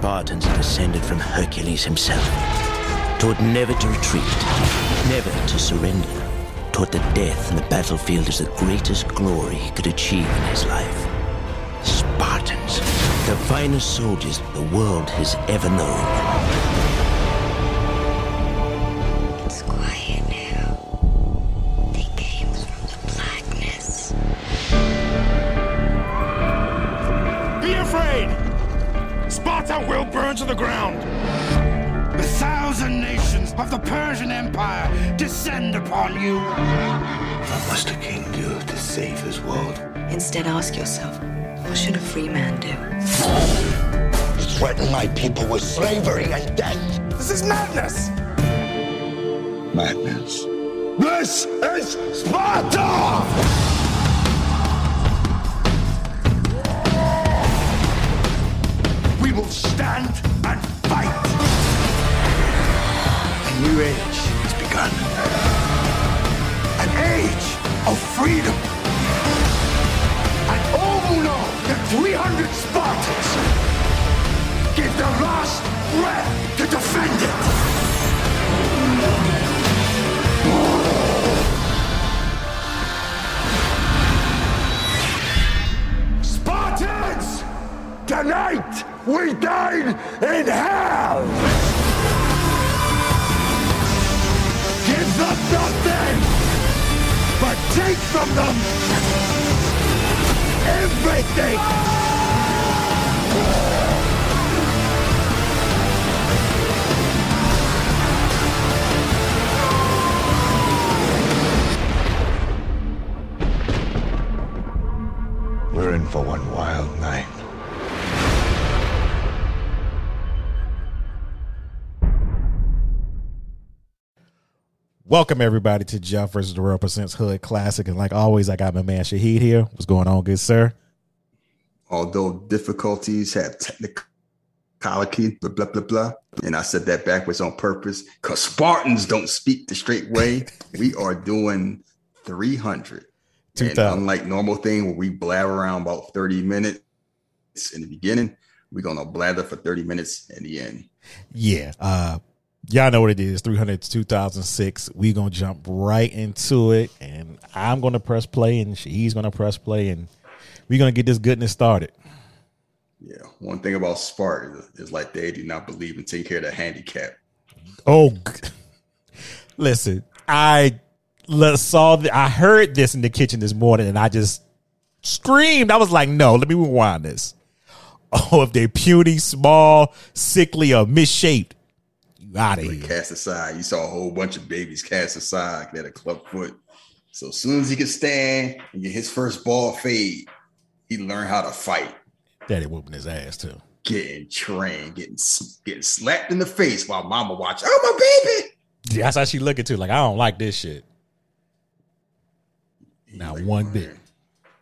Spartans are descended from Hercules himself. Taught never to retreat, never to surrender. Taught that death in the battlefield is the greatest glory he could achieve in his life. Spartans, the finest soldiers the world has ever known. Persian Empire descend upon you! What must a king do to save his world? Instead, ask yourself, what should a free man do? You Threaten my people with slavery and death. This is madness! Madness. This is Sparta! We will stand and fight! A new age has begun. An age of freedom! And all who know that 300 Spartans give their last breath to defend it! Spartans! Tonight we dine in hell! Them nothing, but take from them everything! We're in for one wild night. Welcome everybody to Jeff versus the World Presents Hood Classic, and like always, I got my man Shahid here. What's going on, good sir? although difficulties have technicality, blah, blah, blah, blah. And I said that backwards on purpose because Spartans don't speak the straight way. we are doing 300. And unlike normal thing where we blab around about 30 minutes in the beginning, we're going to blather for 30 minutes in the end. Yeah, uh, y'all know what it is. Three hundred to two thousand six. We gonna jump right into it, and I'm gonna press play, and he's gonna press play, and we're gonna get this goodness started. Yeah. One thing about Spartans is like they do not believe in taking care of the handicap. Oh, listen, I saw, the, I heard this in the kitchen this morning, and I just screamed. I was like, "No, let me rewind this." Oh, if they're puny, small, sickly, or misshaped, you out of here. cast aside. You saw a whole bunch of babies cast aside. Had a club foot. So as soon as he could stand and get his first ball fade, he learned how to fight, Daddy whooping his ass too. getting trained, getting getting slapped in the face while mama watching. Oh my baby! That's how she looking too. Like I don't like this shit. Not Like, one bit.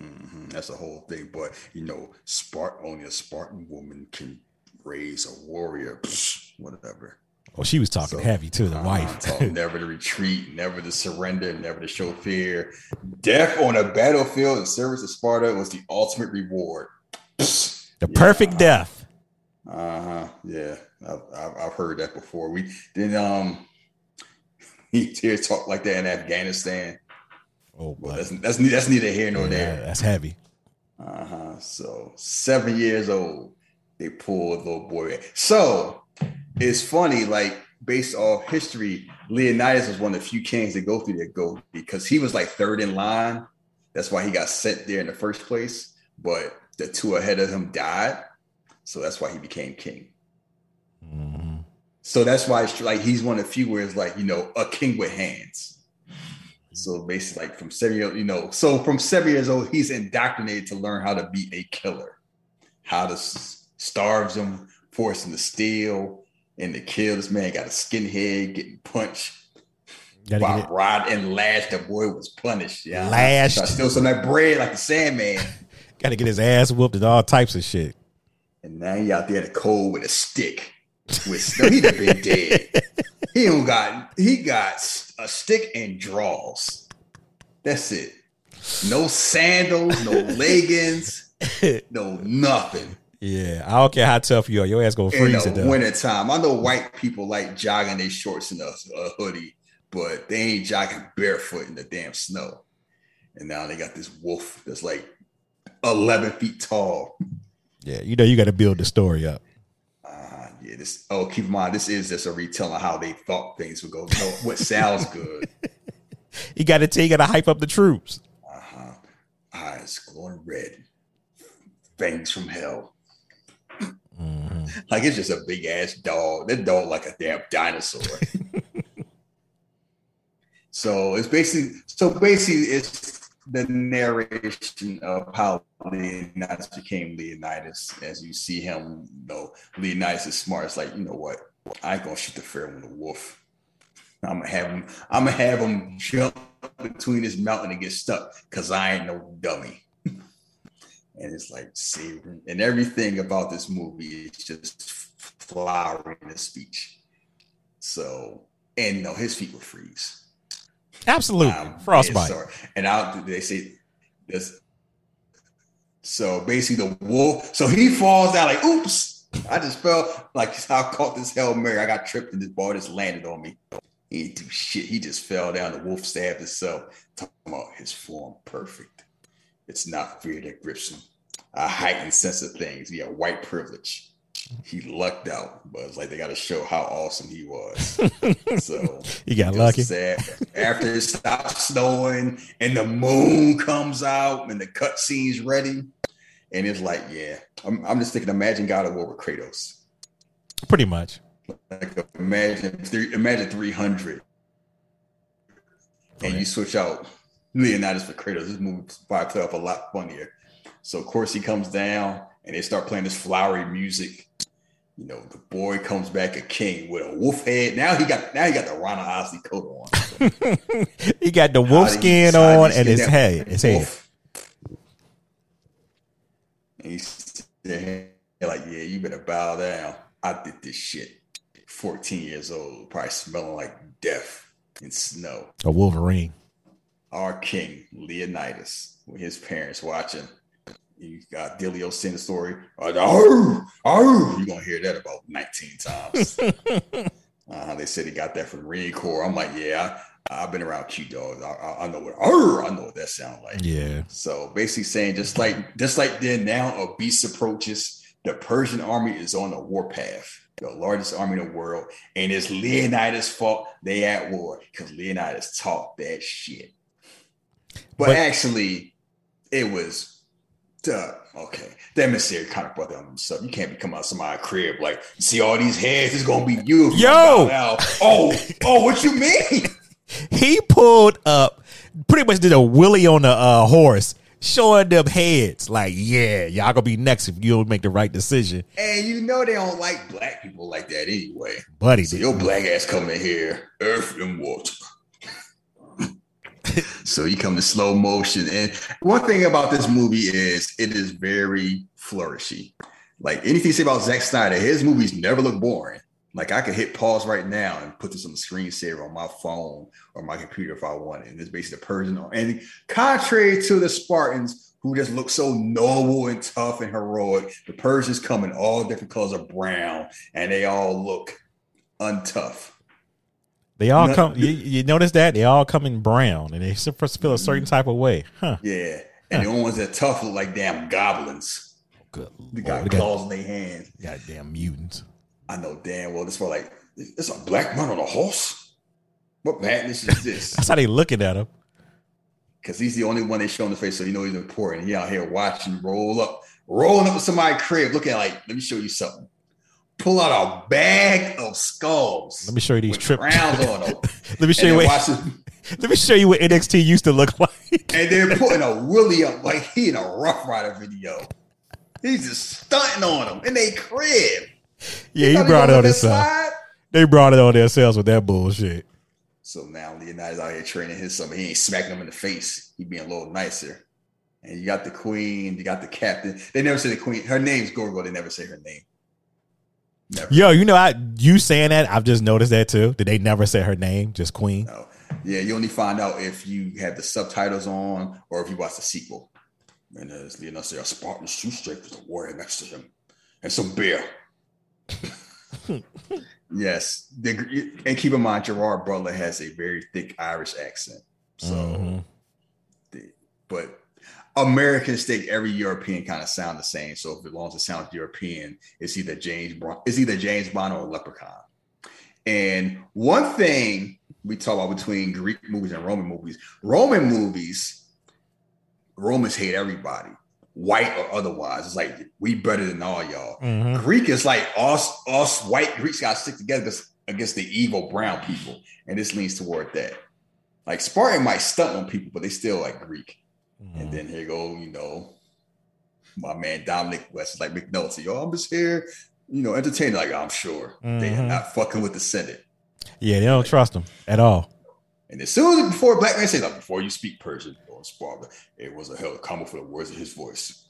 mhm, That's a whole thing. But you know, Spartan only a Spartan woman can raise a warrior. Psh, whatever. Oh, she was talking So, heavy too. The uh, wife. never to retreat, never to surrender, never to show fear. Death on a battlefield in service of Sparta was the ultimate reward. the perfect death. Uh huh. Yeah, I've, I've, I've heard that before. We then um he talk like that in Afghanistan. Oh, Well, that's that's that's neither here nor yeah, there. that's heavy. Uh huh. So seven years old, they pulled little boy. So it's funny, like based off history, Leonidas was one of the few kings that go through that go because he was like third in line. That's why he got sent there in the first place. But the two ahead of him died, so that's why he became king. Mhm. So that's why it's like he's one of the few where it's like you know a king with hands. So basically, like from seven years, you know, so from seven years old, he's indoctrinated to learn how to be a killer, how to starve them, force him to steal, and to kill. This man got a skinhead getting punched. Gotta By get rod and lash, the boy was punished. Yeah, Lashed. So I steal some of that bread like the Sandman, Got to get his ass whooped and all types of shit. and now he out there in the cold with a stick. With no, he done been dead. He don't got he got a stick and draws. That's it. No sandals, no leggings, no nothing. Yeah, I don't care how tough you are, your ass gonna freeze to the winter time. I know white people like jogging their shorts and a, a hoodie, but they ain't jogging barefoot in the damn snow. And now they got this wolf that's like 11 feet tall. Yeah, you know you got to build the story up. Uh, yeah, this. Oh, keep in mind, this is just a retelling of how they thought things would go. What sounds good. You got to tell you got to hype up the troops. Uh-huh. Eyes glowing red, fangs from hell. Like it's just a big ass dog. That dog like a damn dinosaur. so it's basically so basically it's the narration of how Leonidas became Leonidas. As you see him, you know, Leonidas is smart. It's like, you know what? I ain't gonna shoot the fair with a wolf. I'm gonna have him, I'm gonna have him jump between this mountain and get stuck because I ain't no dummy. And it's like savoring and everything about this movie is just flowering the speech. So, and no, his feet will freeze. Absolutely, Um, frostbite. sorry. And out they say this. So basically, the wolf. So he falls down like, "Oops!" I just felt like I caught this hail mary. I got tripped and this ball just landed on me. He didn't do shit. He just fell down. The wolf stabbed himself. Talking about his form perfect. It's not fear that grips him. A heightened sense of things. Yeah, white privilege. He lucked out, but it's like they got to show how awesome he was. so You got lucky. Sad. After it stops snowing and the moon comes out and the cutscene's ready, and it's like, yeah, I'm, I'm just thinking. Imagine God of War with Kratos. Pretty much. Like imagine, imagine 300, and oh, you switch out Leonidas for Kratos. This movie by play up a lot funnier. So of course he comes down, and they start playing this flowery music. You know, the boy comes back a king with a wolf head. Now he got now he got the Ronald Osley coat on. He got the wolf skin he on and his head. His head. And he's there like, yeah, you better bow down. I did this shit. 14 years old, probably smelling like death and snow. A Wolverine. Our king, Leonidas, with his parents watching. You got saying the story. Oh, oh, you're gonna hear that about 19 times. uh, they said he got that from Marine Corps. I'm like, yeah, I, I've been around Q dogs. I, I, I know what oh, I know what that sounds like. Yeah. So basically saying just like just like then now a beast approaches, the Persian army is on the warpath, the largest army in the world, and it's Leonidas' fault they at war because Leonidas taught that shit. But, But- actually, it was duh, okay. The emissary kind of brought that on himself. You can't be coming out of somebody's crib like, see all these heads, it's gonna be you. Yo! down." Oh, oh, what you mean? He pulled up, pretty much did a willy on the uh, horse, showing them heads. Like, yeah, y'all gonna be next if you don't make the right decision. And you know they don't like black people like that anyway. Buddy, So your black ass coming here, earth and water. so you come to slow motion. And one thing about this movie is it is very flourishy. Like anything you say about Zack Snyder, his movies never look boring. Like I could hit pause right now and put this on the screensaver on my phone or my computer if I wanted. And it's basically the Persian. And contrary to the Spartans, who just look so noble and tough and heroic, the Persians come in all different colors of brown, and they all look untough. They all No- come. You, you notice that they all come in brown, and they feel a certain mm-hmm. type of way, huh? Yeah. And the only ones that tough look like damn goblins. Good. They got got claws in their hands. goddamn mutants. I know damn well this was like, it's a black man on a horse? What madness is this? That's how they looking at him. Because he's the only one they show in the face, so you know he's important. He out here watching, roll up, rolling up with somebody's crib, looking like, let me show you something. Pull out a bag of skulls. Let me show you these trip. crowns on them. Let me show you what. this, Let me show you what NXT used to look like. and they're putting a Willie up like he in a Ruff Ryder video. He's just stunting on them in they crib. yeah, he brought it on let himself. They brought it on themselves with that bullshit. So now Leonidas out here training his son. He ain't smacking him in the face. He being a little nicer. And you got the queen, you got the captain. They never say the queen. Her name's Gorgo. They never say her name. Never. Yo, you know, I you saying that I've just noticed that too. Did they never say her name? Just Queen. No. Yeah, you only find out if you have the subtitles on or if you watch the sequel. And as Leonidas said, a Spartan strength was a warrior next to him. and some beer. yes, and keep in mind Gerard Butler has a very thick Irish accent. So, Mhm. the- but Americans think every European kind of sound the same. So if it belongs to sound European, it's either James Bond, it's either James Bond or Leprechaun. And one thing we talk about between Greek movies and Roman movies, Roman movies, Romans hate everybody, white or otherwise. It's like we better than all y'all. Mhm. Greek is like us, us white Greeks got to stick together against- against the evil brown people, and this leans toward that. Like Spartan might stunt on people, but they still like Greek. Mm-hmm. And then here go, you know, my man Dominic West is like McNulty. Yo, I'm just here, you know, entertaining. Like I'm sure they are Mhm. not fucking with the Senate. Yeah, they don't trust him at all. And as soon as before black man say like before you speak Persian or Sparta, it was a hell of a combo for the words of his voice.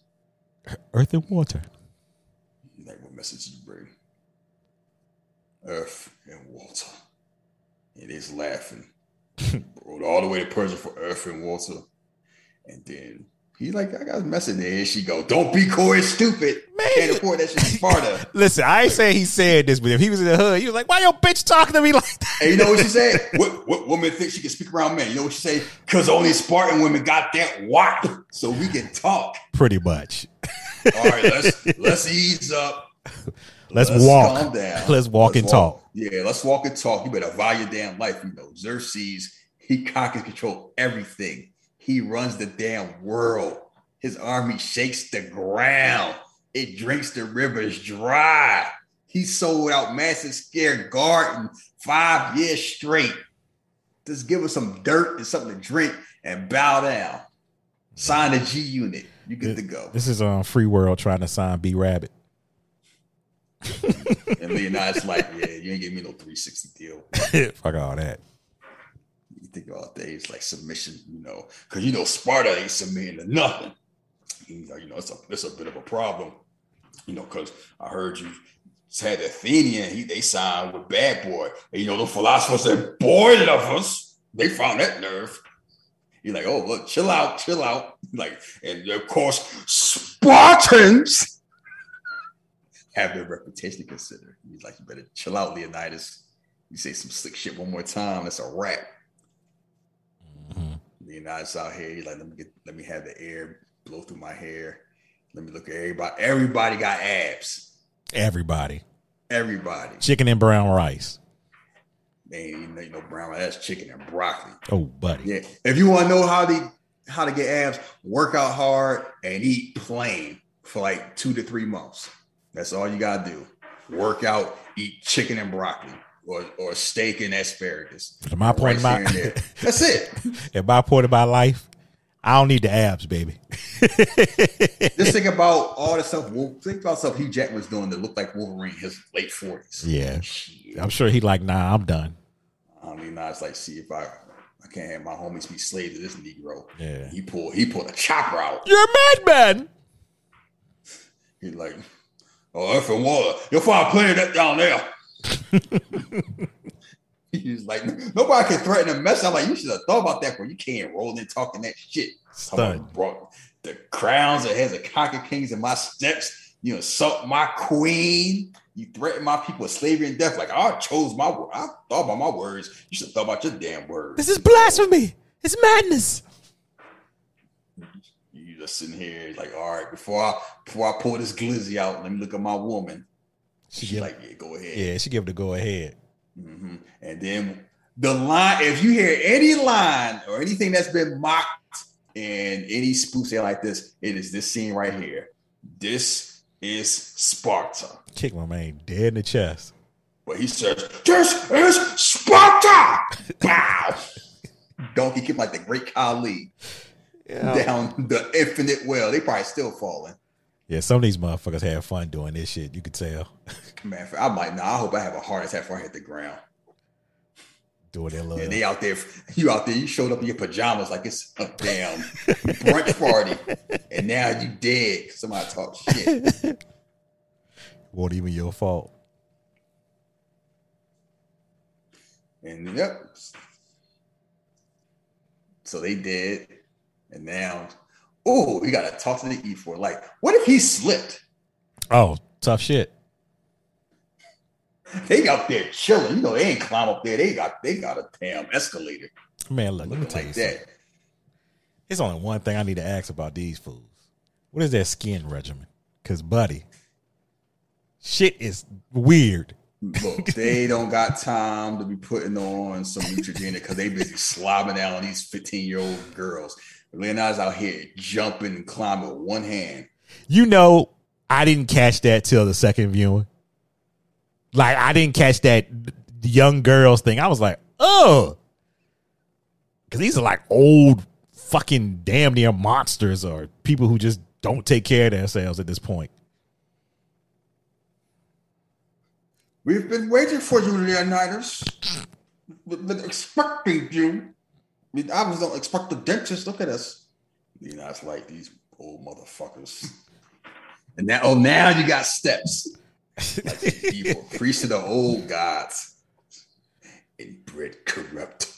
Earth and water. Like, what message you bring? Earth and water. And he's laughing. Rode all the way to Persia for Earth and water. And then he's like, I got a message there. And she go, don't be coy and stupid. Can't afford that shit in Sparta. Listen, I ain't saying he said this, but if he was in the hood, he was like, "Why your bitch talking to me like that?" And you know what she said? What, what woman thinks she can speak around men? You know what she say? Because only Spartan women got that wop, so we can talk. Pretty much. All right, let's let's ease up. Let's, Let's walk. calm down. Let's walk and talk. Yeah, let's walk and talk. You better value your damn life. You know, Xerxes, he cock and control everything. He runs the damn world. His army shakes the ground. It drinks the rivers dry. He sold out Madison Square Garden five years straight. Just give us some dirt and something to drink and bow down. Sign the G unit. You good to go. This is um free world trying to sign B Rabbit. And Leonard's like, yeah, you ain't give me no 360 deal. Fuck all that. You think about days like submission, you know, because you know Sparta ain't submitting to nothing. You know, you know, it's a it's a bit of a problem, you know, because I heard you had Athenian, he they signed with Bad Boy, and you know the philosophers said boy lovers, they found that nerve. You're like, oh look, chill out, chill out. Like, and of course, Spartans have their reputation to consider. He's like, you better chill out, Leonidas. You say some slick shit one more time, that's a wrap. Leonidas out here, he's like, let me get let me have the air blow through my hair. Let me look at everybody. Everybody got abs. Everybody. Everybody. Chicken and brown rice. Man, you know, you know brown rice, that's chicken and broccoli. Oh, buddy. Yeah. If you want to know how to how to get abs, work out hard and eat plain for like two to three months. That's all you gotta do. Work out, eat chicken and broccoli, or or steak and asparagus. From my point of my, Right here and there. That's it. at my point of my life, I don't need the abs, baby. Just think about all the stuff. Think about stuff Hugh Jackman was doing that looked like Wolverine in his late forties. Yeah. I'm sure he like, nah, I'm done. I mean, now it's like, see if I I can't have my homies be slaves to this Negro. Yeah. He pulled he pulled a chopper out. You're a madman. He's like, oh, Earth and water. You'll find plenty of that down there. He's like, nobody can threaten a mess. I'm like, you should have thought about that before you can't rolling and talking that shit. About brought the crowns that has the conquer kings in my steps. You insult my queen. You threaten my people with slavery and death. Like I chose my word. I thought about my words. You should have thought about your damn words. This is blasphemy. It's madness. You just sitting here like, all right, before I before I pull this glizzy out, let me look at my woman. She She's give, like, yeah, go ahead. yeah, she give the go ahead. hmm And then the line, if you hear any line or anything that's been mocked in any spoof say like this, it is this scene right here. This is Sparta. Kick my man dead in the chest. But he says, This is Sparta! Wow. Donkey kick like the great Khali down the infinite well. They probably still falling. Yeah, some of these motherfuckers have fun doing this shit. You could tell. Man, I might not. I hope I have a heart attack before I hit the ground. Doing their little And they out there, you out there, you showed up in your pajamas like it's a damn brunch party, and now you dead. Somebody talk shit. won't even your fault. And yep. So they did, and now, oh, we gotta talk to the Ephors. Like, what if he slipped? Oh, Tough shit. They up there chilling. You know, they ain't climb up there. They got they got a damn escalator Man, look, let me tell you like something. that. It's only one thing I need to ask about these fools. What is their skin regimen? Because, buddy, shit is weird. Look, they don't got time to be putting on some Neutrogena because they busy slobbing down on these 15 year old girls. Leonardo's out here jumping and climbing with one hand. You know, I didn't catch that till the second viewing. Like, I didn't catch that young girls thing. I was like, oh. Because these are like old fucking damn near monsters or people who just don't take care of themselves at this point. We've been waiting for you, Leonidas. We've been expecting you. I mean, I was don't expect the dentist. Look at us. You know, it's like these old motherfuckers. And now, oh, now you got steps. Like evil priest of the old gods. Inbred, corrupt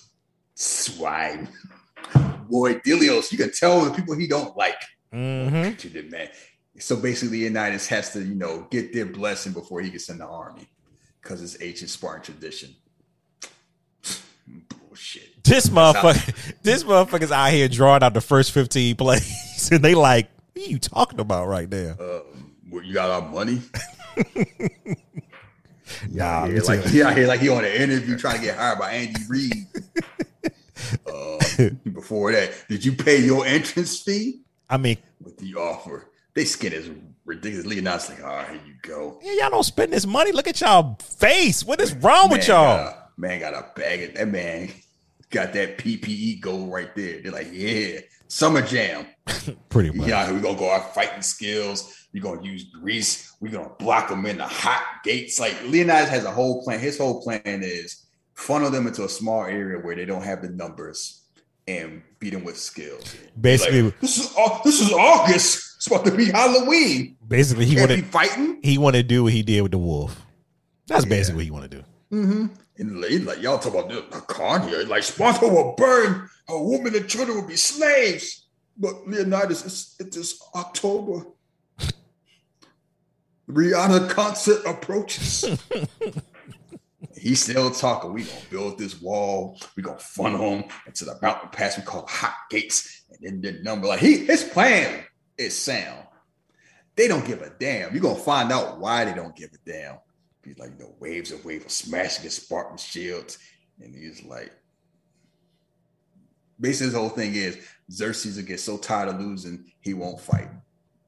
swine. Boy, Dilios, you can tell the people he don't like. Mm-hmm. Man. So basically, Leonidas has to, you know, get their blessing before he gets in the army because it's ancient Spartan tradition. Bullshit. This motherfucker, this motherfucker's out here drawing out the first 15 plays. And they like, what are you talking about right there? Um, what, you got our money? Nah, Yeah, me like he out here like he on an interview trying to get hired by Andy Reid. uh, before that, did you pay your entrance fee? I mean, With the offer, they skin is ridiculous. Leonidas like, all right, here you go. yeah, y'all don't spend this money. Look at y'all face. What is wrong with y'all? got a- man got a bag of that man got that PPE gold right there. They're like, yeah, summer jam. Pretty much. Yeah, we're gonna go our fighting skills. We're gonna use grease. We're gonna block them in the hot gates. Like Leonidas has a whole plan. His whole plan is funnel them into a small area where they don't have the numbers and beat them with skills. Basically, Like, this is this is August. It's about to be Halloween. basically he Can't be wanted fighting. he wanted to do what he did with the wolf. That's basically what he wanted to do. Mm-hmm. And like, like, y'all talk about the con here. Like Sparta will burn, a woman and children will be slaves. But Leonidas, it's, it is October. Rihanna concert approaches. He's still talking. We gonna build this wall. We gonna funnel him into the mountain pass we call hot gates, and then the number like he his plan is sound. They don't give a damn. You're gonna find out why they don't give a damn. He's like, the waves and waves of smashing his Spartan shields. And he's like, basically, his whole thing is Xerxes will get so tired of losing, he won't fight.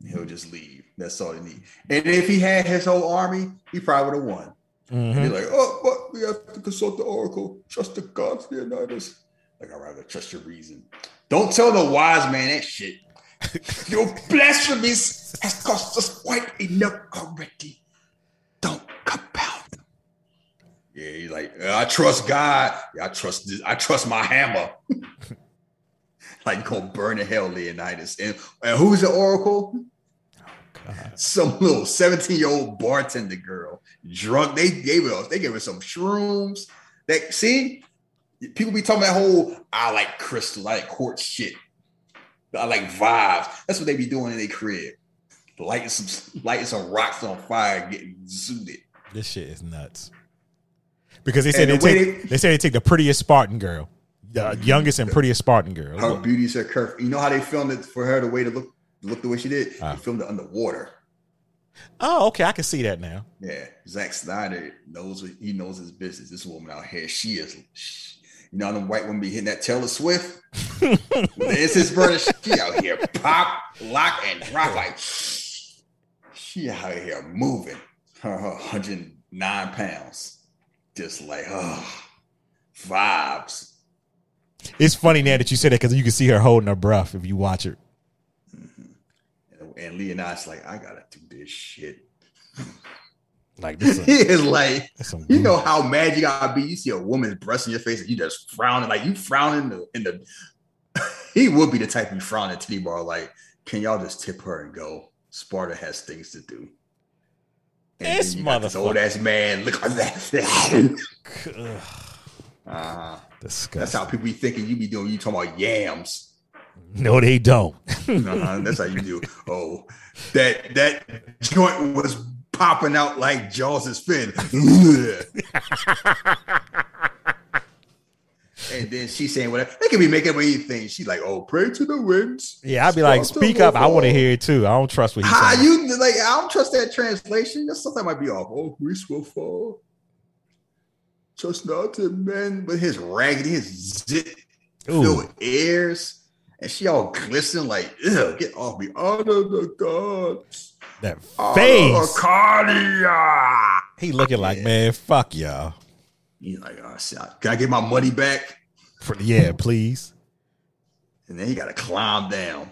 He'll just leave. That's all he needs. And if he had his whole army, he probably would have won. And Mhm. he's like, oh, but we have to consult the oracle. Trust the gods, Leonidas. Like, I'd rather trust your reason. Don't tell the wise man that shit. Your blasphemies has cost us quite enough already. Don't compound them. Yeah, he's like, uh, I trust God. I trust this. I trust my hammer. like, go burn in hell, Leonidas. And, and who's the oracle? Oh, some little 17 year old bartender girl, drunk. They gave her, they gave her some shrooms. That see, people be talking that whole I like crystal, I like quartz shit. I like vibes. That's what they be doing in their crib. Lighting some lighting some rocks on fire, getting zooted. This shit is nuts. Because they said And they take they- they, say they take the prettiest Spartan girl, the youngest and prettiest Spartan girl. Her beauty's her curve. You know how they filmed it for her the way to look look the way she did? Ah. They filmed it underwater. Oh, okay, I can see that now. Yeah, Zack Snyder knows what he knows his business. This woman out here, she is. She, you know, them white women be hitting that Taylor Swift. It's his brother. She out here pop, lock, and drop like she out here moving. Her, her 109 pounds, just like oh, vibes. It's funny now that you said that because you can see her holding her breath if you watch it. Mm-hmm. And, and Leonidas like, I gotta do this shit. Like this, He is, is like, You know how mad you gotta be. You see a woman's breast in your face and you just frowning, like you frowning in the. In the he would be the type you frown at Titty Bar, like, can y'all just tip her and go? Sparta has things to do. And This motherfucker. old ass man. Look at that. uh, disgusting. that's how people be thinking you be doing. You talking about yams. no, they don't. Uh-huh, that's how you do. Oh, that that joint was popping out like Jaws' fin. and then she's saying whatever. They can be making up anything. She's like, "Oh, pray to the winds." Yeah, I'd be like, speak up. I want to hear it too. I don't trust what he's How saying. you like? I don't trust that translation. That something might be off. Oh, Greece will fall. Trust not to men, but his raggedy, his zit filled ears, and she all glistening like, "Ew, get off me!" Honor the gods. that face. Arcadia. He looking like, man, fuck y'all. He's like, oh, shit, can I get my money back? For- the Yeah, please. And then you got to climb down.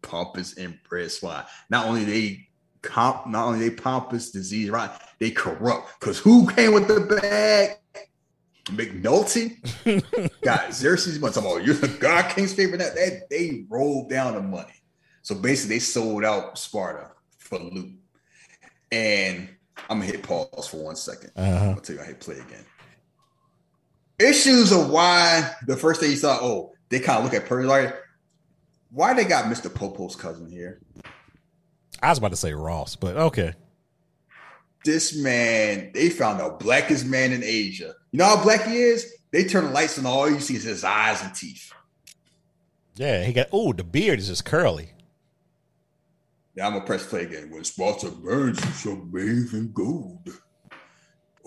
Pompous inbred why? Not only they comp, not only they pompous disease, right? They corrupt. Because who came with the bag? McNulty got Xerxes money. Talking about you're the God King's favorite. That, that they rolled down the money. So basically, they sold out Sparta for loot. And I'm gonna hit pause for one second. Uh-huh. I'll tell you, I hit play again. Issues of why the first thing you saw, oh, they kind of look at Purdy like, why they got Mr. Popo's cousin here? I was about to say Ross, but okay. This man, they found the blackest man in Asia. You know how black he is? They turn the lights on, all you see is his eyes and teeth. Yeah, he got. Oh, the beard is just curly. Now I'm gonna press play again. When Sparta burns, you shall bathe in gold.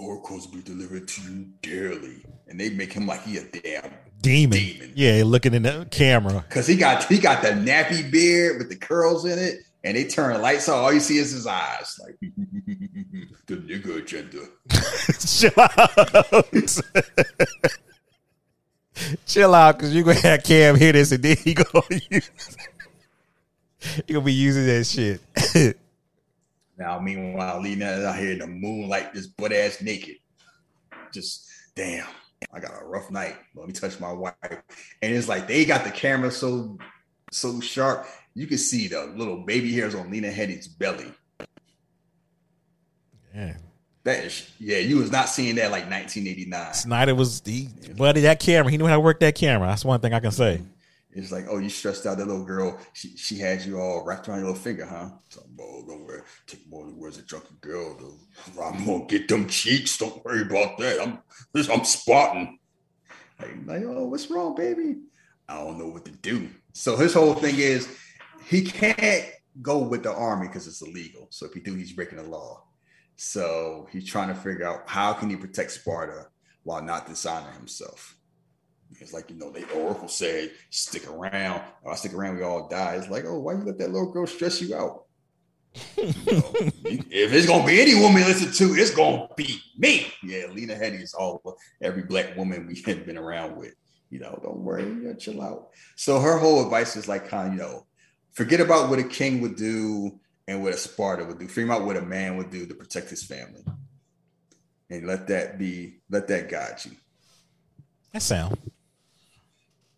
Oracles be delivered to you dearly. And they make him like he a damn Demon. Demon. Yeah, looking in the camera. Cause he got he got the nappy beard with the curls in it, and they turn the lights on. All you see is his eyes, like the nigga agenda. Chill out. Chill out, because you're gonna have Cam hear this and then he gonna use he gonna be using that shit. Now, meanwhile, Lena is out here in the moonlight, just butt ass naked. Just damn, I got a rough night. Let me touch my wife, and it's like they got the camera so so sharp, you can see the little baby hairs on Lena Headey's belly. yeah. That is, yeah, you was not seeing that like 1989. Snyder was he buddy that camera. He knew how to work that camera. That's one thing I can say. It's like, oh, you stressed out that little girl. She she had you all wrapped around your little finger, huh? So, oh, don't worry. Take more than words a drunken girl. I'm gonna get them cheeks. Don't worry about that. I'm I'm spotting. Like, like, oh, what's wrong, baby? I don't know what to do. So his whole thing is he can't go with the army because it's illegal. So if he do, he's breaking the law. So he's trying to figure out how can he protect Sparta while not dishonoring himself. It's like, you know, the Oracle said, stick around. Or I stick around, we all die. It's like, oh, why you let that little girl stress you out? You know, if it's gonna be any woman listen to, it's gonna be me. Yeah, Lena Headey is all every black woman we have been around with. You know, don't worry, you chill out. So her whole advice is like kind of, you know, forget about what a king would do and what a Sparta would do. Figure out what a man would do to protect his family. And let that be, let that guide you. That sound.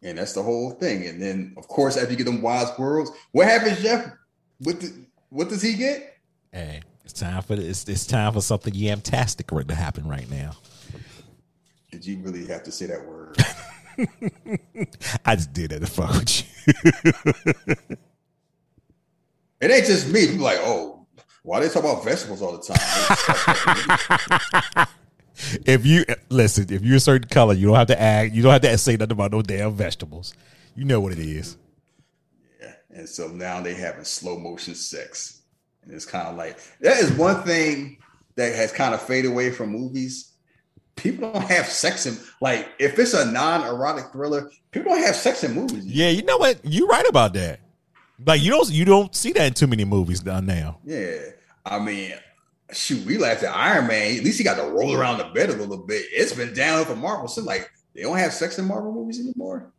And that's the whole thing. And then, of course, after you get them wise worlds, what happens, Jeff? What the, what does he get? Hey, it's time for it's it's time for something yamtastic to happen right now. Did you really have to say that word? I just did that to fuck with you. it ain't just me. People like, oh, why they talk about vegetables all the time? if you listen, if you're a certain color, you don't have to act. You don't have to say nothing about no damn vegetables. You know what it is. yeah. And so now they having slow motion sex. And it's kind of like that is one thing that has kind of faded away from movies. People don't have sex in like if it's a non-erotic thriller, people don't have sex in movies. Yeah, you know what? You're right about that. Like you don't you don't see that in too many movies done now. Yeah. I mean, shoot, we laughed at Iron Man. At least he got to roll around the bed a little bit. It's been downhill for Marvel. So like they don't have sex in Marvel movies anymore.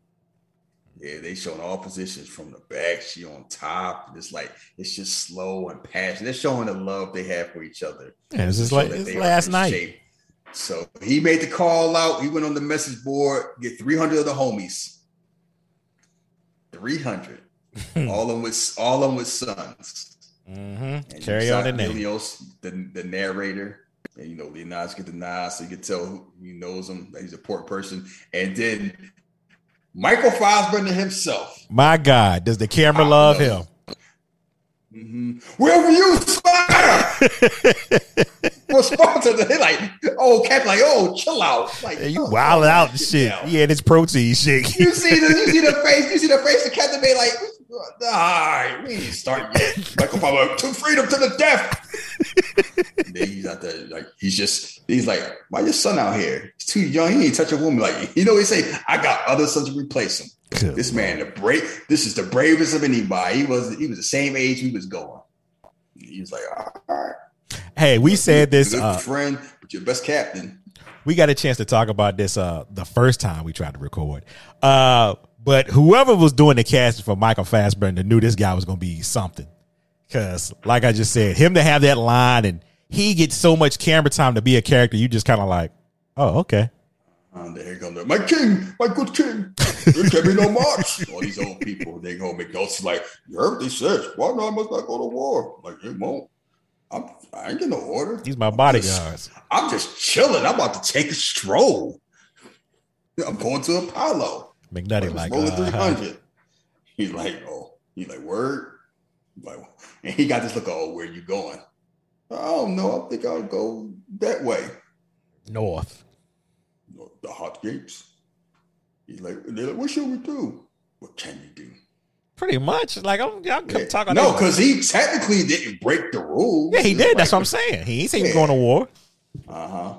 Yeah, they showing all positions from the back. She on top. It's like it's just slow and passionate. They're showing the love they have for each other. Yeah, it's just like that it's they are last night. shape. So he made the call out. He went on the message board, get 300 of the homies. 300. all of them with all of them with sons. Mm-hmm. And Carry on the. Milios, the, the narrator. And you know, Leonidas get the nod, so you can tell who he knows him, that he's a important person. And then Michael Fassbender himself. My God, does the camera I love him? Where were you, Sparta? well, Sparta, they like, oh, Cap, like, oh, chill out. Like, Yeah, you oh, wild out and shit shit. down. Yeah, this protein shit. You see the you see the face, you see the face of Captain Bay like, all right, we start yet. Michael Papa, to freedom to the death. He's out there, like he's just he's like, why your son out here? He's too young, he ain't touch a woman. Like, you know, he say, I got other sons to replace him. This man, the brave, this is the bravest of anybody. He was he was the same age he was going. He was like, all right, Hey, we said this. good Uh, friend, but your best captain. we got a chance to talk about this uh the first time we tried to record. Uh but whoever was doing the casting for Michael Fassbender knew this guy was gonna be something. Cause like I just said, him to have that line and he gets so much camera time to be a character, you just kind of like, oh, okay. And there comes the, my king, my good king. There can be no march. All these old people, they gonna make notes like, you heard what they said. Why not I must not go to war? Like, it won't. I'm, I ain't get no order. He's my I'm bodyguards. just- I'm just chilling. I'm about to take a stroll. I'm going to Apollo. McNulty like, rolling uh, 300. He's like, oh, he's like, word. Like, and he got this look, oh, where you going? I don't know. I think I'll go that way. North. the hot gates. He's like, they're like, what should we do? What can you do? Pretty much. Like, I'm, y'all Yeah. talk on no, because he technically didn't break the rules. Yeah, he did. That's what I'm saying. He ain't saying he's going to war. Uh huh.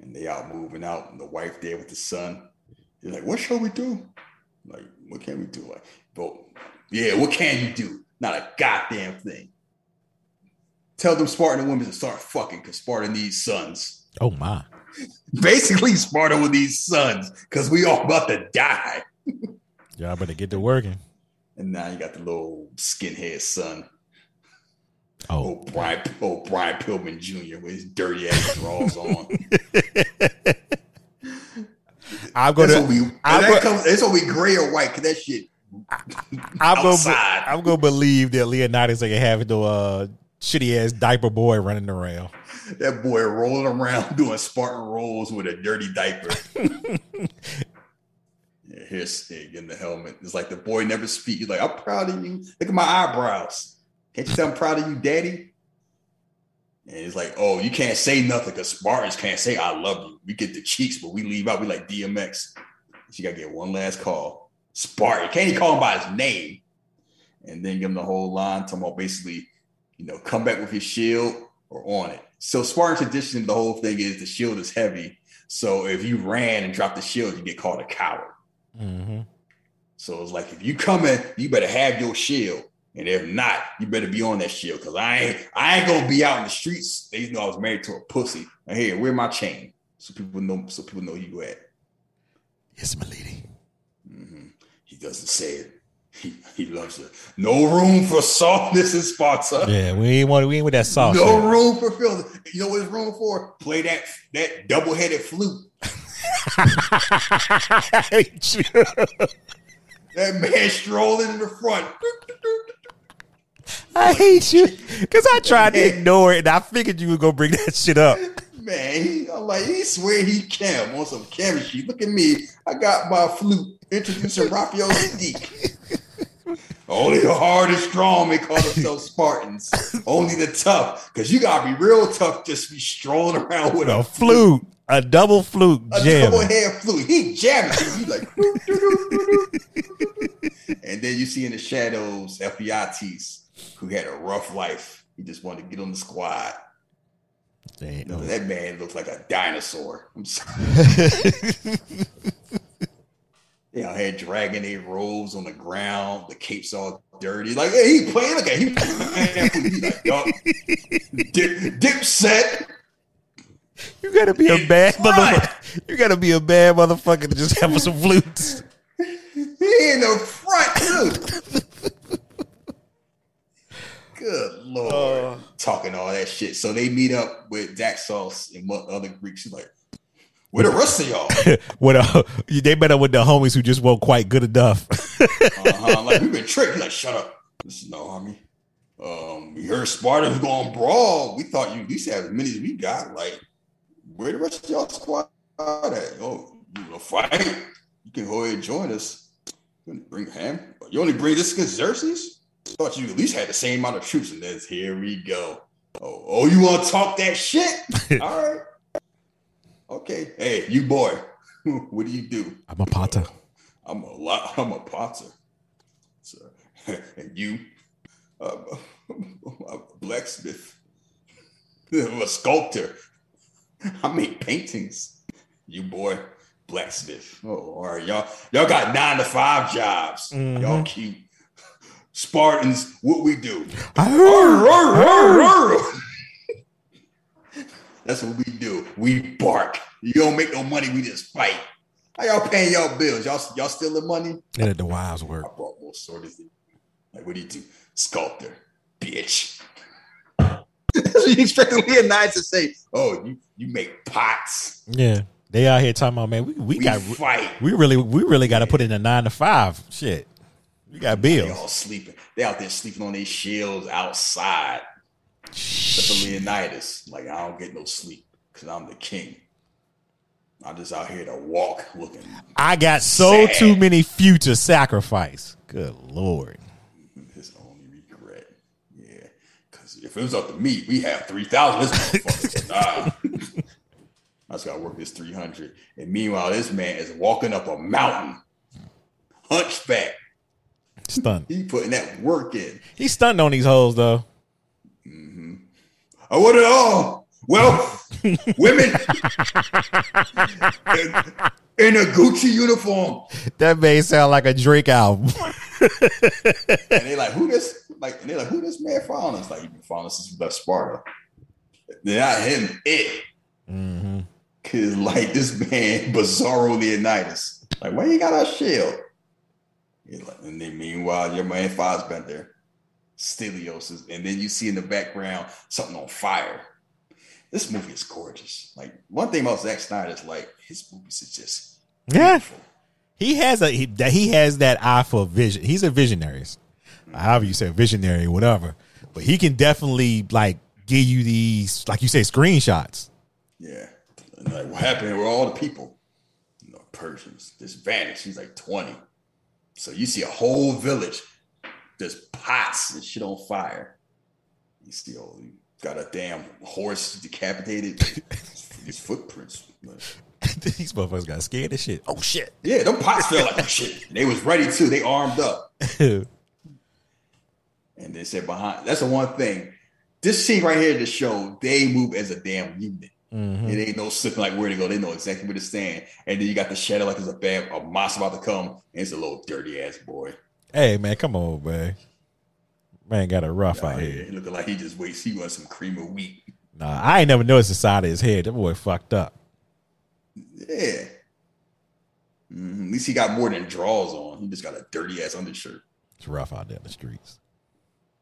And they out moving out, and the wife there with the son. He's like, what shall we do? Like, what can we do? Like, but yeah, what can you do? Not a goddamn thing. Tell them Spartan women to start fucking because Spartan needs sons. Oh my. Basically, Spartan with these sons because we all about to die. Y'all better get to working. And now you got the little skinhead son. Oh, Oh, Brian, oh, Brian Pillman Jr. with his dirty ass drawers on. I'm That's gonna. what we. I'm that go- comes, that's what we gray or white. Cause that shit. I'm gonna. I'm gonna believe that Leonidas ain't having no uh, shitty ass diaper boy running around. That boy rolling around doing Spartan rolls with a dirty diaper. yeah, here's Stig in the helmet. It's like the boy never speaks. He's like, I'm proud of you. Look at my eyebrows. Can't you tell I'm proud of you, daddy? And it's like, oh, you can't say nothing because Spartans can't say I love you. We get the cheeks, but we leave out. We like DMX. She gotta get one last call. Spartan. Can't even call him by his name. And then give him the whole line, talking about basically, you know, come back with your shield or on it. So Spartan tradition, the whole thing is the shield is heavy. So if you ran and dropped the shield, you get called a coward. Mm-hmm. So it's like if you come in, you better have your shield. And if not, you better be on that shield. Cause I ain't I ain't gonna be out in the streets. They know I was married to a pussy. And here, wear my chain. So people know so people know you at. Yes, my lady. Mhm. He doesn't say it. He, he loves it. No room for softness in Sparta. Yeah, we ain't want. We ain't with that soft. No shit. room for feeling. You know what it's room for? Play that that double headed flute. I hate you. That man strolling in the front. I hate you because I tried to ignore it, and I figured you were gonna bring that shit up. Man, he, I'm like, he swear he can on some chemistry. Look at me. I got my flute introducing Raphael Saadiq. Only the hard and strong may call themselves Spartans. Only the tough. Because you got to be real tough just be strolling around with A a, flute, a double flute a jam. double head flute. He jamming. He's like, and then you see in the shadows FBITs who had a rough life. He just wanted to get on the squad. Ain't No, no- that man looks like a dinosaur. I'm sorry. they out here dragging their robes on the ground. The cape's all dirty. Like, hey, he playing. Look at him. He like. Dip, dip set. You gotta be a bad motherfucker. You gotta be a bad motherfucker to just have some flutes. He in the front, too. Good lord. Talking all that shit. So they meet up with Daxos and other Greeks. He's like, where the rest of y'all? With uh, they met up with the homies who just weren't quite good enough. Uh-huh. Like we've been tricked. Like, shut up. This is no, homie. Um, we heard Sparta's going brawl. We thought you at least have as many as we got. Like, where the rest of y'all squad at? Oh, you gonna fight? You can go ahead and join us. You only bring him. You only bring this against Xerxes? Thought you at least had the same amount of troops, and then here we go. Oh, oh, you want to talk that shit? All right. Okay. Hey, you boy, what do you do? I'm a potter. I'm a lot. I'm a potter. So, and you, uh, a blacksmith, I'm a sculptor. I make paintings. You boy, blacksmith. Oh, all right, y'all. Y'all got nine to five jobs. Y'all cute. Spartans, what we do? Arr, arr, arr. That's what we do. We bark. You don't make no money. We just fight. How y'all paying y'all bills? Y'all y'all stealing money? And at the wives I work. brought more swords. Like, what do you do? Sculptor, bitch. That's what you expect Leonidas to say. Oh, you you make pots. Yeah. They out here talking about man, we, we, We got fight. we really we really got to put in a nine to five. Shit, we got bills. They all sleeping. They out there sleeping on their shields outside. Except for Leonidas. Like, I don't get no sleep because I'm the king. I'm just out here to walk looking. I got so Sad. too many future sacrifice. Good lord. His only regret. Yeah. Because if it was up to me, we have 3,000 this motherfucker. nah. I just got to work this 300. And meanwhile, this man is walking up a mountain, hunchback. Stunned. He putting that work in. He stunned on these hoes though. I want it all. Well, women in, in a Gucci uniform. That may sound like a Drake album. And they like, who this? Like, and they like, who this man following us? Like, he been following us since left Sparta. They're not him, it. Mm-hmm. Cause like this man, Bizarro Leonidas. Like, why you got our shield? And then meanwhile, your man Fassbender, Stelios, is, and then you see in the background something on fire. This movie is gorgeous. Like one thing about Zack Snyder is like his movies is just Yeah. beautiful. He has a he, that he has that eye for vision. He's a visionary. However you say visionary, whatever. But he can definitely like give you these, like you say, screenshots. Yeah. And like, what happened with all the people? You know, Persians just vanished. He's like 20. So you see a whole village, just pots and shit on fire. You see all you got a damn horse decapitated. These footprints. these motherfuckers got scared of shit. Oh shit. Yeah, them pots felt like shit. They was ready too. They armed up. And they said behind that's the one thing. This scene right here to show they move as a damn unit. It ain't no slipping like where to go. They know exactly where to stand. And then you got the shadow like there's a bad a monster about to come. And it's a little dirty ass boy. Hey man, come on, man. Man got a rough out Out here. here, looking like he just waits. He wants some cream of wheat. Nah, I ain't never noticed the side of his head. That boy fucked up. Yeah. Mhm. At least he got more than draws on. He just got a dirty ass undershirt. It's rough out there in the streets.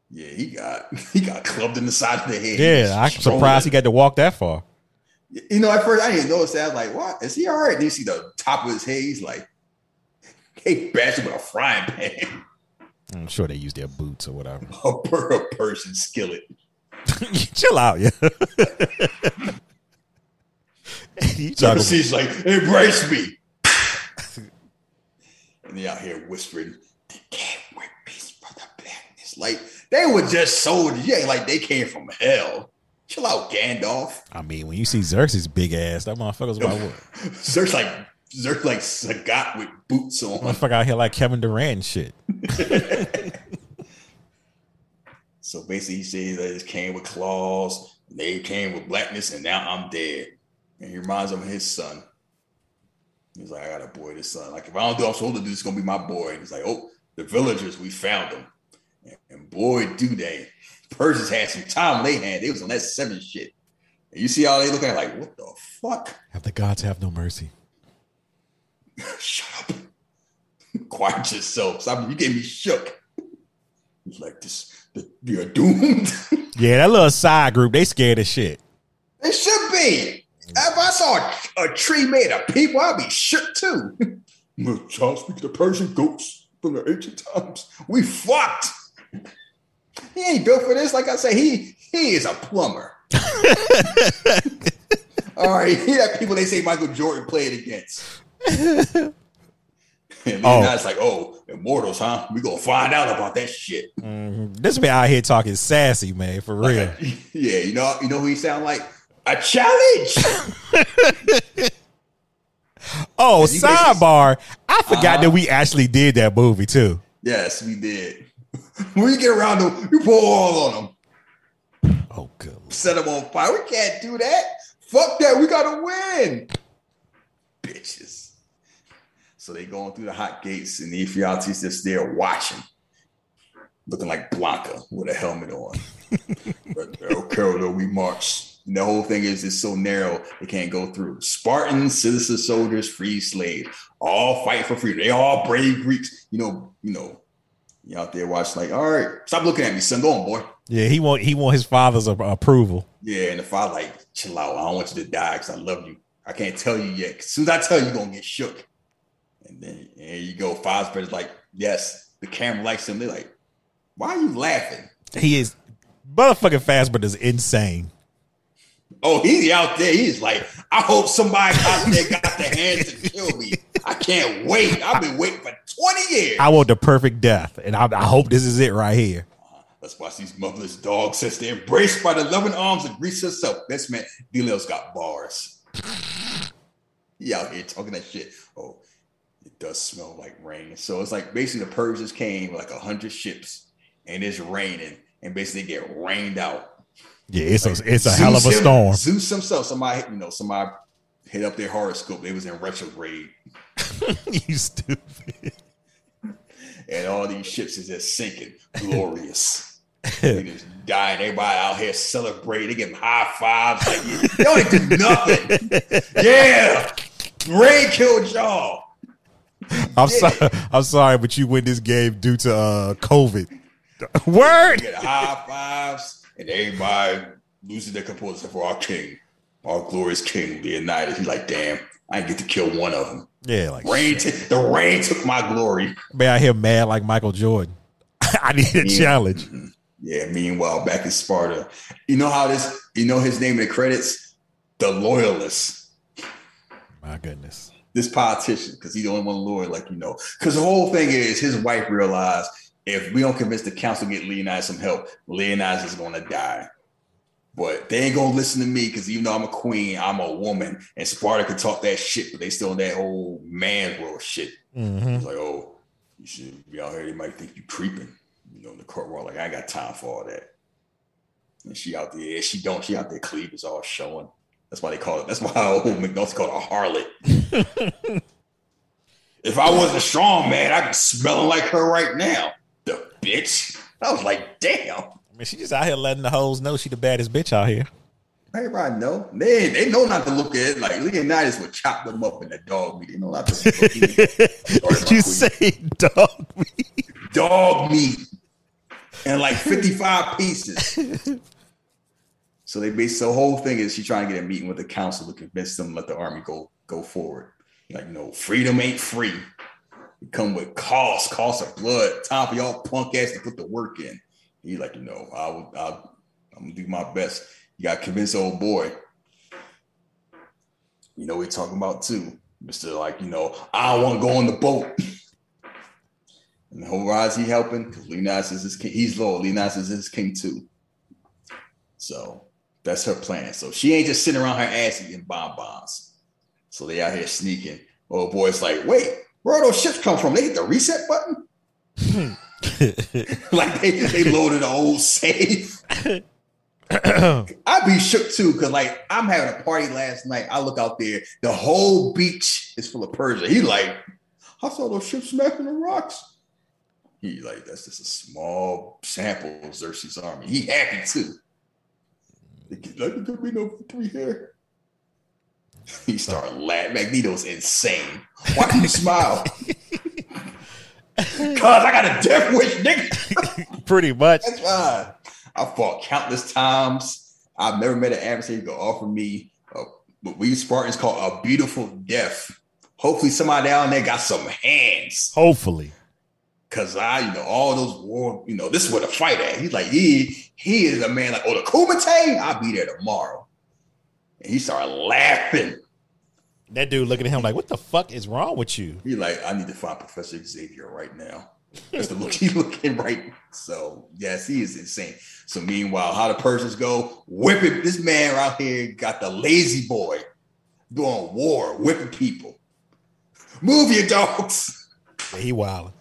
Yeah, he got he got clubbed in the side of the head. Yeah, I'm surprised he got to walk that far. You know, at first I didn't notice that. I was like, what? Is he all right? Then you see the top of his head. He's like, he bashed him with a frying pan. I'm sure they use their boots or whatever. A, per, a person skillet. Chill out, yeah. you So he's like, embrace me. and they out here whispering, they can't wear peace for the blackness. Like, they were just soldiers. Yeah, like they came from hell. Chill out, Gandalf. I mean, when you see Xerxes big ass, that motherfucker's about what? Zerk's like, Zerk like Sagat with boots on. Motherfucker out here like Kevin Durant shit. So basically, he says that it came with claws, they came with blackness, and now I'm dead. And he reminds him of his son. He's like, I got a boy, this son. Like, if I don't do what I'm supposed to do, it's gonna be my boy. And he's like, Oh, the villagers, we found them. And boy, do they. Persians had some time they had. They was on that seven shit. And you see how they looking at like, what the fuck? Have the gods have no mercy? Shut up. Quiet yourself. Stop. You get me shook. It's like, this, the, you're doomed. Yeah, that little side group, they scared as shit. They should be. If I saw a, a tree made of people, I'd be shook too. Look, Charles speaking the Persian ghosts from the ancient times. We fucked. He ain't built for this. Like I say, he he is a plumber. All right, he had people they say Michael Jordan played against. And then Oh. now it's like, oh, immortals, huh? We gonna find out about that shit. This man out here talking sassy, man, for real. yeah, you know, you know who he sound like? A challenge. Oh, sidebar. I forgot Uh-huh. that we actually did that movie too. yes, we did. when you get around them, you pour oil on them, Oh, good. set them on fire. We can't do that. Fuck that. We gotta win. Bitches. So they going through the hot gates, and the Ephialtes just there watching, looking like Blanca with a helmet on. but uh, El Carol, we march. And the whole thing is it's so narrow they can't go through. Spartans, citizen soldiers, free slaves, all fight for freedom. They all brave Greeks. You know, you know, you out there watching like, all right, stop looking at me, son. Go on, boy. Yeah, he want he want his father's approval. Yeah, and if I like chill out, I don't want you to die because I love you. I can't tell you yet. As soon as I tell you, you're gonna get shook. And then there you go. Fosbury's like, yes, the camera likes him. They're like, why are you laughing? He is motherfucking Fastbird is insane. Oh, he's out there. He's like, I hope somebody out there got the hands to kill me. I can't wait. I've been waiting for 20 years. I want the perfect death, and I, I hope this is it right here. Let's watch these motherless dogs since they're embraced by the loving arms of Greece herself. This man, Dilios got bars. He out here talking that shit. Oh, it does smell like rain. So it's like basically the Persians came with like a hundred ships and it's raining and basically get rained out. Yeah, it's a it's a hell of a storm. Zeus himself, somebody, you know, somebody hit up their horoscope. They was in retrograde. you stupid. And all these ships is just sinking. Glorious. they just dying. Everybody out here celebrating. They give high fives. Like, y'all ain't do nothing. yeah. Rain killed y'all. I'm Yeah. sorry. I'm sorry, but you win this game due to uh, COVID. Word. Get high fives, and everybody losing their composure for our king, our glorious king, Leonidas. He's like, damn, I didn't get to kill one of them. Yeah, like Rain, t- the rain took my glory. man I here mad like Michael Jordan. I need a Yeah. challenge. Mm-hmm. Yeah. Meanwhile, back in Sparta, you know how this? You know his name in the credits, the loyalist. My goodness. this politician because he's the only one loyal, like you know. Because the whole thing is his wife realized if we don't convince the council to get Leonidas some help, Leonidas is going to die. But they ain't gonna listen to me because even though I'm a queen, I'm a woman, and Sparta could talk that shit, but they still in that whole man world shit. hmm It's like, oh, you should be out here. They might think you creeping, you know, in the court world. Like I ain't got time for all that. And she out there, she don't. She out there, cleavage all showing. That's why they call it. That's why old McNulty called a harlot. if I wasn't a strong man, I'd be smelling like her right now. The bitch. I was like, damn. I mean, she just out here letting the hoes know she the baddest bitch out here. Everybody know. They they know not to look at it. Like Leonidas would chop them up in the dog meat. They know not to look at it. You say dog meat? dog meat and like 55 pieces. So they base the whole thing is she trying to get a meeting with the council to convince them to let the army go go forward. Like, no, freedom ain't free. It come with cost, cost of blood. Time for y'all punk ass to put the work in. He like, you know, I'll, I'll I'm gonna do my best. You gotta convince old boy. You know, we're talking about too. Mr. Like, you know, I want to go on the boat. And the whole he helping because Leonidas is his king. He's loyal. Leonidas is his king too. So that's her plan. So she ain't just sitting around her ass eating bonbons. So they out here sneaking. Old it's like, wait, where are those ships come from? They hit the reset button? like they, they loaded an old safe. I'd be shook too, because like I'm having a party last night. I look out there, the whole beach is full of Persia. He like, I saw those ships smacking the rocks. He like, that's just a small sample of Xerxes' army. He happy too. Like, there be no victory here. He started laughing. Magneto's insane. Why do you smile? Cause I got a death wish, nigga. Pretty much. That's fine. I fought countless times. I've never met an adversary who offer me a, what we Spartans call a beautiful death. Hopefully, somebody down there got some hands. Hopefully. Cause I, you know, all those war, you know, this is where the fight at. He's like, he he is a man like, oh, the Kumite, I'll be there tomorrow. And he started laughing. That dude looking at him like, "What the fuck is wrong with you?" He like, I need to find Professor Xavier right now. That's the look he's looking right. So yes, he is insane. So meanwhile, how the Persians go whipping this man out here got the lazy boy doing war, whipping people. Move your dogs. Yeah, he wilding.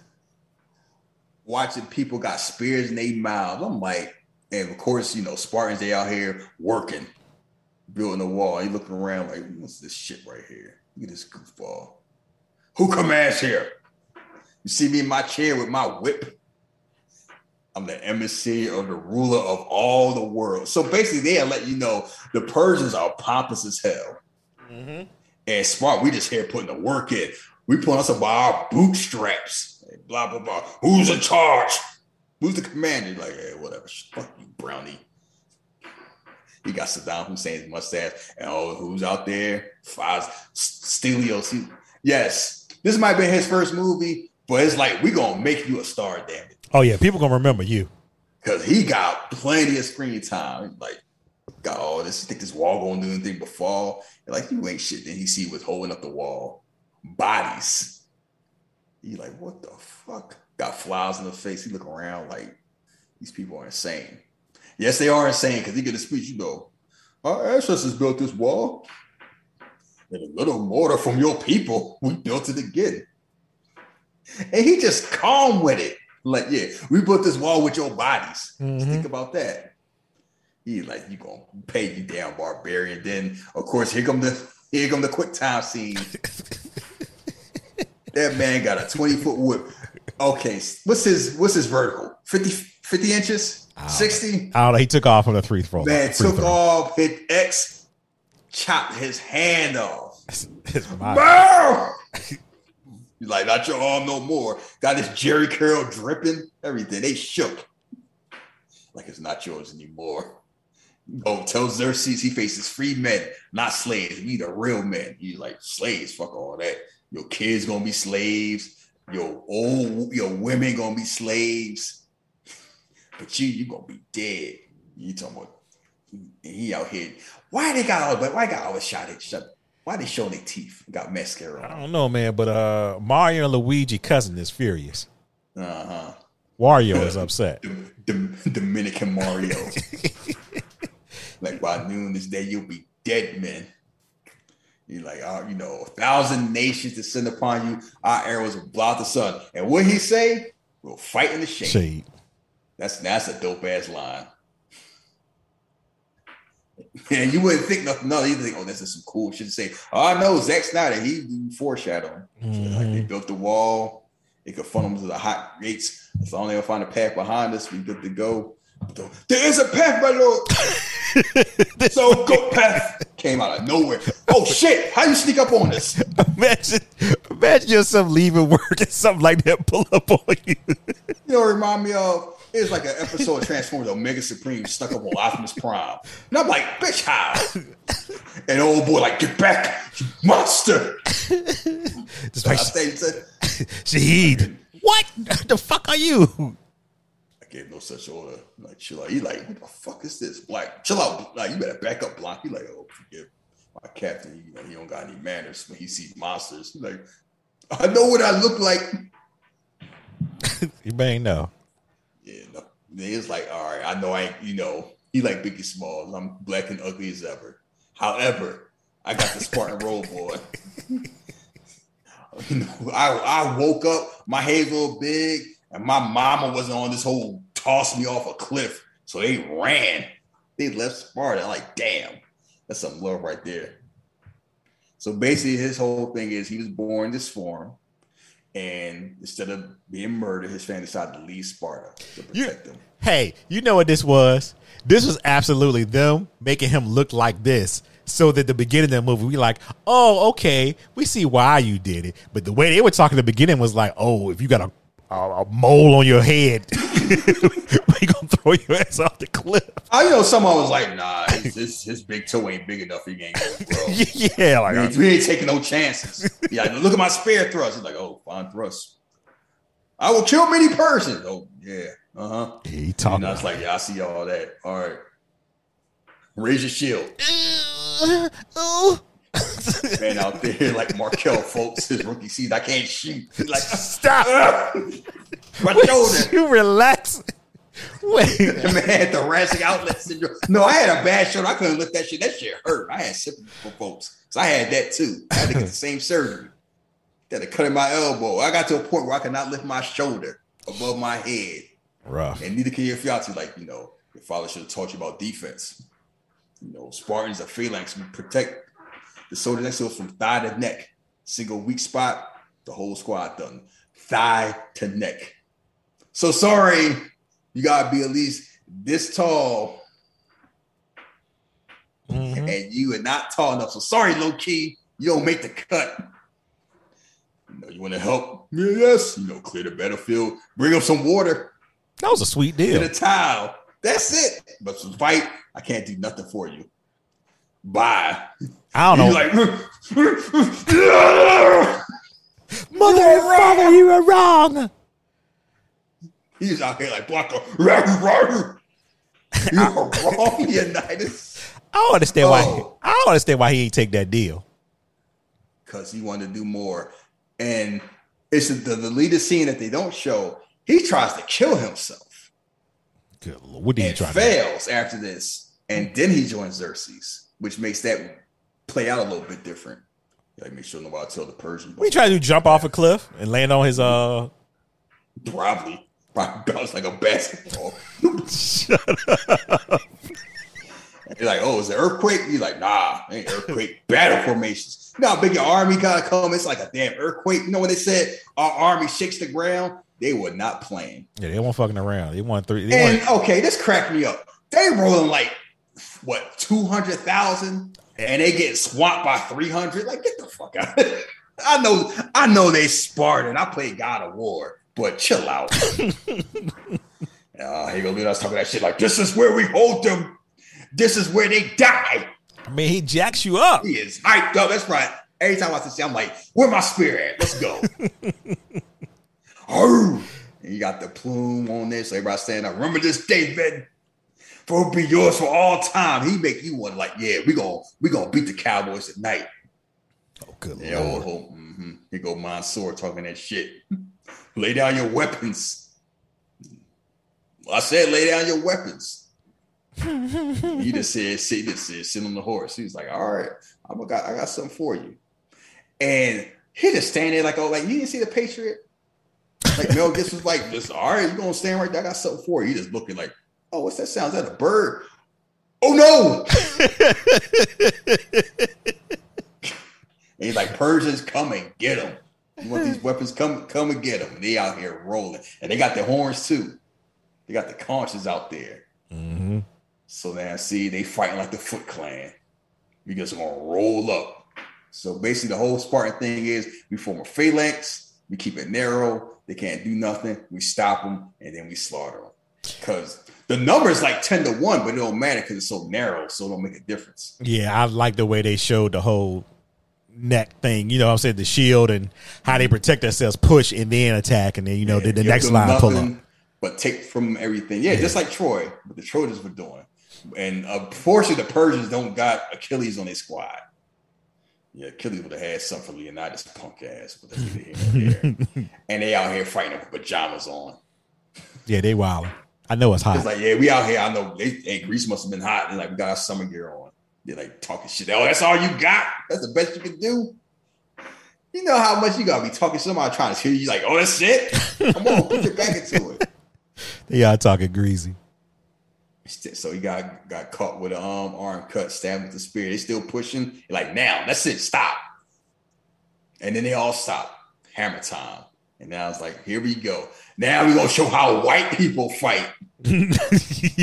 Watching people got spears in their mouths. I'm like, and of course, you know, Spartans they out here working, building a wall. He looking around like, what's this shit right here? Look at this goofball. Who commands here? You see me in my chair with my whip. I'm the emissary of the ruler of all the world. So basically, they let you know the Persians are pompous as hell. Mm-hmm. And smart, we just here putting the work in. We pulling us up by our bootstraps. Like, blah, blah, blah. Who's in charge? Who's the commander? Like, hey, whatever. Fuck you, Brownie. He got Saddam Hussein's mustache. And oh, who's out there? Five Stelios. Yes. This might be his first movie, but it's like, we gonna make you a star, damn it. Oh yeah, people gonna remember you. Cause he got plenty of screen time. Like, got all this. You think this wall gonna do anything but fall? You're like, you ain't shit. Then he see what's holding up the wall. Bodies. He like, what the fuck? Got flies in the face. He look around like these people are insane. Yes, they are insane because he get a speech, you know. Our ancestors built this wall. And a little mortar from your people, we built it again. And he just calm with it. Like, yeah, we built this wall with your bodies. Just mm-hmm. think about that. He like, you gonna pay you down, barbarian. Then, of course, here come the here come the quick time scene. that man got a 20 foot whip. Okay, what's his what's his vertical? 50, 50 inches? 60? I don't know. He took off on the three throw. Man free took throw. off, hit X, chopped his hand off. Mind. He's like, not your arm no more. Got his Jerry curl dripping, everything. They shook. Like it's not yours anymore. Oh, tell Xerxes he faces free men, not slaves. We the real men. He's like, slaves, fuck all that. Your kids gonna be slaves. Your old your women gonna be slaves. But you, you gonna be dead. You talking about he out here. Why they got all but why got all the shot at shut? Why they showing their teeth? Got mascara On. I don't know, man, but uh Mario and Luigi cousin is furious. Uh-huh. Wario is upset. Dom- Dom- Dominican Mario. like by noon this day, you'll be dead, man. You're like, uh, you know, a thousand nations descend upon you. Our arrows will blot the sun. And what he say? We'll fight in the shade. Shade. That's that's a dope ass line. And you wouldn't think nothing. No, you think, oh, this is some cool shit to say. Oh, I know Zack Snyder. He, he foreshadowing. Like they mm-hmm. built the wall. They could funnel them to the hot gates. As long as they'll find a path behind us, we good to go. There is a path, my lord. so go path came out of nowhere. Oh shit! How you sneak up on us? Imagine, imagine yourself leaving work and something like that pull up on you. You know, remind me of it's like an episode of Transformers Omega Supreme stuck up on Optimus Prime. And I'm like, bitch, how? And old boy, like, get back, you monster. Just like, Shahid. What the fuck are you? I gave no such order. Like, chill out. He like, what the fuck is this? Black, chill out. Like, you better back up, Blanc. He like, oh, forgive my captain. You know, he don't got any manners when he sees monsters. He like, I know what I look like. You may know. Yeah, no. It's like, all right, I know I you know, he like Biggie Smalls. I'm black and ugly as ever. However, I got the Spartan roll boy. You know, I, I woke up, my a little big, and my mama wasn't on this whole toss me off a cliff. So they ran. They left Sparta. like, damn, that's some love right there. So basically, his whole thing is he was born this form, and instead of being murdered, his family decided to leave Sparta to You, protect him. hey, you know what this was? This was absolutely them making him look like this. So that the beginning of the movie, we like, oh, okay, we see why you did it. But the way they were talking at the beginning was like, oh, if you got a, a, a mole on your head, we gonna throw your ass off the cliff. I know someone was like, nah, his, his, his big toe ain't big enough. He ain't gonna yeah, like we, ain't, we ain't taking no chances. Yeah, look at my spear thrust. He's like, oh, fine thrust. I will kill many persons. Oh, yeah. Uh huh. he And talking. I was like, yeah, I see all that. All right. Raise your shield. oh, Man out there like Markelle Fultz, his rookie season, I can't shoot. Like, Stop. my Would shoulder. you relax? Wait. Man had thoracic outlet syndrome. No, I had a bad shoulder. I couldn't lift that shit. That shit hurt. I had sympathy folks. So I had that too. I had to get the same surgery. That had cut in my elbow. I got to a point where I could not lift my shoulder above my head. Rough. And neither can your fiance. Like, you know, your father should have taught you about defense. You know, Spartans are phalanx. We protect the soldier next to us from thigh to neck. Single weak spot, the whole squad done. Thigh to neck. So sorry, you gotta be at least this tall, Mhm. and you are not tall enough. So sorry, low key, you don't make the cut. You know, you want to help? Yes. You know, clear the battlefield, bring up some water, That was a sweet deal. get a towel. That's it. But to fight, I can't do nothing for you. Bye. I don't know. Like, Mother and father, you were wrong. he's out here like Blanco. You're wrong, Leonidas. I don't understand why. Oh. I don't understand why he ain't take that deal. Because he wanted to do more. And it's the, the leader scene that they don't show. He tries to kill himself Good lord, what did he and try to? fails after this. And then he joins Xerxes, which makes that play out a little bit different. Like make sure nobody tell the Persian. What he try to do? Jump off a cliff and land on his uh? Probably. Probably bounce like a basketball. He's like, oh, is it earthquake? He's like, nah, ain't earthquake. Battle formations. You know how big your army gotta come? It's like a damn earthquake. You know when they said our army shakes the ground? They were not playing. Yeah, they weren't fucking around. They won three. They And won, okay, this cracked me up. They rolling like what two hundred thousand, and they get swamped by three hundred. Like, get the fuck out! I know, I know they Spartan. I play God of War, but chill out. uh, here go Leonidas talking that shit like this is where we hold them. This is where they die. I mean, he jacks you up. He is hyped up. That's right. Every time I see, I'm like, where my spear at? Let's go. Arr! and you got the plume on there, so everybody saying, "I remember this day, Ben. For be yours for all time." He make you one like, yeah, we gonna we gonna beat the Cowboys at night. Oh, good Yeah, lord. oh, oh, mhm. Here go Mansoor talking that shit. lay down your weapons. I said, lay down your weapons. he just said, sit, just said, sit on the horse. He's like, all right, I'm got, I got something for you. And he just standing there like, oh, like you didn't see the Patriot. Like Mel Gibson was like, just all right, you gonna stand right there? I got something for you. He just looking like, oh, what's that sound? Is that a bird? Oh no! And he's like, Persians, come and get them. You want these weapons? Come, come and get them. And they out here rolling, and they got their horns too. They got the conches out there. Mhm. So now, see, they fighting like the Foot Clan. We just gonna roll up. So basically, the whole Spartan thing is we form a phalanx. We keep it narrow. They can't do nothing. We stop them, and then we slaughter them. Because the number is like ten to one, but it don't matter because it's so narrow, so it don't make a difference. Yeah, I like the way they showed the whole neck thing. You know what I'm saying? The shield and how they protect themselves, push and then attack, and then you know Yeah, the, the next line pull up. But take from everything. Yeah, just like Troy, what the Trojans were doing. And uh, unfortunately, the Persians don't got Achilles on their squad. Yeah, Achilles would have had something for Leonidas punk ass, but that's neither here nor there. And they out here fighting with pajamas on. Yeah, they wild. I know it's hot. It's like, yeah, we out here. I know they hey, Greece must have been hot. They're like, we got our summer gear on. They're like talking shit. Oh, that's all you got? That's the best you can do. You know how much you gotta be talking somebody trying to hear you like, oh, that's it. Come on, put your back into it. they are talking greasy. So he got got caught with an um, arm cut, stabbed with the spear. They still pushing. Like now, that's it. Stop. And then they all stop. Hammer time. And now it's like, here we go. Now we're gonna show how white people fight.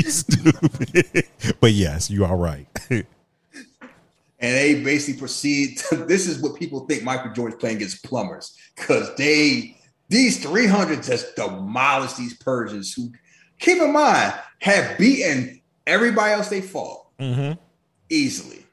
Stupid. but yes, you are right. And they basically proceed. To, this is what people think Michael Jordan's playing against plumbers because they these 300 just demolished these Persians who, keep in mind, have beaten everybody else they fought hmm easily.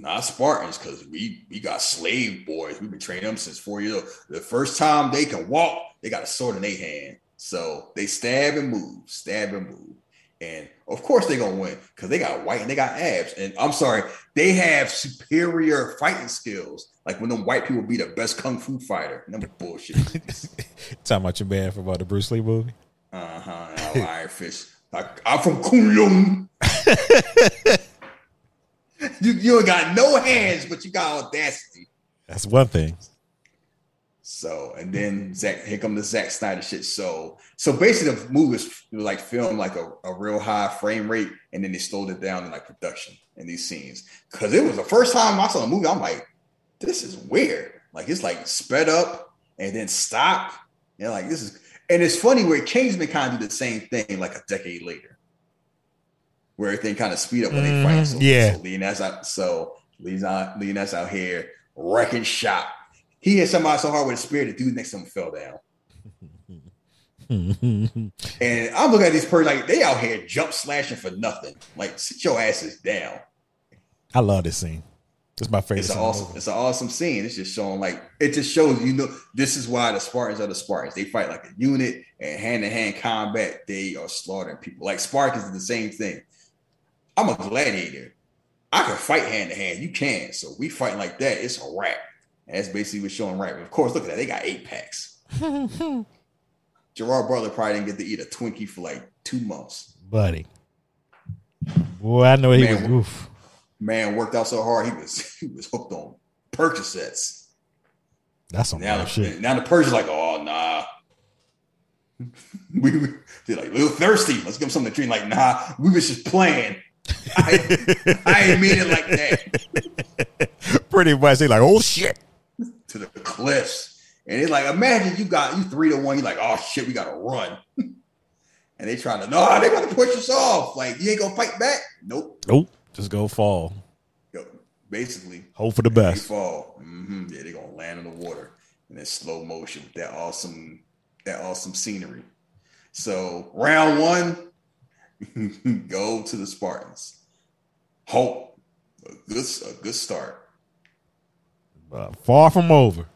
Not Spartans because we we got slave boys. We've been training them since four years old. The first time they can walk, they got a sword in their hand. So they stab and move, stab and move. And Of course they're gonna win because they got white and they got abs. And I'm sorry, they have superior fighting skills. Like when them white people be the best kung fu fighter. Number bullshit. Talking about your man from uh, the Bruce Lee movie. Uh huh. Iron Fist. Like, I'm from Kunlun. you you ain't got no hands, but you got audacity. That's one thing. So and then Zach, here come the Zack Snyder shit. So so basically the movie was like filmed like a, a real high frame rate, and then they slowed it down in like production in these scenes. Cause it was the first time I saw the movie, I'm like, this is weird. Like it's like sped up and then stop. And like this is and it's funny where Kingsman kind of do the same thing like a decade later. Where everything kind of speed up when they fight. Mm-hmm. So, yeah. so Leon's out, so Leon's out, out here wrecking shop. He hit somebody so hard with a spear, the dude next to him fell down. and I'm looking at these person like they out here jump slashing for nothing. Like sit your asses down. I love this scene. It's my favorite. It's an scene in the awesome, movie. it's an awesome scene. It's just showing like it just shows you know this is why the Spartans are the Spartans. They fight like a unit and hand to hand combat. They are slaughtering people. Like Spartans is the same thing. I'm a gladiator. I can fight hand to hand. You can. So we fighting like that. It's a wrap. And that's basically what's showing right. Of course, look at that. They got eight packs. Gerard Butler probably didn't get to eat a Twinkie for like two months. buddy. Boy, I know he Man, was. Oof. Man worked out so hard he was he was hooked on purchase sets. That's some Now, the, shit. now the Persians like, oh nah. we, we they're like a little thirsty. Let's give them something to drink. Like, nah, we was just playing. I, I ain't mean it like that. Pretty much. They like, oh shit. To the cliffs. And it's like, imagine you got you three to one, you're like, oh shit, we gotta run. and they trying to, no, they gotta push us off. Like, you ain't gonna fight back? Nope. Nope. Just go fall. Yo, basically, Hope for the best. fall. hmm Yeah, they're gonna land in the water and then slow motion with that awesome, that awesome scenery. So round one, go to the Spartans. Hope a good a good start. Uh, far from over.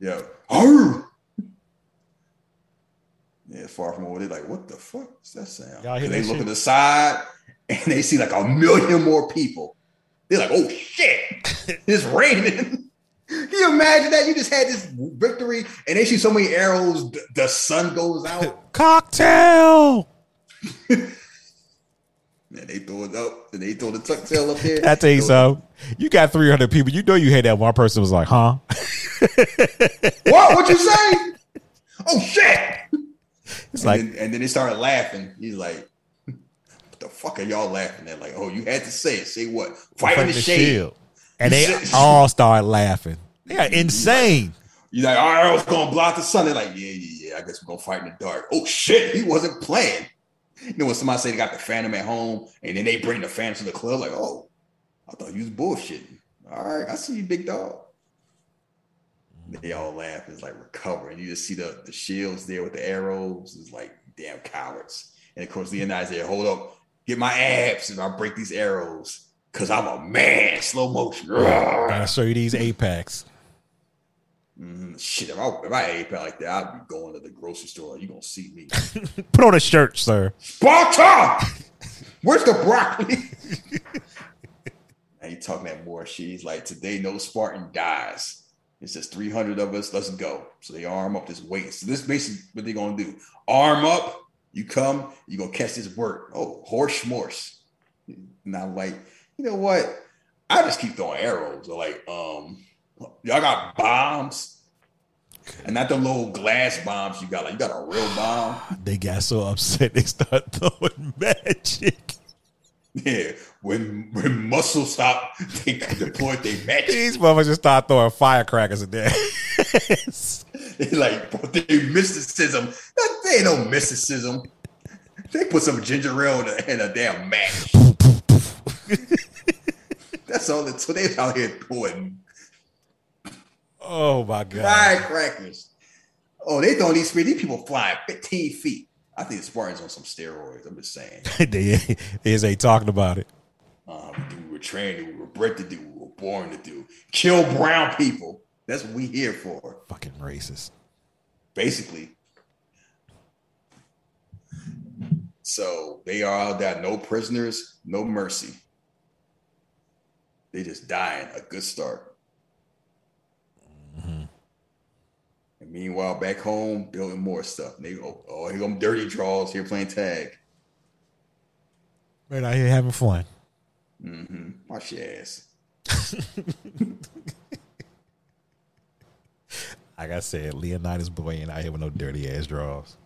Yeah. Arr! Yeah, far from over. They're like, what the fuck is that sound? Y'all hear And they look shit? at the side and they see like a million more people. They're like, oh shit, it's raining. Can you imagine that? You just had this victory and they shoot so many arrows, th- the sun goes out. Cocktail. And they throw it up, and they throw the tuck tail up there. I tell you so. You got 300 people. You know you had that one person was like, huh? What? What you say? oh shit! It's and, like, then, and then they started laughing. He's like, "What the fuck are y'all laughing at?" Like, "Oh, you had to say it. Say what? Fight in the, shade." And they all start laughing. They are insane. You're like, "All right, I was gonna block the sun." They're like, "Yeah, yeah, yeah. I guess we're gonna fight in the dark." Oh shit! He wasn't playing. You know when somebody say they got the Phantom at home, and then they bring the Phantom to the club, like, "Oh, I thought you was bullshitting." All right, I see you, big dog. They all laugh. It's like recovering. You just see the, the shields there with the arrows. It's like damn cowards. And of course, Leonidas there. Hold up, get my abs, and I'll break these arrows. Cause I'm a man. Slow motion. Gotta show you these Apex. Mhm. Shit, if I if I ate like that, I'd be going to the grocery store. You gonna see me, Put on a shirt, sir. Sparta? Where's the broccoli? and he talking that more shit. He's like, today no Spartan dies. It says 300 of us. Let's go. So they arm up this weight. So this basically what they're gonna do. Arm up. You come. You gonna catch this work. Oh, horse schmorse. And I'm like, you know what? I just keep throwing arrows. Or like, um, y'all got bombs. And not the little glass bombs you got. Like you got a real bomb. They got so upset they start throwing magic. Yeah. When when muscle stop, they deployed their magic. These motherfuckers just start throwing firecrackers at there. They like but they mysticism. They ain't no mysticism. They put some ginger ale in a, in a damn match. That's all. That, so they out here throwing oh my god. firecrackers. Oh, they throwing these these people flying 15 feet. I think the Spartans on some steroids. I'm just saying. they, they ain't talking about it. Um, we, we were trained, we were bred to do, we were born to do. Kill brown people. That's what we here for, Fucking racist. basically. So they are out there, no prisoners, no mercy. They just dying. A good start. Mm-hmm. And meanwhile, back home, building more stuff. And they go, oh, here come dirty draws here playing tag. Right out here having fun. Mm-hmm. Watch your ass. Like I said, Leonidas boy ain't out here with no dirty ass draws.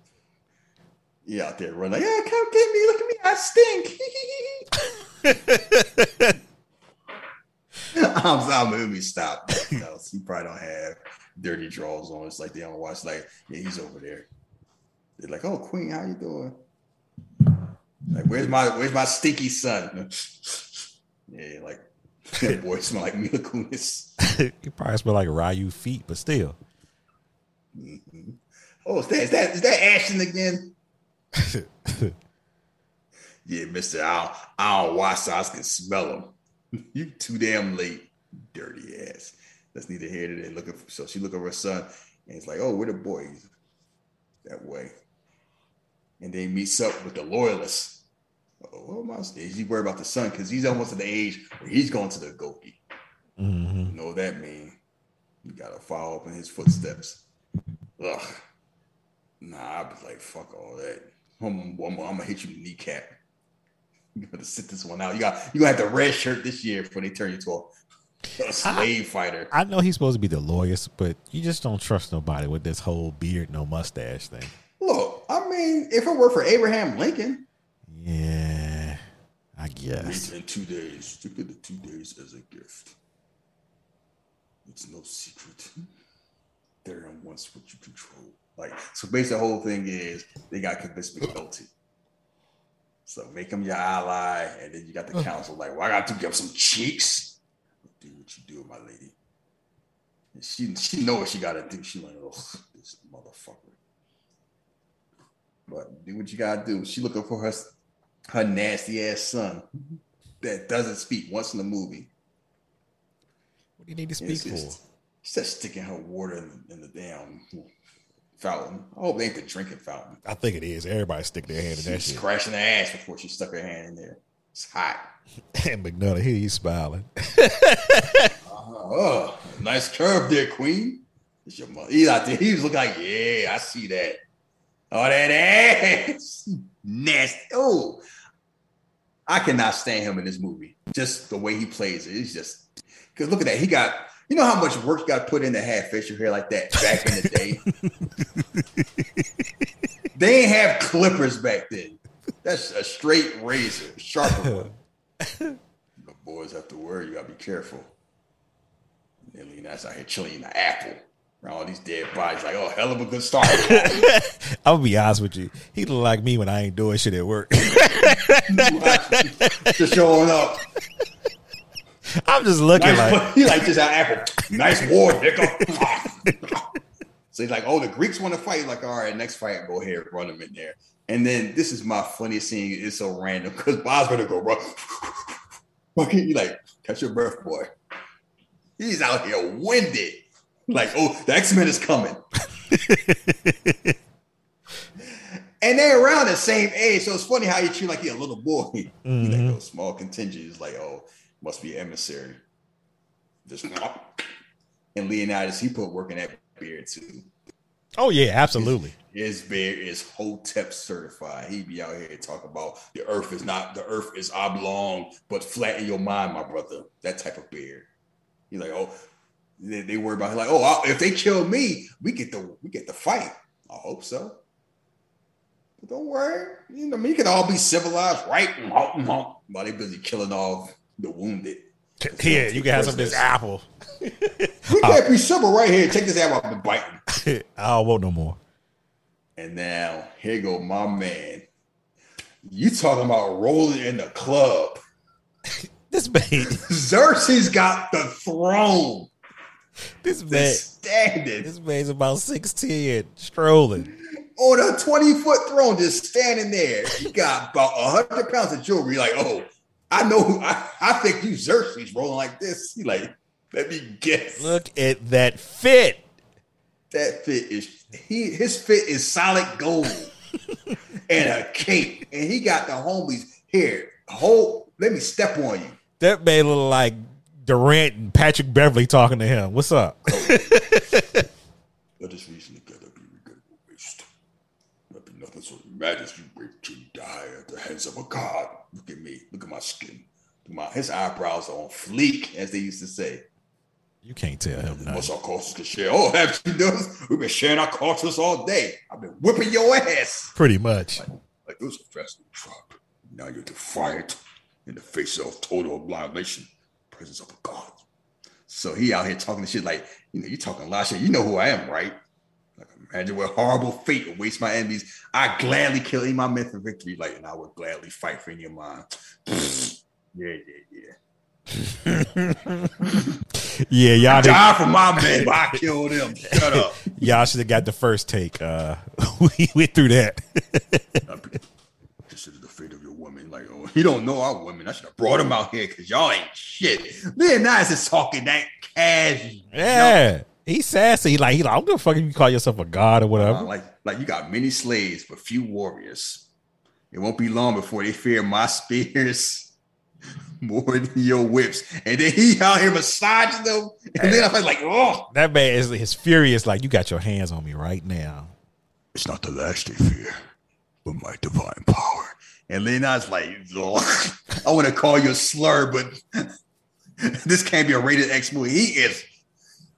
You out there running like, yeah, come get me. Look at me. I stink. I'm, I'm movie stop. No, he probably don't have dirty draws on. It's like they don't watch. Like, yeah, he's over there. They're like, oh, Queen, how you doing? Like, where's my where's my stinky son? yeah, like that boy smell like Mila Kunis. he probably smell like Ryu feet, but still. Mm-hmm. Oh, is that is that is that Ashton again? yeah, Mister, I don't, I don't watch, so I can smell him. you too damn late, dirty ass. That's neither here nor there. Looking for, so she look over her son, and it's like, oh, where the boys? That way. And then he meets up with the loyalists. Oh, what am I? Is he worried about the son? Because he's almost at the age where he's going to the agoge. Mm-hmm. You know what that mean? You gotta follow up in his footsteps. Ugh. Nah, I'd be like, fuck all that. I'm, I'm, I'm gonna hit you in the kneecap. You gotta sit this one out. You got you gonna have the red shirt this year before they turn you to a, a slave fighter. I know he's supposed to be the lawyerist, but you just don't trust nobody with this whole beard, no mustache thing. Look, I mean, if it were for Abraham Lincoln, Yeah, I guess. in two days, look at the two days as a gift. It's no secret. Theron wants what you control. Like, so basically, the whole thing is they got convinced me guilty. So make him your ally, and then you got the council like, well, I got to give some cheeks. Do what you do, my lady. And she she know what she got to do. She like, oh, this motherfucker. But do what you gotta do. She looking for her her nasty ass son that doesn't speak once in the movie. What do you need to speak for? She's just sticking her water in, in the damn fountain. I hope they ain't the drinking fountain. I think it is. Everybody stick their hand in that She's shit. crashing her ass before she stuck her hand in there. It's hot. and McNulty, here he's smiling. Oh, nice curve there, Queen. It's your mother. He's out there. He was looking like, yeah, I see that. Oh, that ass. Nasty. Oh, I cannot stand him in this movie. Just the way he plays it. It's just because look at that. He got, you know how much work you got put in to have facial hair like that back in the day? they ain't have clippers back then. That's a straight razor, sharper one. The boys have to worry. You gotta be careful. And then that's out here chilling in the apple. Around all these dead bodies, like, oh, hell of a good start. I'm gonna be honest with you. He look like me when I ain't doing shit at work. Just showing up. I'm just looking Nice, like he like just out apple. Nice war, nigga. so he's like, oh, the Greeks want to fight. Like, all right, next fight, go ahead, run them in there. And then this is my funniest scene. It's so random because Bob's gonna go, bro. Fucking, you like, catch your breath, boy. He's out here winded. Like, oh, the X-Men is coming. and they're around the same age. So it's funny how you treat like you're a little boy. He like, mm-hmm. small contingent is like, oh, must be emissary. Just and Leonidas, he put work in that beard too. Oh yeah, absolutely. His beard is Hotep certified. He be out here talking about the earth is not the earth is oblong, but flat in your mind, my brother. That type of beard. He's like, oh, they, they worry about like, oh, I- if they kill me, we get the we get the fight. I hope so. But don't worry, you know, we can all be civilized, right? While they busy killing off the wounded. Here, you can have some of this apple. We uh, can't be civil right here. Take this apple I've been biting. I don't want no more. And now here go my man. You talking about rolling in the club? This man, Xerxes got the throne. this man, standing this man's about sixteen, strolling. on a 20 foot throne, just standing there. He got about 100 pounds of jewelry. Like, oh, I know. Who, I, I think you Xerxes rolling like this. He like, let me guess. Look at that fit. That fit is he. His fit is solid gold, and a cape, and he got the homies here. Hold, let me step on you. That man look like Durant and Patrick Beverley talking to him. What's up? Oh, let us reason together be regrettable waste. There be nothing so mad as you wait to die at the hands of a god. Look at me. Look at my skin. My his eyebrows are on fleek, as they used to say. You can't tell him What's nothing. our cultures can share? Oh, have you noticed? We've been sharing our cultures all day. I've been whipping your ass. Pretty much. Like it was a festival trap. Now you're defiant in the face of total annihilation, presence of a god. So he out here talking shit like, you know, you're talking a lot of shit. You know who I am, right? Like imagine what horrible fate awaits my enemies. I gladly kill any of my men for victory, like, and I would gladly fight for any of mine. yeah, yeah, yeah. Yeah, y'all Die for my but I killed them. Shut up. y'all should have got the first take. Uh, we went through that. This is the fate of your woman. Like, oh, you don't know our women. I should have brought him out here because y'all ain't shit. Man, Leonidas is talking that cash. yeah, he's sassy. Like he like, I don't give a fuck if you call yourself a god or whatever. Uh, like, like you got many slaves, but few warriors. It won't be long before they fear my spears more than your whips. And then he out here massaging them. And then I was like, oh. that man is his furious. Like you got your hands on me right now. It's not the last they fear, but my divine power. And then I was like, "Ugh, I want to call you a slur, but this can't be a rated X movie. He is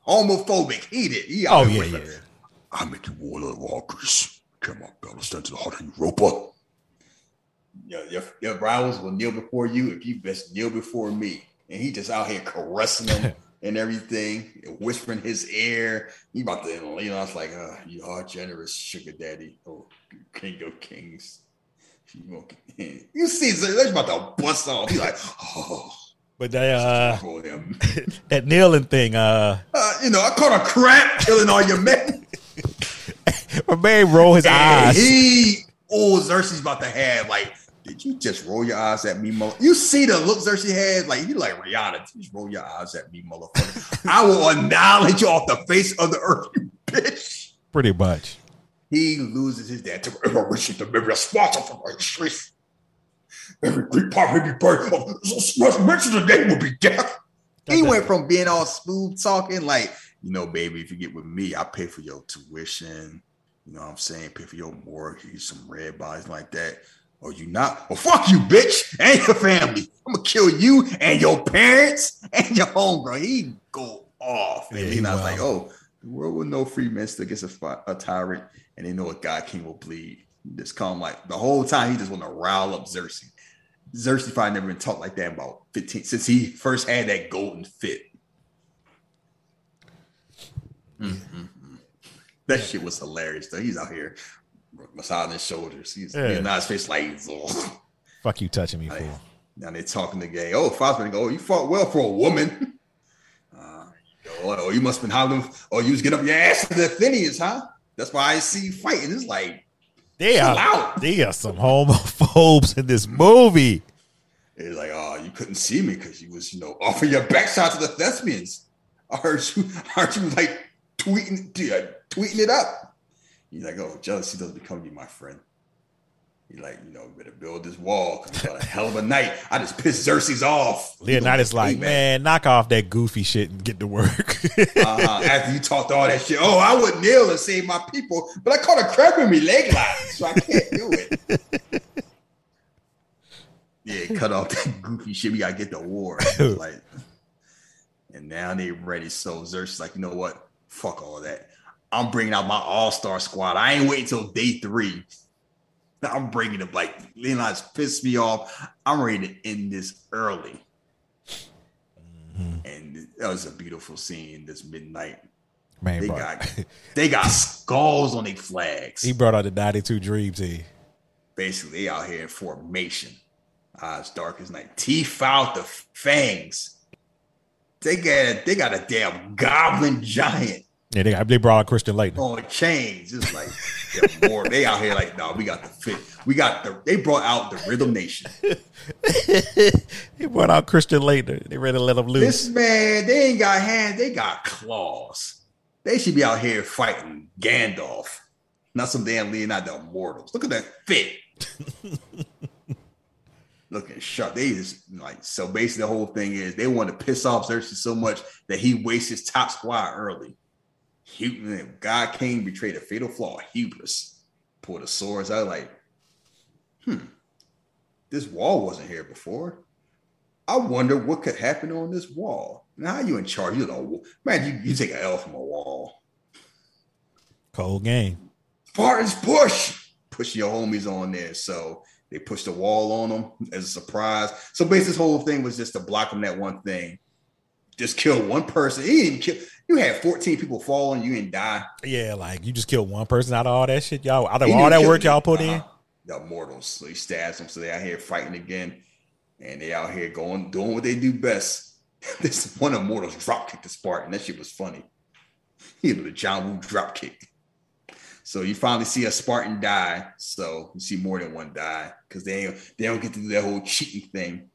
homophobic. He did. He Oh yeah, yeah. the- I make you warlord of walkers. Come on, battle stand to the heart of Europa. Your, your, your rivals will kneel before you if you best kneel before me. And he just out here caressing them and everything, whispering his ear. He about to, you know, I was like, uh, you are generous, sugar daddy. Oh, king of kings. You, you see, they're about to bust off. He's like, oh, But that uh, that kneeling thing. Uh, Uh, you know, I caught a crap killing all your men. my man roll his And eyes. he, oh, Xerxes about to have like, did you just roll your eyes at me, mo? You see the looks that she had, like you like Rihanna. Just roll your eyes at me, motherfucker. I will annihilate you off the face of the earth, you bitch. Pretty much. He loses his dad to ever wishing to be responsible for my streets. Every Greek part may be burned. Mention the name will be death. He went from being all smooth talking, like, you know, baby, if you get with me, I pay for your tuition. You know what I'm saying? Pay for your mortgage, some red bodies like that. Or you not? Well, fuck you, bitch, and your family. I'm gonna kill you and your parents and your homegirl. He go off. And Yeah, yeah, he I was like, oh, the world with no free men still gets a, fi- a tyrant, and they know a God king will bleed. Just come like the whole time he just want to rile up Xerxes. Xerxes probably never been taught like that about 15 since he first had that golden fit. Mm-hmm. That shit was hilarious though. He's out here massaging his shoulders. He's Yeah. yeah. not his face like ugh. Fuck you touching me, Like, fool. now they're talking to gay. Oh, Fosman go, oh, you fought well for a woman. Uh, oh, you must have been hollering. Oh, you was getting up your ass to the Phineas, huh? That's why I see you fighting. It's like they are, out. they are some homophobes in this movie. It's like, oh, you couldn't see me because you was, you know, offering your backside to the thespians. I heard you, I heard you like tweeting, tweeting it up. He's like, oh, jealousy doesn't become you, my friend. He's like, you know, we better build this wall. 'cause we got a hell of a night. I just pissed Xerxes off. Leonidas like, man, knock off that goofy shit and get to work. uh-huh. After you talked all that shit, oh, I would kneel and save my people, but I caught a crab in me leg lock, so I can't do it. yeah, cut off that goofy shit. We gotta get the war. like, and now they ready. So Xerxes like, you know what? Fuck all that. I'm bringing out my all star squad. I ain't waiting till day three. I'm bringing them like Leonidas pissed me off. I'm ready to end this early. Mm-hmm. And that was a beautiful scene. This midnight, man, they bro. got they got skulls on their flags. he brought out the 92 Dream Team. Basically, they out here in formation. Eyes dark as night, teeth out the fangs. They got they got a damn goblin giant Yeah, they, got, they brought out Christian Laettner. on oh, chains. It's like they're more. They out here like, no, we got the fit. We got the. They brought out the Rhythm Nation. he brought out Christian Laettner. They ready to let him loose. This man, they ain't got hands, they got claws. They should be out here fighting Gandalf, not some damn Leonardo mortals. Look at that fit. Looking sharp. They just like so basically the whole thing is they want to piss off Xerxes so much that he wastes his top squad early. He, God came, betrayed a fatal flaw, hubris. Pulled the swords out like, hmm, this wall wasn't here before. I wonder what could happen on this wall. Now you in charge. You know, man, you, you take an L from a wall. Cold game. Spartans push, push your homies on there. So they pushed the wall on them as a surprise. So basically, this whole thing was just to block them that one thing. Just kill one person. He didn't kill. You had 14 people fall and you didn't die. Yeah, like you just killed one person out of all that shit, y'all. Out of all that work y'all put in. Uh-huh. The mortals. So he stabs them. So they out here fighting again. And they out here going, doing what they do best. this one of mortals drop kicked the Spartan. That shit was funny. He did a John Woo drop kick. So you finally see a Spartan die. So you see more than one die because they they don't get to do that whole cheating thing.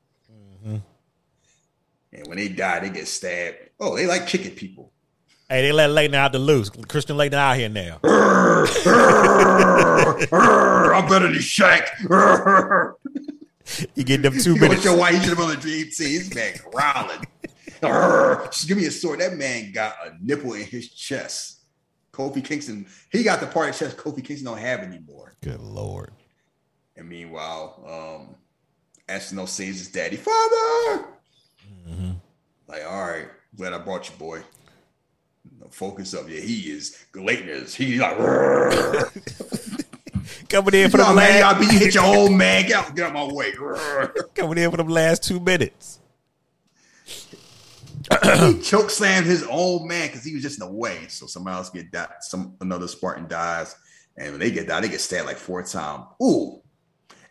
And when they die, they get stabbed. Oh, they like kicking people. Hey, they let Laettner out the loose. Christian Laettner out here now. I'm better than Shaq. You get them two You minutes. know why he should have on the dream team. This man growling. Just give me a sword. That man got a nipple in his chest. Kofi Kingston, he got the part of chest Kofi Kingston don't have anymore. Good lord. And meanwhile, um, saves his daddy, father. Like, all right, glad I brought you, boy. Focus up. Yeah, he is. Laettner is. He's like. Coming in for the man, you last, gotta be, you hit your old man. Get out, get out my way. Coming in for them last two minutes. he choke slammed his old man because he was just in the way. So somebody else get that. Some another Spartan dies, and when they get died, they get stabbed like four times. Ooh,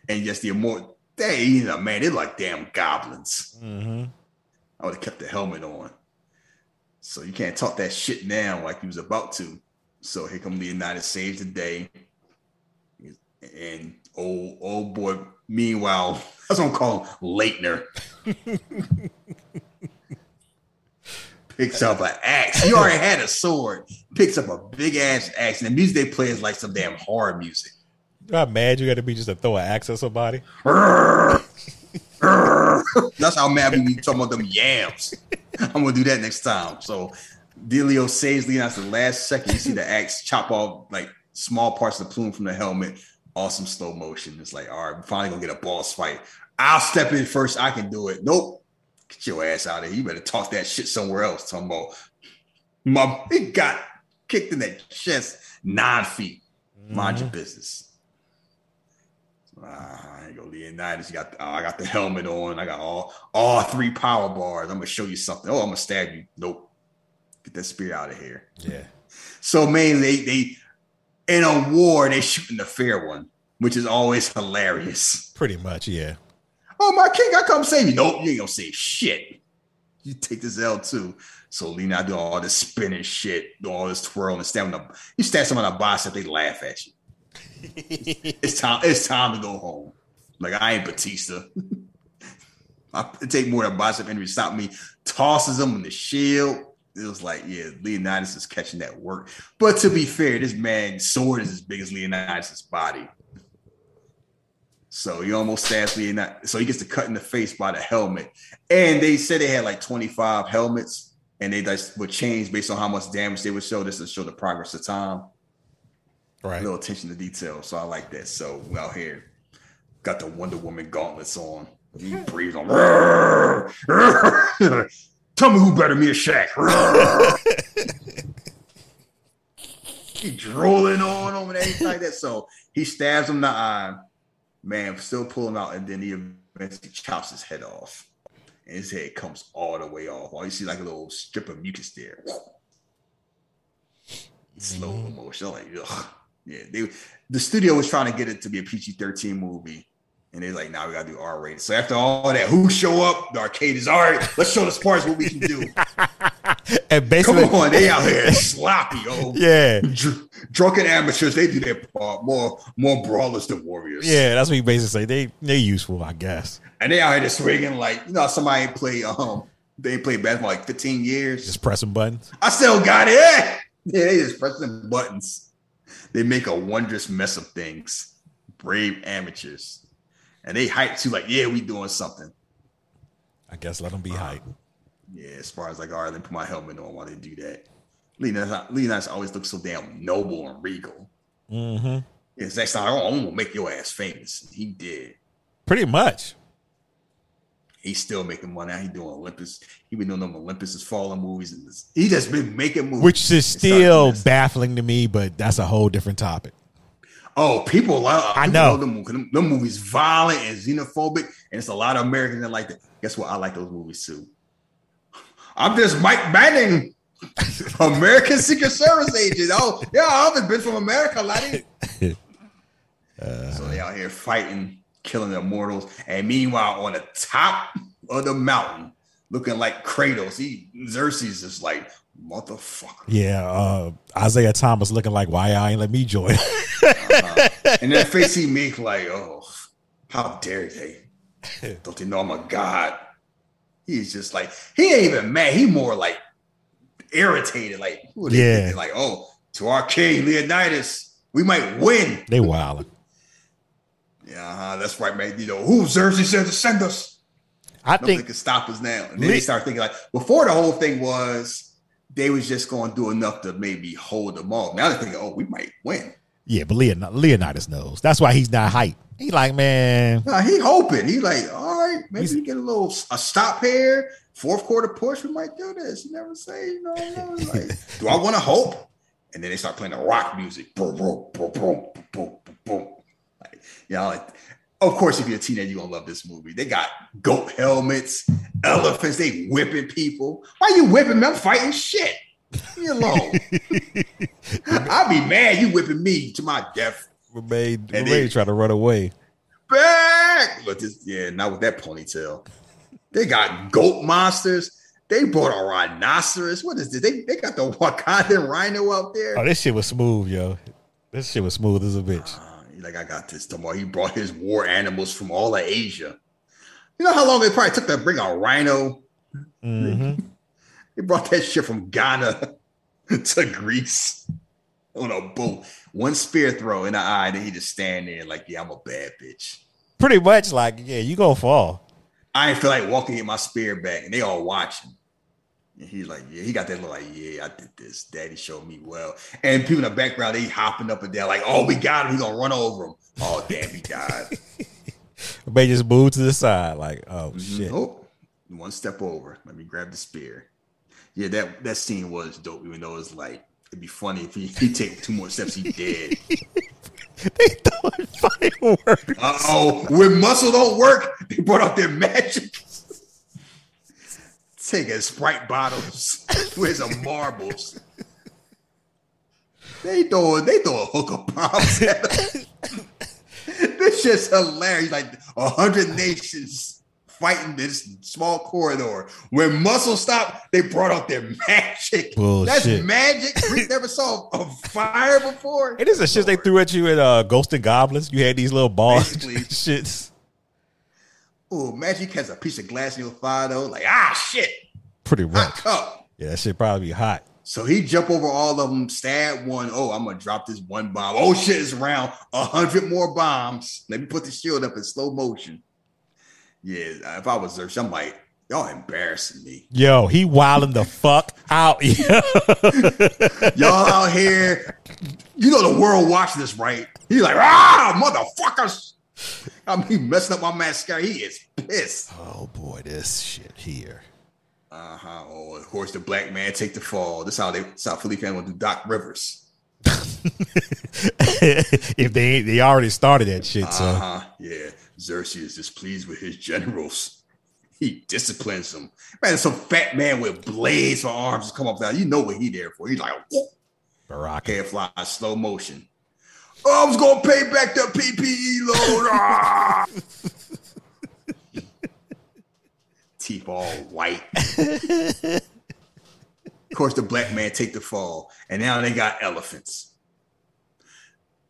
and just the more they, you know, man, they're like damn goblins. Mm-hmm. I would have kept the helmet on. So you can't talk that shit now like he was about to. So here come Leonidas saves the day. And old old boy, meanwhile, that's what I'm calling Laettner. Picks up an axe. He already had a sword. Picks up a big ass axe. And the music they play is like some damn horror music. You know how mad you got to be just to throw an axe at somebody? That's how mad we be talking about them yams. I'm gonna do that next time. So Delio saves Leonidas the last second. You see the axe chop off like small parts of the plume from the helmet. Awesome slow motion. It's like, all right, we're finally gonna get a boss fight. I'll step in first. I can do it. Nope. Get your ass out of here. You better talk that shit somewhere else. Talking about my he got kicked in the chest nine feet. Mind your mm-hmm. business. Ah, I ain't gonna Leonidas. You got oh, I got the helmet on. I got all all three power bars. I'm gonna show you something. Oh, I'm gonna stab you. Nope. Get that spear out of here. Yeah. So mainly they they in a war they shooting the fair one, which is always hilarious. Pretty much, yeah. Oh my king, I come save you. Nope, you ain't gonna save shit. You take this L too. So Leonidas do all this spinning shit, do all this twirling, and stabbing the you stab someone on the bicep, they laugh at you. it's time. It's time to go home. Like I ain't Batista. I take more than a bicep injury to stop me. Tosses him in the shield. It was like, yeah, Leonidas is catching that work. But to be fair, this man's sword is as big as Leonidas' body. So he almost stabs Leonidas. So he gets to cut in the face by the helmet. And they said they had like 25 helmets, and they just would change based on how much damage they would show. This to show the progress of time Right. A little attention to detail. So I like that. So we out here got the Wonder Woman gauntlets on. He breathes on. Tell me who better me or Shaq. he drooling on him and everything like that. So he stabs him in the eye. Man, still pulling out, and then he eventually chops his head off. And his head comes all the way off. All you see like a little strip of mucus there. Slow mm-hmm. motion. I'm like, ugh. Yeah, they the studio was trying to get it to be a PG 13 movie. And they're like, now we gotta do R rated. So after all that, who show up? The Arcadians all right. Let's show the Spartans what we can do. And Come basically, on, they out here sloppy, oh yeah, Dr- drunken amateurs. They do their part more, more brawlers than warriors. yeah, that's what you basically say. They they're useful, I guess. and they out here just swinging like you know somebody play um they played basketball like 15 years. Just pressing buttons. I still got it. Yeah, yeah they just pressing buttons. They make a wondrous mess of things. brave amateurs, and they hype too. Like, yeah, we doing something. I guess let them be hype. Yeah, as far as like, all right, let me put my helmet on while they do that. Leonidas, Leonidas always looks so damn noble and regal. Mm-hmm. Yeah, Snyder, oh, I'm gonna make your ass famous. He did. Pretty much. He's still making money. He doing Olympus. He been doing them Olympus is falling movies, and this, he just been making movies. Which is still baffling to me, but that's a whole different topic. Oh, people love. I people know. love them, them movies violent and xenophobic, and it's a lot of Americans that like that. Guess what? I like those movies too. I'm just Mike Banning, American Secret Service agent. Oh, yeah, I've been from America, laddie. so they out here fighting, killing the mortals. and meanwhile on the top of the mountain, looking like Kratos, he Xerxes is like motherfucker. Yeah, uh, Isaiah Thomas looking like why I ain't let me join. And that face he make like, oh, how dare they? Don't they know I'm a god? He's just like, he ain't even mad. He more like irritated. Like, who are they Yeah. thinking? Like, oh, to our king, Leonidas, we might win. they wildin'. Yeah, uh-huh, that's right, man. You know, who Xerxes said to send us? I Nothing think can stop us now. And then Le- they start thinking like, before the whole thing was, they was just going to do enough to maybe hold them off. Now they're thinking, oh, we might win. yeah, but Leon, Leonidas knows. That's why he's not hype. He like, man, Nah, he hoping. He like, all right, maybe He's- we get a little a stop here. Fourth quarter push, we might do this. You never say, you know, you know, like, do I want to hope? And then they start playing the rock music. Boom, boom, boom, boom, boom, boom, boom. You know, like, of course, if you're a teenager, you're gonna love this movie. They got goat helmets, elephants, they whipping people. Why you whipping me? I'm fighting shit. Leave me alone. I'll be mad you whipping me to my death. Remain, And Remain they- trying to run away. back. But this, yeah, not with that ponytail. They got goat monsters. They brought a rhinoceros. What is this? They, they got the Wakandan rhino out there. Oh, this shit was smooth, yo. This shit was smooth as a bitch. Like, I got this tomorrow. He brought his war animals from all of Asia. You know how long it probably took to bring a rhino? Mhm. They brought that shit from Ghana to Greece on a boat. One spear throw in the eye, then he just stand there like, yeah, I'm a bad bitch. Pretty much like, yeah, you gonna fall. I ain't feel like walking in my spear back, and they all watching. He's like, yeah, he got that look like, yeah, I did this. Daddy showed me well. And people in the background, they hopping up and down, like, oh, we got him. He gonna run over him. Oh, damn, he died. They just moved to the side, like, oh shit. Oh, one step over. Let me grab the spear. Yeah, that that scene was dope. Even though it's like it'd be funny if he, he take two more steps, he dead. They throwing fireworks. Uh oh, when muscle don't work, they brought out their magic. Taking Sprite bottles with some marbles. They throwing they throwing hookup bombs at us. this shit's hilarious. Like a hundred nations fighting this small corridor. When muscle stopped, they brought out their magic. Bullshit. That's magic. We never saw a fire before. It is the shit they threw at you in uh, Ghost and Goblins. You had these little balls, shits. Oh, magic has a piece of glass in your thigh though. Like ah shit, Pretty cup. Yeah, that shit probably be hot. So he jump over all of them, stab one. Oh, I'm gonna drop this one bomb. Oh shit, it's around a hundred more bombs. Let me put the shield up in slow motion. Yeah, if I was there, I'm like, y'all embarrassing me. Yo, he wilding the fuck out. Y'all out here, you know the world watch this, right? He's like, ah, motherfuckers. I mean, messing up my mascara. He is pissed. oh boy, this shit here. Uh-huh. Oh, of course, the black man take the fall. This how they South Philly fan to do Doc Rivers. if they ain't, they already started that shit. So Uh-huh. Yeah. Xerxes is displeased with his generals. He disciplines them. Man, some fat man with blades for arms to come up there. You know what he there for. He's like, whoop, head fly, slow motion. Oh, I was gonna pay back the PPE load. Ah! Teeth all white. of course, the black man take the fall, and now they got elephants.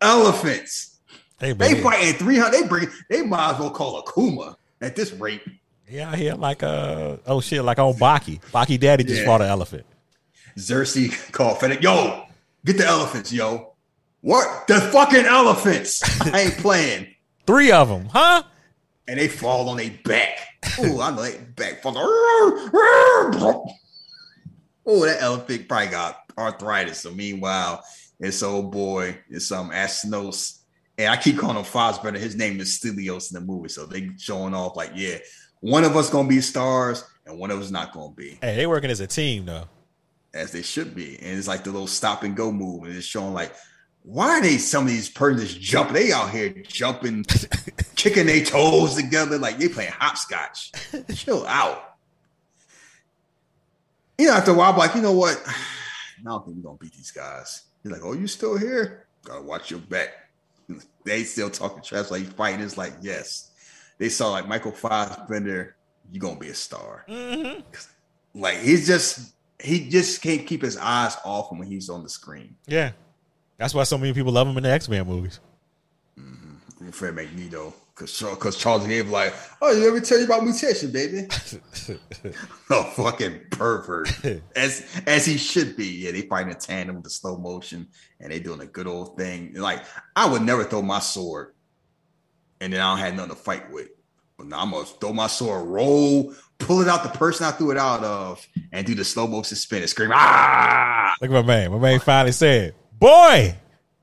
Elephants. Hey, They fighting 300. They bring they might as well call a Kuma at this rate. yeah, here like uh oh shit, like on Baki. Baki Daddy just Yeah. fought an elephant. Xerxes called FedEx. Yo, get the elephants, yo. What the fucking elephants? I ain't playing. Three of them, huh? And they fall on their back. Oh, I know they back fucking. Oh, that elephant probably got arthritis. So meanwhile, it's old boy, it's um Asnos. And I keep calling him Fassbender. His name is Stelios in the movie. So they showing off like, yeah, one of us gonna be stars and one of us not gonna be. Hey, they working as a team though. As they should be. And it's like the little stop and go move. And it's showing like, why are they some of these persons jumping? They out here jumping, kicking their toes together like they playing hopscotch. Chill out. You know, after a while, I'm like, you know what? I don't think we're gonna beat these guys. He's like, oh, you still here? Gotta watch your back. They still talking trash like fighting. It's like, yes. They saw like Michael Fassbender, you're gonna be a star. Mm-hmm. Like he's just he just can't keep his eyes off him when he's on the screen. Yeah, that's why so many people love him in the X Men movies. Fred Magneto, because because Charles Gave like, oh, you ever tell you about mutation, baby? oh, fucking pervert, as as he should be. Yeah, they fighting a tandem with the slow motion, and they doing a good old thing. Like I would never throw my sword, and then I don't have nothing to fight with. But now I'm gonna throw my sword, roll, pull it out the person I threw it out of, and do the slow motion spin and scream, ah! Look at my man. My man finally said, "Boy,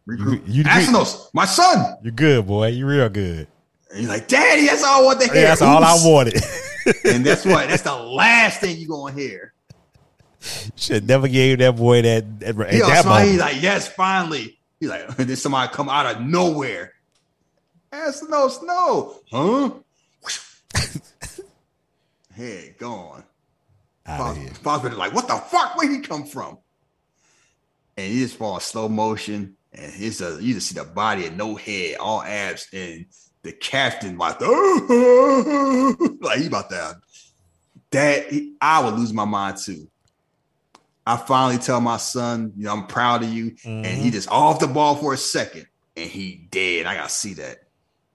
Recruit. you- Asnos, my son. you're good, boy. You're real good." And he's like, Daddy, that's all I want to hear. Yeah, that's all I wanted. and that's what that's the last thing you're gonna hear. Should never gave that boy that at, at He that smile, he's like, yes, finally. He's like, then somebody come out of nowhere. Ask no snow. Huh? Head gone. Outta here. Father like, what the fuck? Where'd he come from? And he just fall in slow motion. And it's a you just see the body and no head, all abs, and the captain like, oh, like he about that. That I would lose my mind too. I finally tell my son, you know, I'm proud of you. And he mm-hmm. just off the ball for a second and he dead. I gotta see that.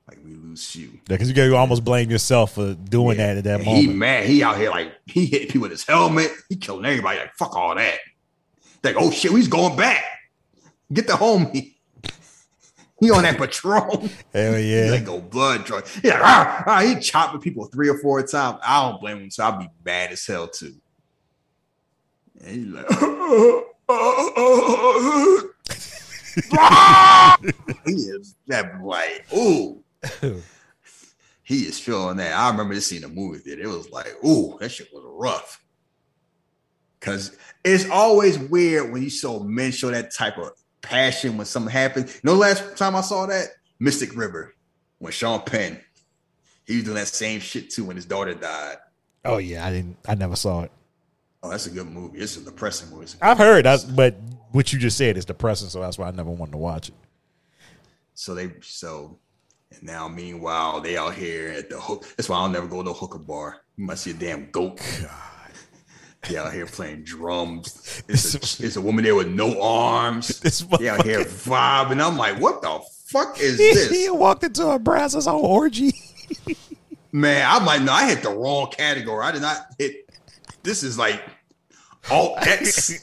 Like we lose you. Yeah, because you you almost blame yourself for doing Yeah. that at that And He moment. mad. He out here like he hit people with his helmet. He killing everybody. Like fuck all that. Like oh shit, he's going back. Get the homie. He on that patrol. Hell yeah. like go blood drug. He like ah, ah, he chopping people three or four times. I don't blame him. So I'll be mad as hell too. And he's like. oh he is that like, ooh. he is feeling that. I remember this scene in the movie theater. It was like, ooh, that shit was rough. Cause it's always weird when you saw men show that type of passion when something happens. You know, last time I saw that Mystic River when Sean Penn, he was doing that same shit too when his daughter died. Oh yeah, I didn't. I never saw it. Oh, that's a good movie. It's a depressing movie. A- I've heard that, but what you just said is depressing, so that's why I never wanted to watch it. So they so and now meanwhile they out here at the hook. That's why I'll never go to a hooker bar. You must see a damn goat. They out here playing drums. It's a, it's a woman there with no arms. This They out here vibing. I'm like, what the fuck is this? he walked into a Brazos on orgy. Man, I'm like, no, I hit the wrong category. I did not hit. This is like alt X.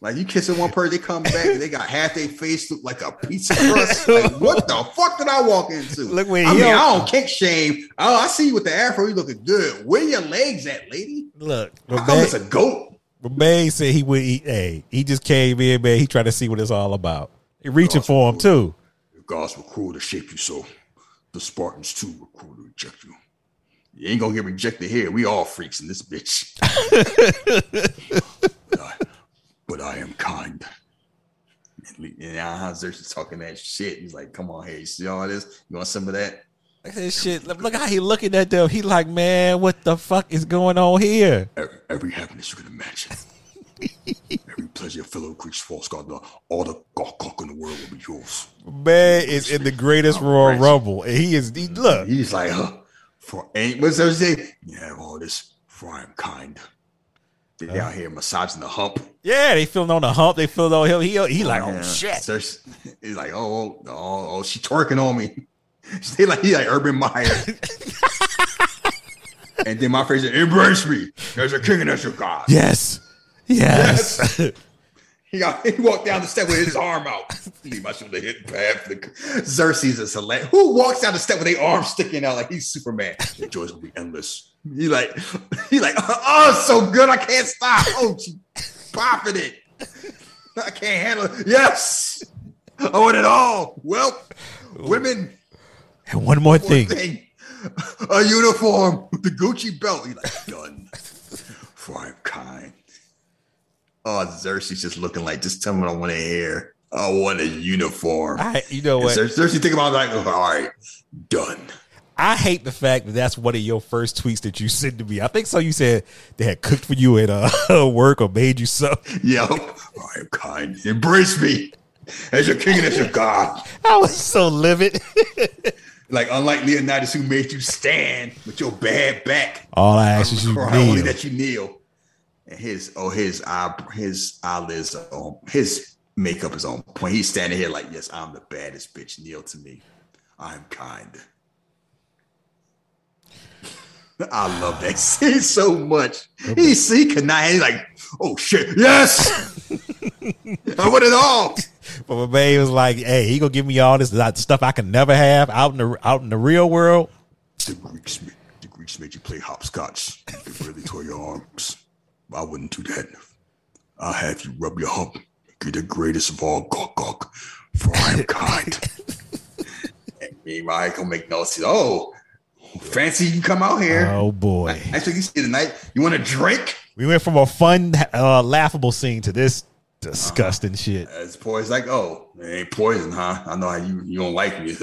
like you kissing one person, they come back and they got half their face look like a pizza crust. like what the fuck did I walk into? Look where I mean, on- I don't kick shame. Oh, I see you with the afro. You looking good. Where your legs at, lady? Look, it's a goat? but man said he would. eat. hey, he just came in, man. He tried to see what it's all about. He reaching for him too. The gods were cruel to shape you so. The Spartans too were cruel to reject you. You ain't gonna get rejected here. We all freaks in this bitch. but, I, but I am kind. And Le- and now Xerxes talking that shit. He's like, "Come on, here, you see all this? You want some of that?" This shit. Look, how he looking at them. He like, man, what the fuck is going on here? Every, every happiness you can imagine, every pleasure your fellow Greeks false god, the- all the cock cock in the world will be yours. Man is in the greatest Royal Rumble, and he is. He, look, He's like, huh? For ain't what's those say? You have all this, for I am kind. They out here massaging the hump. yeah, they feeling on the hump. They feeling on him. He, he like, oh Yeah. shit. So he's like, oh, oh, oh, oh, she twerking on me. They like he like Urban Meyer. and then my friend said, embrace me. There's a king and there's a god. Yes, yes. He, got, he walked down the step with his arm out. He must have hit the, Xerxes is hilarious. Who walks down the step with their arm sticking out like he's Superman? The joys will be endless. He like, he like, uh, oh, it's so good. I can't stop. Oh, she popping it. I can't handle it. Yes. I want it all. Well, women. And one more One thing. thing. A uniform with the Gucci belt. He's like, done. For I'm kind. Oh, Xerxes just looking like, just tell me what I want to hear. I want a uniform. I, you know And what? Xer- Xerxes think about it like, all right, done. I hate the fact that that's one of your first tweets that you sent to me. I think so. You said they had cooked for you at uh, work or made you something. Yep. I am kind. Embrace me as your king and as your God. I was so livid. Like, unlike Leonidas, who made you stand with your bad back. All I ask is you Cry only kneel. that you kneel. And his oh his eye his eyelids are on his makeup is on point. He's standing here like, yes, I'm the baddest bitch. Kneel to me. I'm kind. I love that scene so much. He see Kanai, he's like, oh shit, yes. I want it all. But my baby was like, "Hey, he gonna give me all this stuff I can never have out in the out in the real world." The Greeks, made, the Greeks made you play hopscotch. They really tore your arms. I wouldn't do that. I'll have you rub your hump. Get the greatest of all gawk gawk, for I am kind. and meanwhile, I gonna make no sense. Oh, fancy you come out here. Oh boy, That's what you see tonight. You want a drink? we went from a fun, uh, laughable scene to this disgusting uh-huh. shit. As poison, like, oh, it ain't poison, huh? I know how you you don't like me.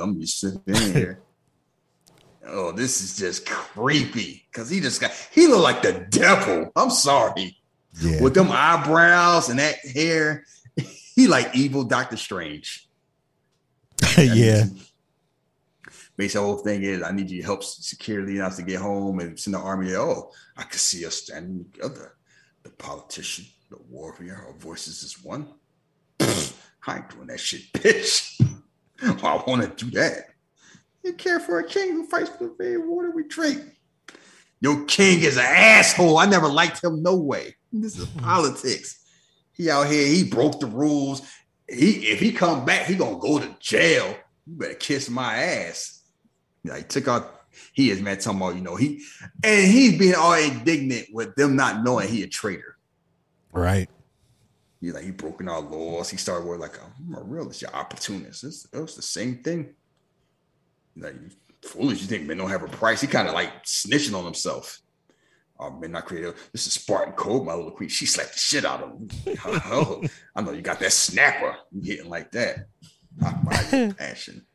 I'm just sitting here. oh, this is just creepy because he just got he looked like the devil. I'm sorry Yeah, with them eyebrows and that hair. He like evil Doctor Strange. yeah. Basically, the whole thing is I need you to help secure Leonidas to get home and send the army. Oh, I can see us standing together. The politician, the warrior, our voices is one. I ain't doing that shit, bitch. Oh, I want to do that. You care for a king who fights for the very water we drink. Your king is an asshole. I never liked him no way. This is hmm. politics. He out here, he broke the rules. He if he come back, he gonna go to jail. You better kiss my ass. Yeah, he took out. He is man talking about you know he and he's being all indignant with them not knowing he a traitor. Right. He's like he broken our laws. He started with like I'm a realist, you're opportunist. It's, it was the same thing. Like you foolish, you think men don't have a price? He kind of like snitching on himself. Oh, men not creative. This is Spartan code, my little queen. She slapped the shit out of him. oh, I know you got that snapper. You hitting like that. I buy your passion.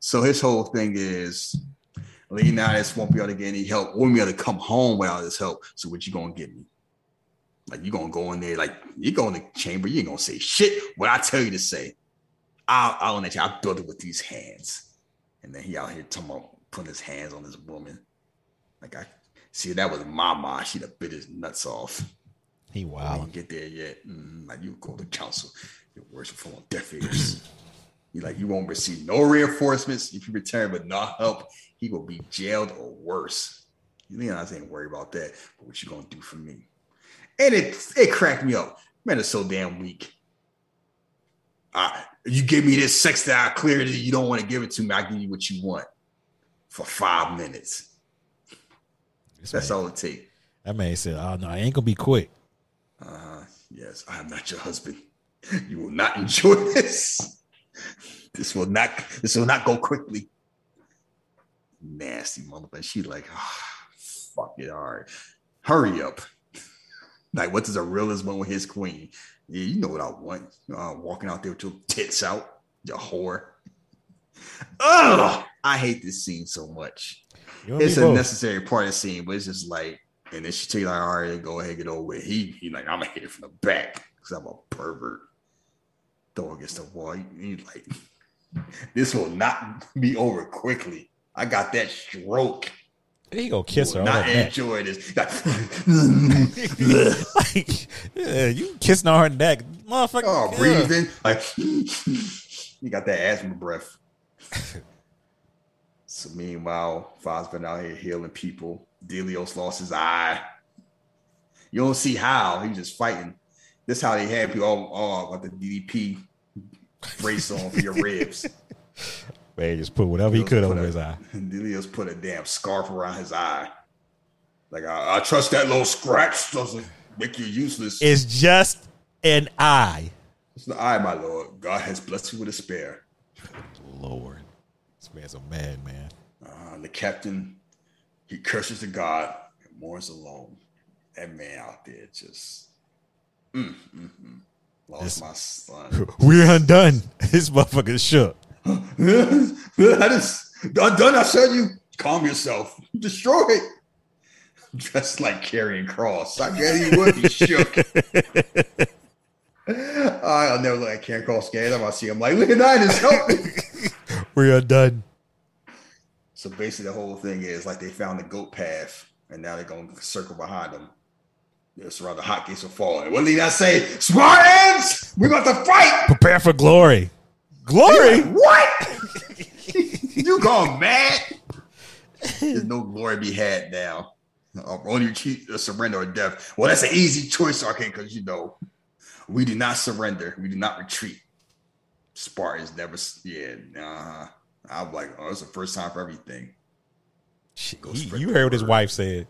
So his whole thing is Leonidas won't be able to get any help. Won't be able to come home without his help. So what you gonna get me? Like you're gonna go in there, like you go in the chamber, you ain't gonna say shit. What I tell you to say, I'll I'll let you. I'll build it with these hands. And then he out here talking about putting his hands on this woman. Like I see that was mama. She'd have bit his nuts off. He I wild. didn't get there yet. Mm, like you go to council, your words will fall on deaf ears. you like you won't receive no reinforcements if you return, but not help. He will be jailed or worse. You know, I ain't worried about that. But what you gonna do for me? And it it cracked me up. Man, it's so damn weak. Uh, you give me this sex that I clearly you don't want to give it to me. I give you what you want for five minutes. This That's man- all it takes. That man said, "Oh no, I ain't gonna be quick." Uh, yes, I am not your husband. You will not enjoy this. This will not. This will not go quickly. Nasty motherfucker. She like, ah, fuck it. All right, hurry up. Like, what does a realist want with his queen? Yeah, you know what I want. Uh, walking out there with your tits out, you whore. Ugh, I hate this scene so much it's a both. necessary part of the scene, but it's just like, and then she tell you like, all right, go ahead, get over with. He, he like, I'm gonna hit it from the back because I'm a pervert. Throw against the wall. He, he like, this will not be over quickly. I got that stroke. He gonna kiss her not enjoy this. Like, yeah, you kissing on her neck, motherfucker. oh, yeah. breathing. Like, you got that asthma breath. So meanwhile, Foz's been out here healing people. Dilios lost his eye. You don't see how. He just fighting. This how they had people all, all got the DDP brace on for your ribs. Man, just put whatever he could over a- his eye. Dilios put a damn scarf around his eye. Like I, I trust that little scratch doesn't make you useless. It's just an eye. It's the eye, my lord. God has blessed you with a spare. Lord. This man's a madman. Uh, the captain, he curses to God and mourns alone. That man out there just mm, mm, mm. lost This- my son. We're undone. This motherfucker shook. I just undone. I said you calm yourself. Destroy it. Dressed like carrying cross. I guess he would be shook. I'll never let Karen Cross get him. I see him like Leonidas, help me. We're done. So basically, the whole thing is like they found the goat path, and now they're going to circle behind them. They're surrounded. The hot gates are falling. What did not say? Spartans, we're about to fight. Prepare for glory. Glory? What? you gone mad? There's no glory to be had now. Uh, only cheat, uh, surrender or death. Well, that's an easy choice, Arcane, because you know we do not surrender. We do not retreat. Spartans never. Yeah, nah. I'm like, oh, it's the first time for everything. Shit, Go he- you heard what his wife said.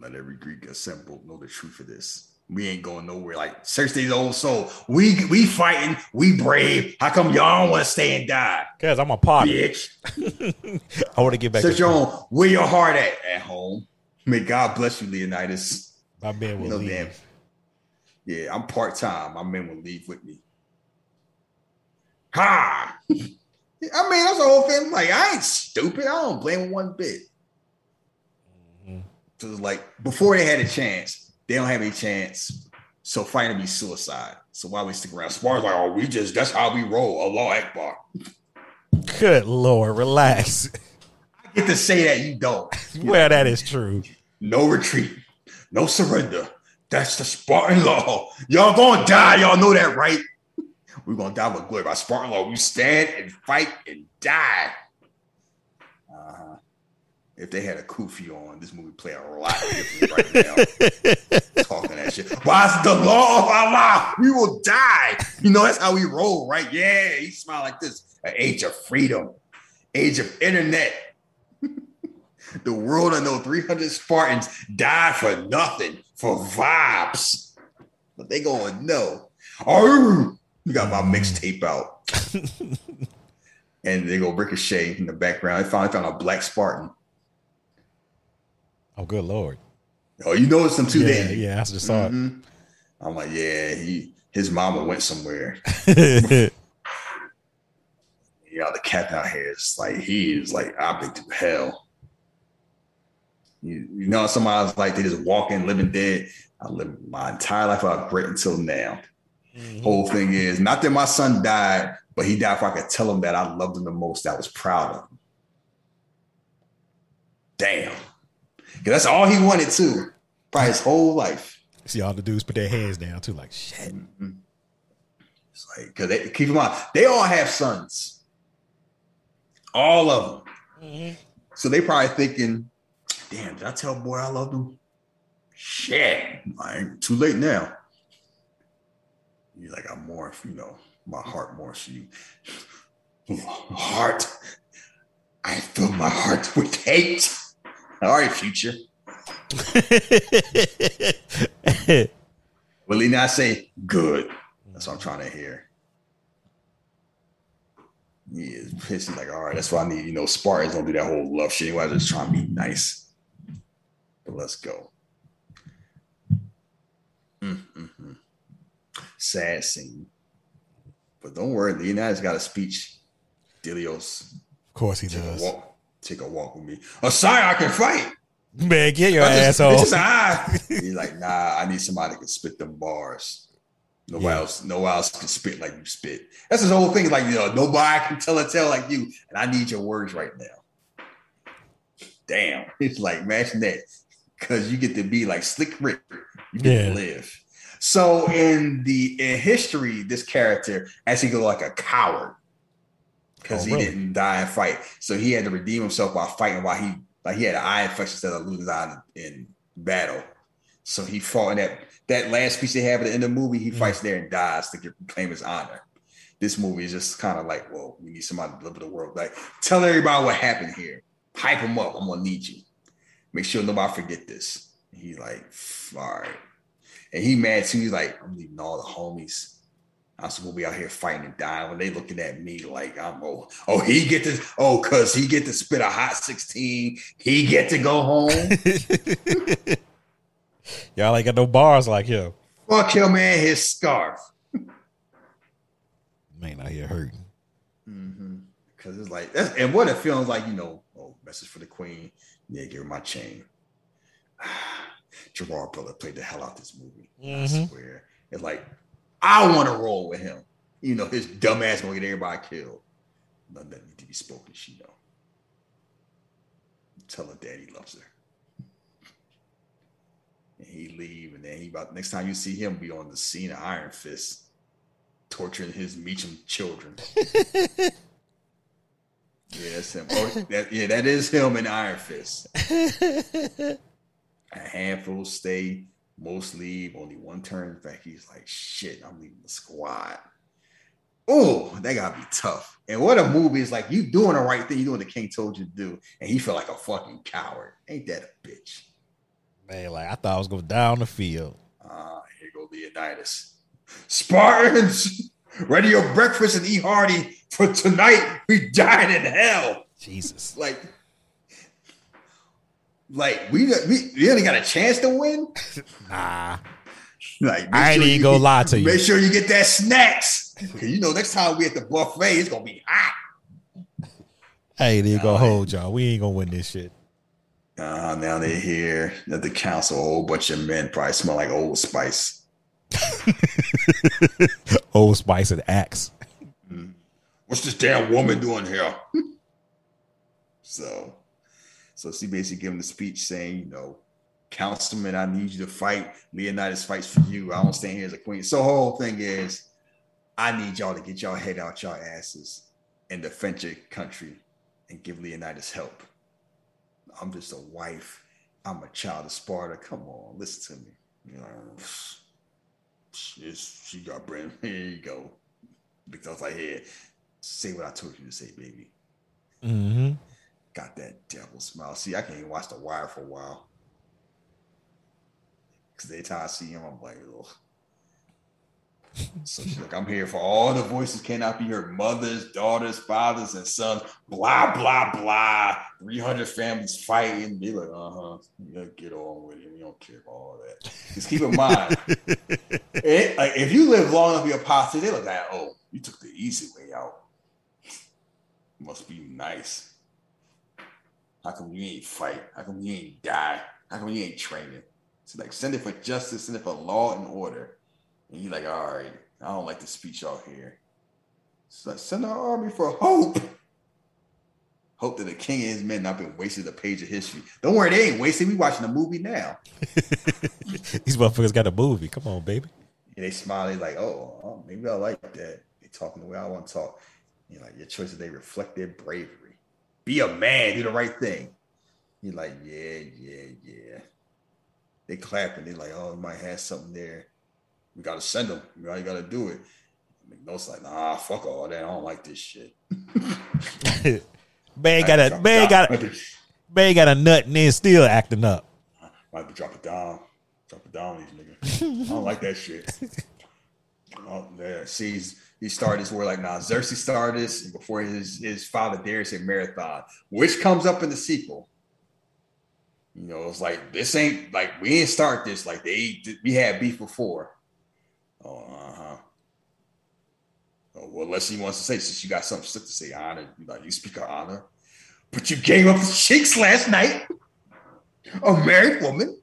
Let every Greek assembled know the truth of this. We ain't going nowhere. Like search these old soul. We we fighting. We brave. How come y'all don't want to stay and die, Cause I'm a part. bitch? I want to get back Search to your own. Where your heart at? At home. May God bless you, Leonidas. my man will No leave. damn. Yeah, I'm part time. My men will leave with me. Ha! I mean, that's the whole thing. Like, I ain't stupid. I don't blame him one bit. Mhm. So like before they had a chance, they don't have any chance. So fighting be suicide. So why we stick around? Spar's like, oh, we just that's how we roll. Allah Akbar. Good lord, relax. I get to say that you don't. well, that is true. No retreat, no surrender. That's the Spartan law. Y'all gonna die. Y'all know that, right? We're gonna die with glory. By Spartan law, we stand and fight and die. If they had a kufi on, this movie play a lot different right now. Talking that shit. By the law of Allah, we will die. You know, that's how we roll, right? Yeah, he smile like this. An age of freedom, age of internet. the world I know 300 Spartans died for nothing, for vibes. But they going, no. Oh, you got my mixtape out. and they go ricochet in the background. They finally found a black Spartan. Oh, good lord. Oh, you noticed them too, yeah, didn't yeah, I just saw Mhm. I'm like, yeah, he his mama went somewhere. it. You know, the cat out here is like he is like I've been through hell. You, you know, somebody's like they just walking, living dead. I lived my entire life out great until now. Whole thing is not that my son died, but he died if I could tell him that I loved him the most. I was proud of him. Damn, that's all he wanted too, probably his whole life. See all the dudes put their hands down too, like shit. Mm-hmm. It's like because they keep in mind they all have sons, all of them. Mm-hmm. So they probably thinking, "Damn, did I tell boy I love him?" Shit, I ain't too late now. You're like, I'm more, you know, my heart more for you. Heart, I fill my heart with hate. All right, future. Will he not say good? That's what I'm trying to hear. He is pissed. He's like, all right, that's why I need, you know, Spartans don't do that whole love shit. I just trying to be nice. But let's go. Mm, mm, mm. Sad scene. But don't worry, Leonidas got a speech. Dilios, Of course he does. walk. Take a walk with me. Oh, a sign I can fight. Man, get your I just- asshole. it's just eye. He's like, nah, I need somebody that can spit them bars. Nobody Yeah. else, no else can spit like you spit. That's his whole thing. Like, you know, nobody can tell a tale like you, and I need your words right now. Damn. It's like, imagine that. Because you get to be like Slick Rick. You get Yeah. to live. So in the in history, this character actually go like a coward. Because Oh, he really? didn't die and fight. So he had to redeem himself by fighting while he like he had an eye infection instead of losing his eye in battle. So he fought in that that last piece they have at the end of the movie. He mm. fights there and dies to claim his honor. This movie is just kind of like, well, we need somebody to deliver the world. Like, tell everybody what happened here. Hype him up. I'm gonna need you. Make sure nobody forget this. He's like, all right. And he mad too. He's like, I'm leaving all the homies. I'm supposed to be out here fighting and dying. When they looking at me like I'm oh oh he get to oh cause he get to spit a hot 16 he get to go home. Y'all ain't got no bars like him. fuck him man his scarf. Man out here hurting. Mm-hmm. because it's like that's and what it feels like you know oh message for the queen. Yeah give her my chain. Gerard Butler played the hell out this movie I mm-hmm. swear. It's like I want to roll with him. You know his dumb ass gonna get everybody killed. None that need to be spoken she know. Tell her daddy loves her. And he leave and then he about next time you see him be on the scene of Iron Fist torturing his Meachum children. Yeah, that's him. Oh, that, yeah, that is him in Iron Fist. A handful stay, most leave, only one turn back. He's like, shit, I'm leaving the squad. Oh, that gotta be tough. And what a movie is like, you doing the right thing, you doing what the king told you to do, and he felt like a fucking coward. Ain't that a bitch? Man, like I thought I was going down the field. Ah, here go Leonidas. Spartans, ready your breakfast and eat hearty, for tonight we dine in hell. Jesus. like like we we, we only got a chance to win. Nah. Like I ain't sure even gonna get- lie to you. Make sure you get that snacks. Cause you know next time we at the buffet, it's gonna be hot. Hey, they gonna hold y'all. We ain't gonna win this shit. Uh, now they here at the council, a whole bunch of men probably smell like old spice. Old Spice and Axe. What's this damn woman doing here? so, so she basically gave him the speech saying, you know, councilman, I need you to fight. Leonidas fights for you. I don't stand here as a queen. So, the whole thing is, I need y'all to get y'all head out y'all asses and defend your country and give Leonidas help. I'm just a wife. I'm a child of Sparta. Come on, listen to me. You know, she got brain. Here you go. Because I was like, yeah, say what I told you to say, baby. Mm-hmm. Got that devil smile. See, I can't even watch The Wire for a while. Because every time I see him, I'm like, ugh. So she's like, I'm here for all the voices cannot be heard mothers, daughters, fathers, and sons. Blah, blah, blah. 300 families fighting. Be like, uh huh. Yeah, get on with it. We don't care about all that. Just keep in mind, it, like, if you live long enough a pastor, they look at, oh, you took the easy way out. Must be nice. How come you ain't fight? How come you ain't die? How come you ain't training? So like send it for justice, send it for law and order. And you're like, all right, I don't like the speech y'all here. So like, send our army for hope. Hope that the king and his men not been wasted a page of history. Don't worry, they ain't wasted. We watching a movie now. These motherfuckers got a movie. Come on, baby. And they smile, they like, oh, oh, maybe I like that. They talking the way I want to talk. You're like, your choices, they reflect their bravery. Be a man, do the right thing. You're like, yeah, yeah, yeah. They clapping, they like, oh, it might have something there. We gotta send them. You know, you gotta do it. McNulty's like, nah, fuck all that. I don't like this shit. Man got a man got Might a man got a nut and then still acting up. Might be drop it down. Drop it down, these niggas. I don't like that shit. Oh, yeah. See, he started this where like now Xerxes started this before his his father Darius said marathon, which comes up in the sequel. You know, it's like this ain't like we didn't start this like they we had beef before. Oh, uh-huh. Oh, well, unless he wants to say since you got something to say, honor, like you speak of honor, but you gave up the cheeks last night. A married woman.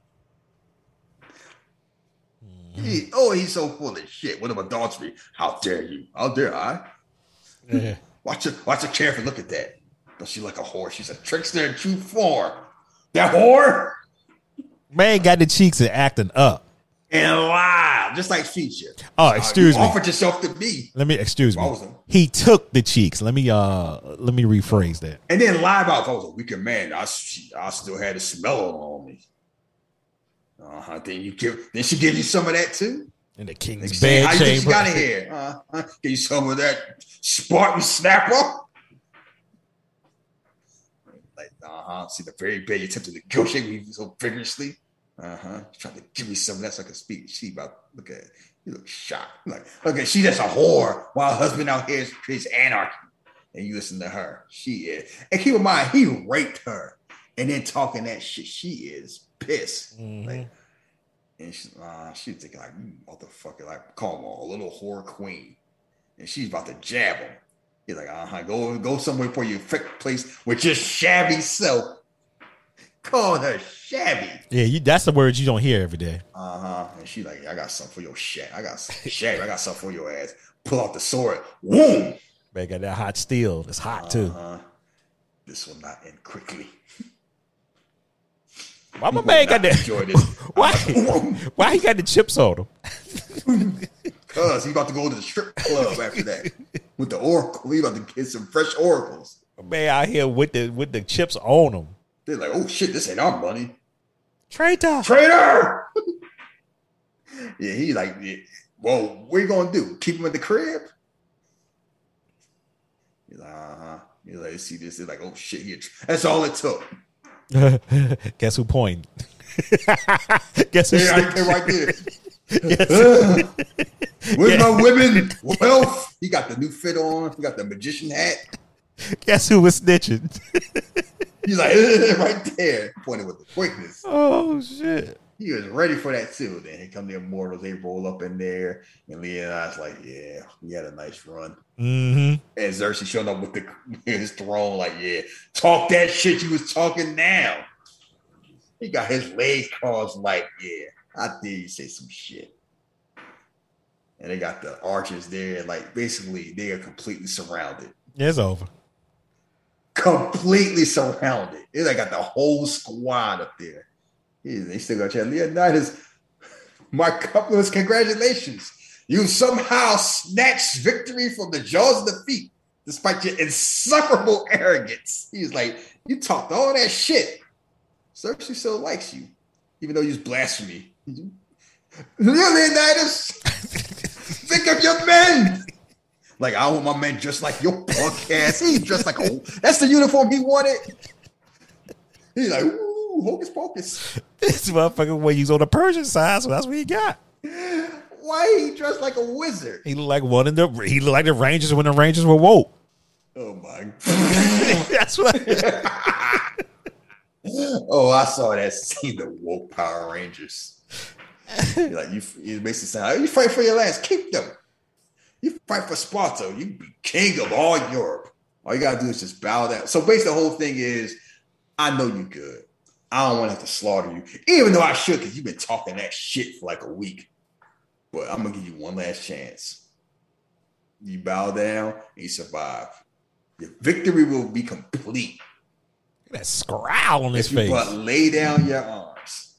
He- oh, he's so full of shit. What of adultery? How dare you? How dare I? Yeah. Watch her, watch her carefully. Look at that. Does she like a whore? She's a trickster in true form. That whore Man got the cheeks and acting up. and lie, just like feature. Oh, Uh, excuse you me. Offered yourself to me, Let me excuse me. He took the cheeks. Let me uh let me rephrase that. and then lie about if I was a weaker man. I, I still had a smell on me. Uh huh. Then you give. Then she give you some of that too. In the king's bed How you think she got in here? Uh huh. Give you some of that Spartan snapper. Like, uh huh. See the very bed you attempted to negotiate with me so vigorously. Uh huh. She's trying to give me some of that so I can speak. She about look at you look shocked. Like, okay, she just a whore while her husband out here creates anarchy. And you listen to her. She is. And keep in mind, he raped her. And then talking that shit. She is pissed. Mhm. Like, and she, uh, she's thinking like, "You motherfucker, like, call him a little whore queen. And she's about to jab him. He's like, uh-huh, go go somewhere for your fake place with your shabby self. Call her shabby. Yeah, you, that's the words you don't hear every day. Uh-huh. And she like, I got something for your shit. I got shabby. I got something for your ass. Pull out the sword. Whoom. They got that hot steel. It's hot too. Uh-huh. This will not end quickly. Why my man got that? Enjoy this. Why? Why he got the chips on him? Cause he about to go to the strip club after that with the oracle. He about to get some fresh oracles. Man out here with the with the chips on him. They're like, oh shit, this ain't our money. Traitor. Traitor! yeah, he like, yeah. well, what you gonna do? Keep him at the crib? He's like, uh-huh. He's like, see this? He's like, oh shit, he that's all it took. Guess who point? Guess who? Yeah, snitched? right there. Where's Yeah. my women? Wealth. He got the new fit on. He got the magician hat. Guess who was snitching? He's like, right there, pointing with the quickness. oh shit! He was ready for that too. Then here come the immortals. They roll up in there, and Leonidas like, yeah, we had a nice run. Mm-hmm. And Xerxes showing up with the his throne, like, yeah, talk that shit you was talking now. He got his legs crossed, like, yeah, I dare you say some shit. And they got the archers there, like basically they are completely surrounded. It's over. Completely surrounded. They got the whole squad up there. They still got chat. Leonidas, my compliments, congratulations. You somehow snatched victory from the jaws of defeat, despite your insufferable arrogance. He's like, you talked all that shit. Xerxes still likes you, even though you blasphemy. Leonidas, think of your men. Like, I want my men just like your punk ass. He's dressed like a that's the uniform he wanted. He's like, ooh, hocus pocus. This motherfucker when he's on the Persian side, so that's what he got. Why he dressed like a wizard? He looked like one in the. He looked like the Rangers when the Rangers were woke. Oh my god. that's what. Oh, I saw that scene, the woke Power Rangers. You're like you, you basically saying, you fight for your lands, keep them. You fight for Sparta, you be king of all Europe. All you gotta do is just bow down. So basically, the whole thing is, I know you good. I don't want to have to slaughter you, even though I should, because you've been talking that shit for like a week. But I'm gonna give you one last chance. You bow down and you survive. Your victory will be complete that scowl on his if you face. but lay down your arms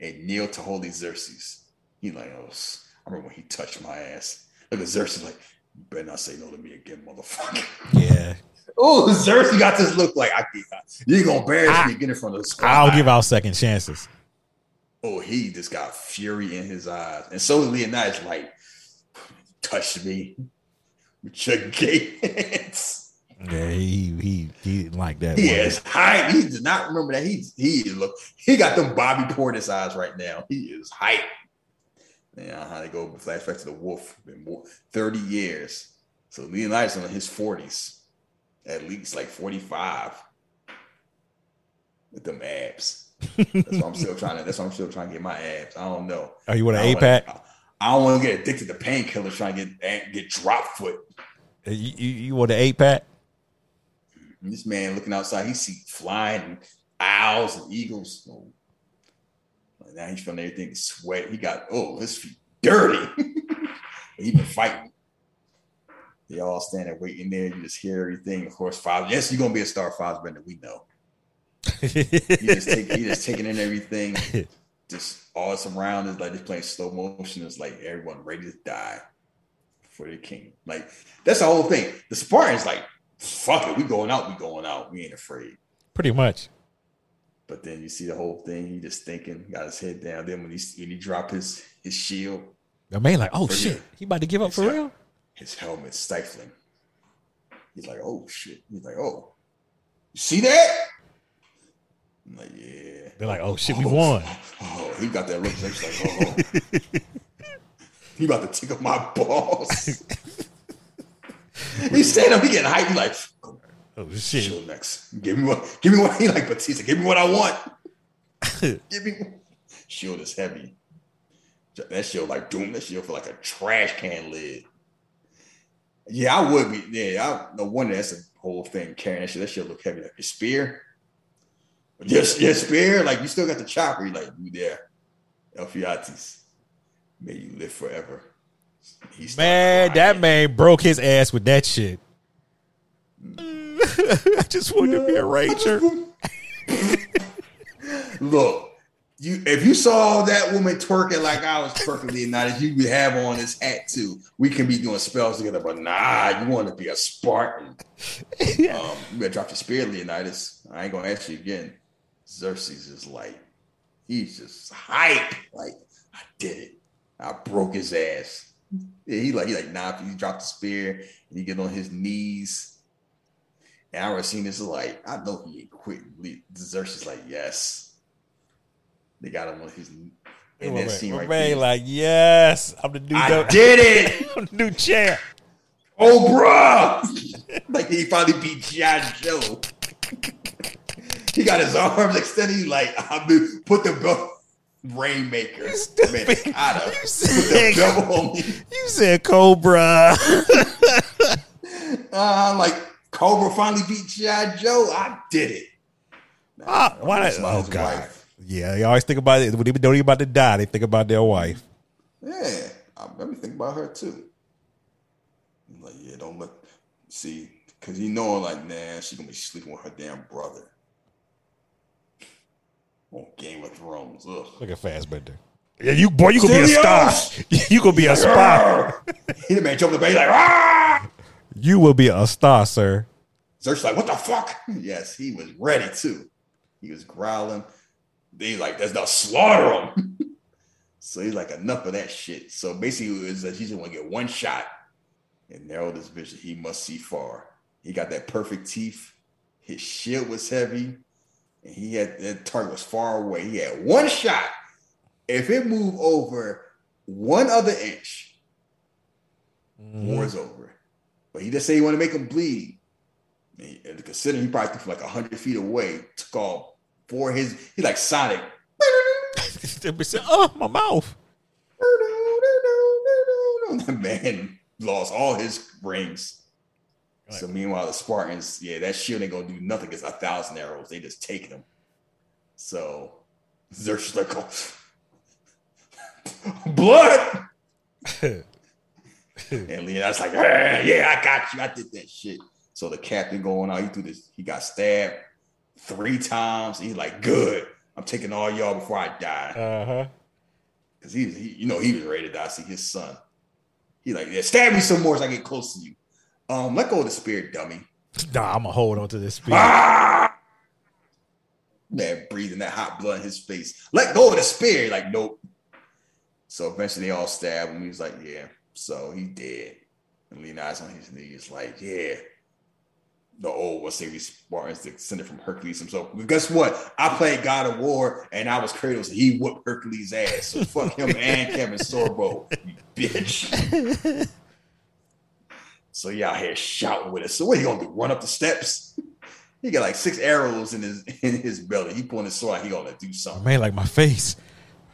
and kneel to holy Xerxes. He like, oh, I remember when he touched my ass. Look at Xerxes like, you better not say no to me again, motherfucker. Yeah, Oh, Xerxes got this look like I can't. You gonna embarrass me, get in front of the squad. I'll give out second chances. Oh, he just got fury in his eyes, and so Leonidas like, touch me with your gay hands. Yeah, he he he didn't like that. He is hype. He did not remember that. He's he look. He got them Bobby Portis eyes right now. He is hype. Yeah, how they go flashback to the wolf. Been more, thirty years. So Leonidas in his forties, at least like forty five, with them abs. That's why I'm still trying to. That's why I'm still trying to get my abs. I don't know. Are you want an I pack? wanna- I don't want to get addicted to painkillers. Trying to get get drop foot. Uh, you, you, you want an eight pack? This man looking outside, he see flying owls and eagles. Oh. Like, Now he's feeling everything sweat. He got oh his feet dirty. he been fighting. They all standing waiting there. You just hear everything. Of course, five. Yes, you're gonna be a star, Fassbender. We know. You just take. You just taking in everything. Just all it's around is like just playing slow motion. It's like everyone ready to die for the king. Like that's the whole thing. The Spartans like fuck it. We going out. We going out. We ain't afraid. Pretty much. But then you see the whole thing. He just thinking, got his head down. Then when he when he drop his his shield, The man like, oh shit, he about to give up for real. His helmet stifling. He's like, oh shit. He's like, oh, you see that? I'm like, yeah. They're like, oh shit, we oh, won. Oh, he got that look. He's like, oh, he about to tickle my balls. He's standing up, he getting hyped. He like, oh, Oh shit. shield next. Give me what, give me what he like Batista. Give me what I want. give me shield is heavy. That shield like doom. That shield for like a trash can lid. Yeah, I would be. Yeah, I no wonder that's a whole thing carrying that shit. That shit look heavy. Like your spear. Yes, your spear. Like you still got the chopper. You like you there. Ephialtes. May you live forever. He's Man, that man broke his ass with that shit. Mm. I just wanted to be a ranger. Look, you if you saw that woman twerking like I was twerking Leonidas, you would have on this hat too. We can be doing spells together, but nah, you want to be a Spartan. Um, you better drop your spear, Leonidas. I ain't gonna ask you again. Xerxes is like, he's just hype. Like, I did it. I broke his ass. Yeah, he like he like nah. He dropped the spear and he get on his knees. And I was seen this like I know he ain't quit. Xerxes like yes. They got him on his in that man, scene right there. like, yes, I'm the new I did it. I'm the new champ. Oh, bruh. like he finally beat G.I. Joe. he got his arms extended. He like, I mean, put the belt. Rainmaker. stupid. You Put the sick. belt on me. You said Cobra. Uh, like, Cobra finally beat G.I. Joe. I did it. Ah, why That's not? not Oh god. wife. Yeah, they always think about it when they don't even about to die. They think about their wife. Yeah, I let me think about her too. I'm like, yeah, don't let see, cause you know, like, nah, she gonna be sleeping with her damn brother. On Game of Thrones, ugh. Look at Fassbender. Yeah, you boy, you gonna be a star. You gonna be a star. he the man jumping the bed, like, ah! You will be a star, sir. Xerxes like, what the fuck? Yes, he was ready too. He was growling. He's like, there's not slaughter him. so he's like, enough of that shit. So basically, it was that he just want to get one shot and narrow this vision. He must see far. He got that perfect teeth. His shield was heavy, and he had that target was far away. He had one shot. If it moved over one other inch, mm-hmm. war is over. But he just said he want to make him bleed. And and considering he probably took from like hundred feet away, took off for his he like Sonic. They be saying, oh, my mouth. That man lost all his rings. So meanwhile, the Spartans, yeah, that shield ain't gonna do nothing against a thousand arrows. They just take them. So Xerxes like, oh, blood. and Leonidas like, "Ah, yeah, I got you. I did that shit. So the captain going out, he threw this, he got stabbed three times. He's like, good. I'm taking all y'all before I die. Uh huh. Cause he, he, you know, he was ready to die. See his son. He like, yeah, stab me some more as I get close to you. Um, let go of the spirit, dummy. Nah, I'm gonna hold on to this spear. Ah! Man, breathing that hot blood in his face. Let go of the spear. Like, nope. So eventually they all stab him. He's like, yeah. So he dead. And Leonidas on his knees, like, yeah. The old was say we Spartans descended from Hercules himself. But guess what? I played God of War and I was Kratos and he whooped Hercules' ass. So fuck him and Kevin Sorbo, you bitch. So y'all here shouting with us. So what he gonna do? Run up the steps? He got like six arrows in his in his belly. He pulling his sword. He gonna do something. Man, like my face.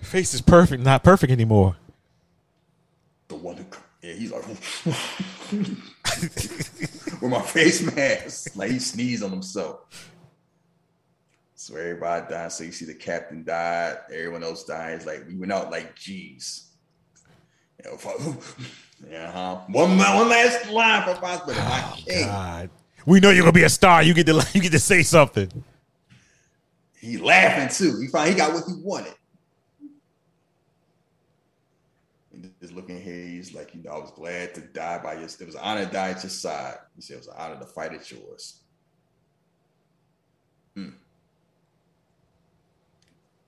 My face is perfect, not perfect anymore. The one who, yeah, he's like with my face mask, like he sneezed on himself. So everybody died. So you see the captain died. Everyone else dies. Like we went out like G's. You know, yeah, huh? One, one last line for Foster. My king. God, we know you're gonna be a star. You get to you get to say something. He laughing too. He finally he got what he wanted. Just looking he's like, you know, I was glad to die by your. It was an honor to die at your side. He said it was an honor to fight at yours. Hmm.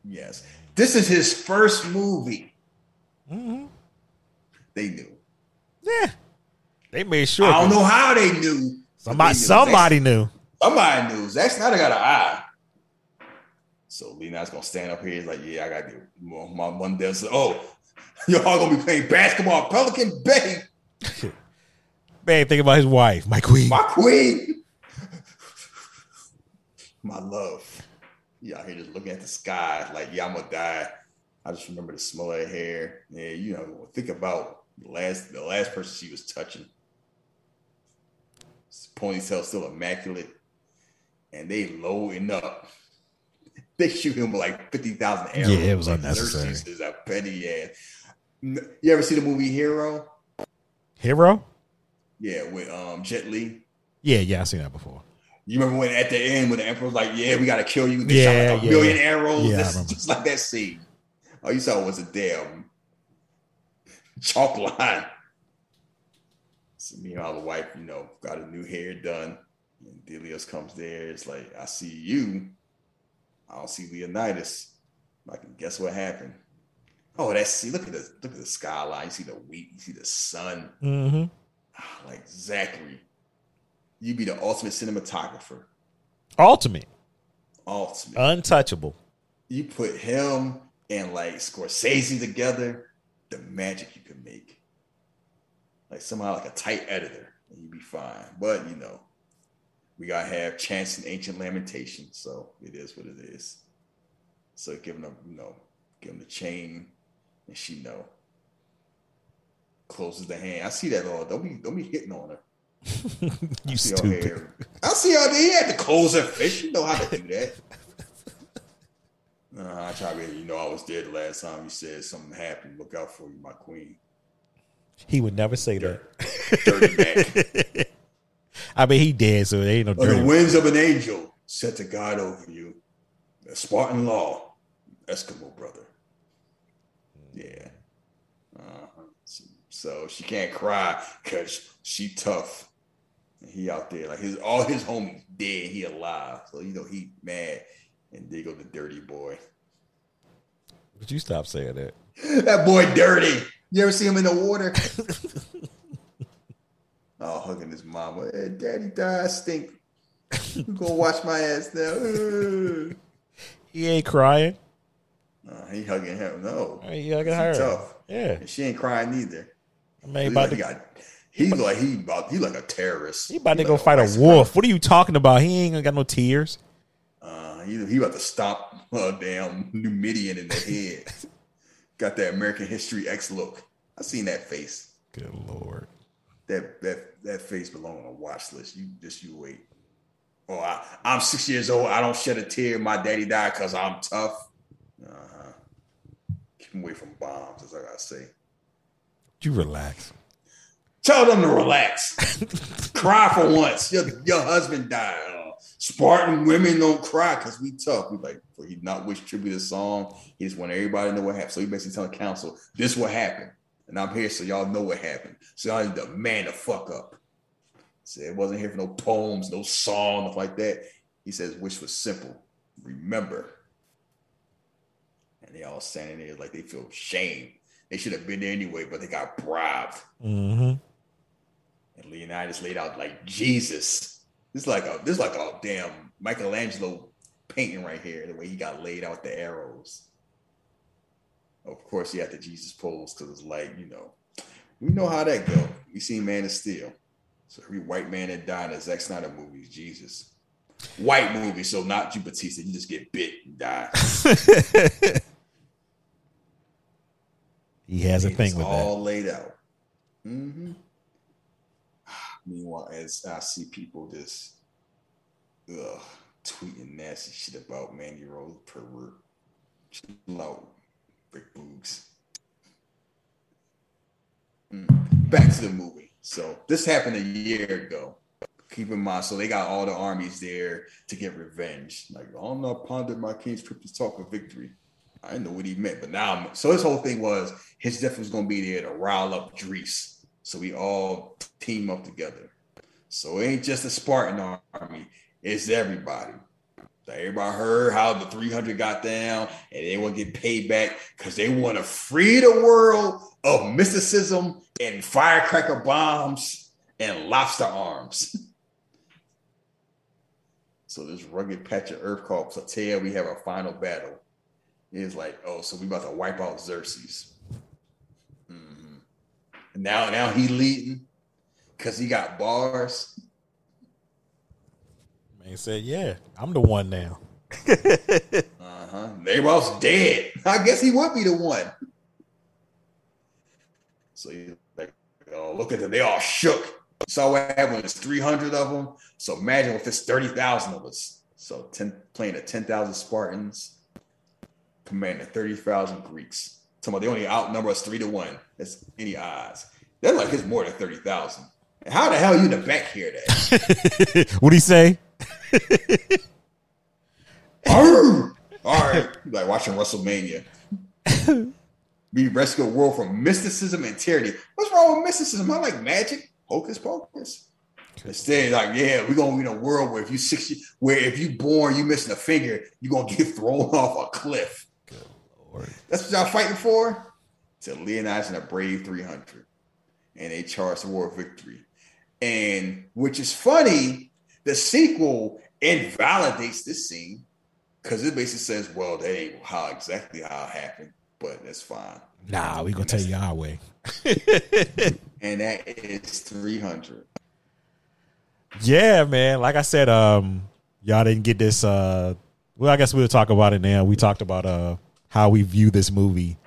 Yes. This is his first movie. Mm-hmm. They knew. Yeah. They made sure. I don't know how they knew. Somebody, they knew. somebody knew. Somebody knew. Zack Snyder got an eye. So Leonidas gonna stand up here. He's like, "Yeah, I got to My, my one day "Oh, y'all gonna be playing basketball, Pelican Bay, Babe, think about his wife, my queen. my queen, my love." Yeah, out here just looking at the sky, like, "Yeah, I'm gonna die." I just remember the smell of her hair. Yeah, you know, think about the last the last person she was touching. Ponytail still immaculate, and they loading up. They shoot him with like fifty thousand arrows. Yeah, it was Like, unnecessary. Xerxes a petty ass. You ever see the movie Hero? Hero? Yeah, with um Jet Li. Yeah, yeah, I seen that before. You remember when at the end when the emperor was like, "Yeah, we gotta kill you." They Yeah, shot like a yeah, million yeah. arrows. Yeah, That's just like that scene. All you saw was a damn chalk line. So me meanwhile, the wife, you know, got a new hair done. And Dilios comes there. It's like, I see you. I don't see Leonidas. I can guess what happened. Oh, that's see. Look at the look at the skyline. You see the wheat. You see the sun. Mm-hmm. Ah, Like Zachary, you'd be the ultimate cinematographer. Ultimate, Ultimate. untouchable. you put him and like Scorsese together, the magic you can make. Like somehow like a tight editor, and you'd be fine. But you know, we gotta have chance and ancient lamentation, so it is what it is. So give him you know, give him the chain, and she know. Closes the hand. I see that all. Don't be don't be hitting on her. You See her stupid. hair. I see how he had to close her face. You know how to do that. Uh, I try to, you know, I was there the last time you said something happened. Look out for you, my queen. He would never say that. Dirty back. I mean, he did, so there ain't no Or the dirty. winds of an angel set to guide over you. A Spartan law, Eskimo brother. Yeah. Uh-huh. So she can't cry because she tough. And he out there like his all his homies dead. He alive. So you know he mad. And there go the dirty boy. Would you stop saying that? That boy dirty. You ever see him in the water? oh, hugging his mama. Hey, Daddy died. I stink. I'm gonna wash my ass now. He ain't crying. Uh, he hugging him. No, Hey, you hugging her. tough. Yeah. And she ain't crying either. I mean, he He about like, to, he got, he's like he about he like a terrorist. he about to like go fight a wolf. What are you talking about? He ain't got no tears. Uh, he, he about to stop a damn Numidian in the head. got that American History X look. I seen that face. Good lord. That that that face belong on a watch list. You just you wait. Oh, I, I'm six years old. I don't shed a tear. My daddy died because I'm tough. Uh-huh. Keep him away from bombs, as I gotta say. You relax. Tell them to relax. cry for once. Your, your husband died. Uh, Spartan women don't cry because we tough. We like for he not wish tribute a song. He just want everybody to know what happened. So he basically telling council, this what happened. And I'm here so y'all know what happened. So y'all need to man the fuck up. Said it wasn't here for no poems, no song, nothing like that. He says wish was simple. Remember. And they all standing there like they feel shame. They should have been there anyway, but they got bribed. Mm-hmm. And Leonidas laid out like Jesus. This is like a this is like a damn Michelangelo painting right here, the way he got laid out the arrows. Of course, he had the Jesus pose because it's like, you know, we know how that go. We seen Man of Steel. So every white man that died in a Zack Snyder movie is Jesus. White movie, so not you Batista. You just get bit and die. He has a thing with all that. All laid out. hmm Meanwhile, as I see people just ugh, tweeting nasty shit about Mandy Rose pervert, chill out, big boobs. Mm. Back to the movie. So this happened a year ago. Keep in mind, so they got all the armies there to get revenge. Like, I'm not pondered my king's trip to talk of victory. I didn't know what he meant, but now I'm so his whole thing was his death was gonna be there to rile up Greece. So we all team up together. So it ain't just the Spartan army, it's everybody. Everybody heard how the 300 got down and they want to get paid back because they want to free the world of mysticism and firecracker bombs and lobster arms. so this rugged patch of earth called Plataea, we have our final battle. It's like, oh, so we about to wipe out Xerxes. Mhm. And now, now he leading because he got bars. Man said, "Yeah, I'm the one now." Uh-huh. Everybody else dead. I guess he would be the one. So he's like, oh, look at them. They all shook. Saw what happened when it's 300 of them. So imagine if it's 30,000 of us. So 10, playing at 10,000 Spartans, commanding 30,000 Greeks. Talking about they only outnumber us three to one. That's any odds. They're like it's more than 30,000. How the hell you in the back here that? What'd he say? Arr! All right, like watching WrestleMania. We rescue a world from mysticism and tyranny. What's wrong with mysticism? I like magic, hocus pocus. Instead, like, yeah, we're gonna be in a world where if you 60, where if you born, you missing a finger, you're gonna get thrown off a cliff. That's what y'all fighting for? To Leonidas and a brave 300. And they charge the war of victory. And which is funny, the sequel invalidates this scene because it basically says, well, that ain't how exactly how it happened, but that's fine. Nah, we gonna tell you our way. And that is 300. Yeah, man. Like I said, um, y'all didn't get this. Uh, well, I guess we'll talk about it now. We talked about uh how we view this movie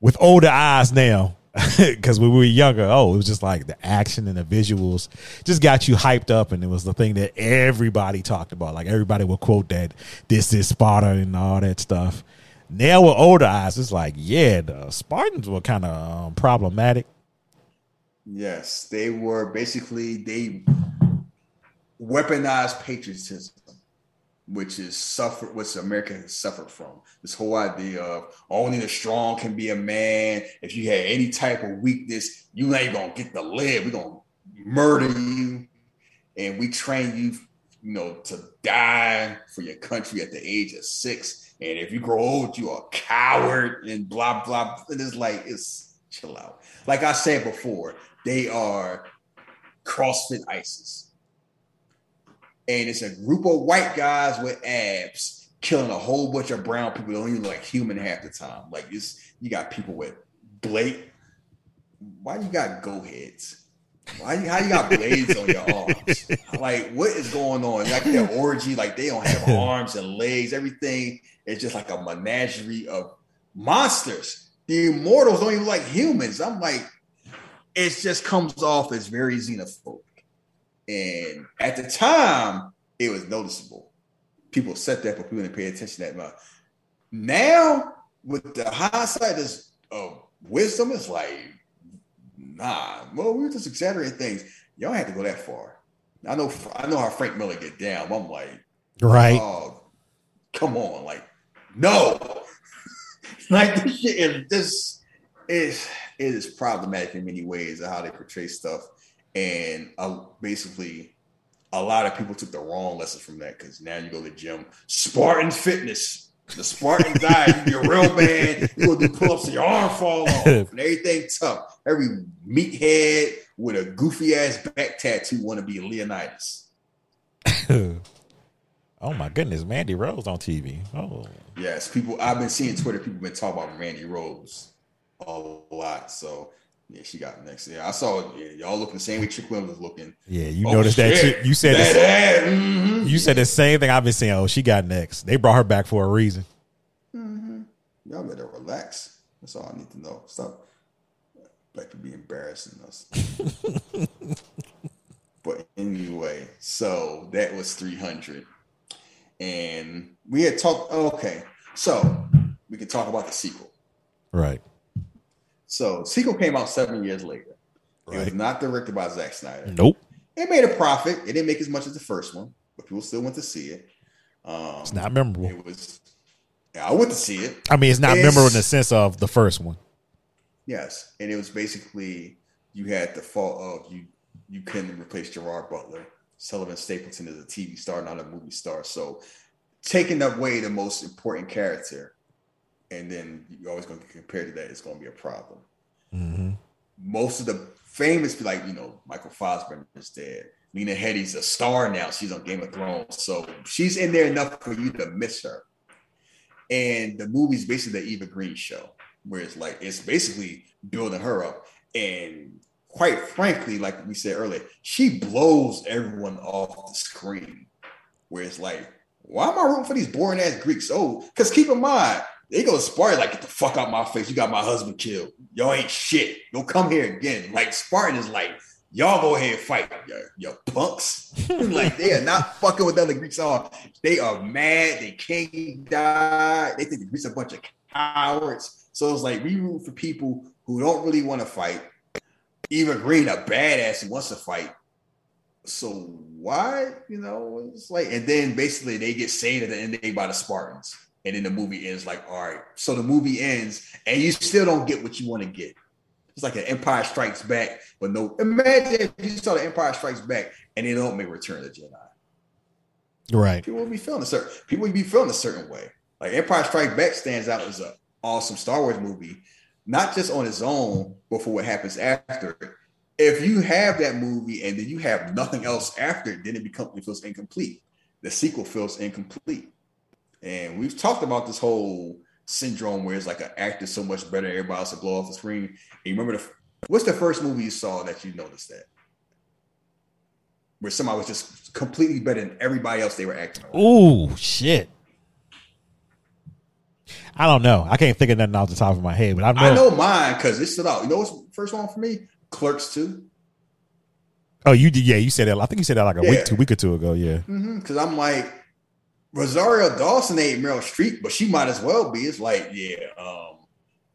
with older eyes now. Because when we were younger, oh, it was just like the action and the visuals just got you hyped up, and it was the thing that everybody talked about. Like everybody would quote that this is Sparta and all that stuff. Now with older eyes, it's like, yeah, the Spartans were kind of um, problematic. Yes, they were basically they weaponized patriotism, which is suffer which America has suffered from. This whole idea of only the strong can be a man. If you had any type of weakness, you ain't gonna get to live. We're gonna murder you, and we train you, you know, to die for your country at the age of six. And if you grow old, you are a coward and blah blah. It is like it's chill out. Like I said before, they are CrossFit ISIS. And it's a group of white guys with abs killing a whole bunch of brown people that don't even look like human half the time. Like you got people with blade. Why you got go heads? Why you how you got blades on your arms? Like what is going on? Like their orgy, like they don't have arms and legs. Everything is just like a menagerie of monsters. The immortals don't even like humans. I'm like, it just comes off as very xenophobic. And at the time, it was noticeable. People said that, but people didn't pay attention that much. Now, with the hindsight is- of wisdom, it's like, nah, well, we were just exaggerating things. Y'all had to go that far. I know, I know how Frank Miller get down. I'm like, Right. oh, come on, like, no, like this shit is this is it is problematic in many ways of how they portray stuff, and uh, basically, a lot of people took the wrong lesson from that because now you go to the gym, Spartan fitness. The Spartan diet, you're a real man. You gonna do pull-ups and your arm fall off, and everything tough. Every meathead with a goofy ass back tattoo want to be Leonidas. oh my goodness, Mandy Rose on TV. Oh, Yes, people. I've been seeing Twitter. People been talking about Mandy Rose a lot. So yeah, she got next. Yeah, I saw yeah, y'all looking the same way Trick Williams was looking. yeah, you Oh, noticed that shit. too. You said that. that, mhm. you said the same thing I've been saying. Oh, she got next. They brought her back for a reason. Y'all better relax. That's all I need to know. Stop. Like to be embarrassing us. but anyway, so that was 300. And we had talked. Okay, so we can talk about the sequel. Right. So sequel came out seven years later. It was not directed by Zack Snyder. Nope. It made a profit. It didn't make as much as the first one, but people still went to see it. Um, It's not memorable. It was. I went to see it. I mean, it's not It's- memorable in the sense of the first one. Yes, and it was basically you had the fault of you. You couldn't replace Gerard Butler. Sullivan Stapleton is a TV star, not a movie star. So taking away the most important character, and then you're always going to compare to that, it's going to be a problem. Mm-hmm. Most of the famous, like you know, Michael Fassbender is dead. Lena Headey's a star now. She's on Game of Thrones, so she's in there enough for you to miss her. And the movie's basically the Eva Green show, where it's like it's basically building her up. And quite frankly, like we said earlier, she blows everyone off the screen. Where it's like, why am I rooting for these boring ass Greeks? Oh, because keep in mind, they go to Spartan like, get the fuck out my face. You got my husband killed. Y'all ain't shit. Don't come here again. Like Spartan is like, y'all go ahead and fight, yo, yo punks. like they are not fucking with other Greeks on. They are mad. They king died. They think the Greeks are a bunch of cowards. So it's like we root for people who don't really want to fight. Eva Green, a badass who wants to fight. So why, you know, it's like, and then basically they get saved at the end by the Spartans. And then the movie ends like, all right. So the movie ends, and you still don't get what you want to get. It's like an Empire Strikes Back, but no. Imagine if you saw the Empire Strikes Back and they don't make Return of the Jedi. Right. People will be feeling a certain. People will be feeling a certain way. Like Empire Strikes Back stands out as an awesome Star Wars movie, not just on its own, but for what happens after. If you have that movie and then you have nothing else after it, then it becomes it feels incomplete. The sequel feels incomplete. And we've talked about this whole syndrome where it's like an actor so much better, everybody else to blow off the screen. And you remember the what's the first movie you saw that you noticed that? Where somebody was just completely better than everybody else they were acting. Oh shit. I don't know. I can't think of nothing off the top of my head, but I know. I know mine because it stood out. You know what's the first one for me? Clerks 2. Oh, you did. Yeah, you said that. I think you said that like a Yeah. week, two week or two ago. Yeah. Mm-hmm, because I'm like, Rosario Dawson ain't Meryl Streep, but she might as well be. It's like, yeah, um,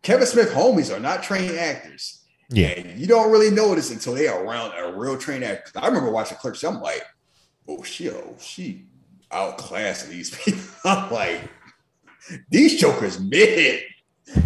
Kevin Smith homies are not trained actors. Yeah. And you don't really notice until they are around a real trained actor. I remember watching Clerks. I'm like, oh, she, oh, she outclassing these people. I'm like, these jokers mid.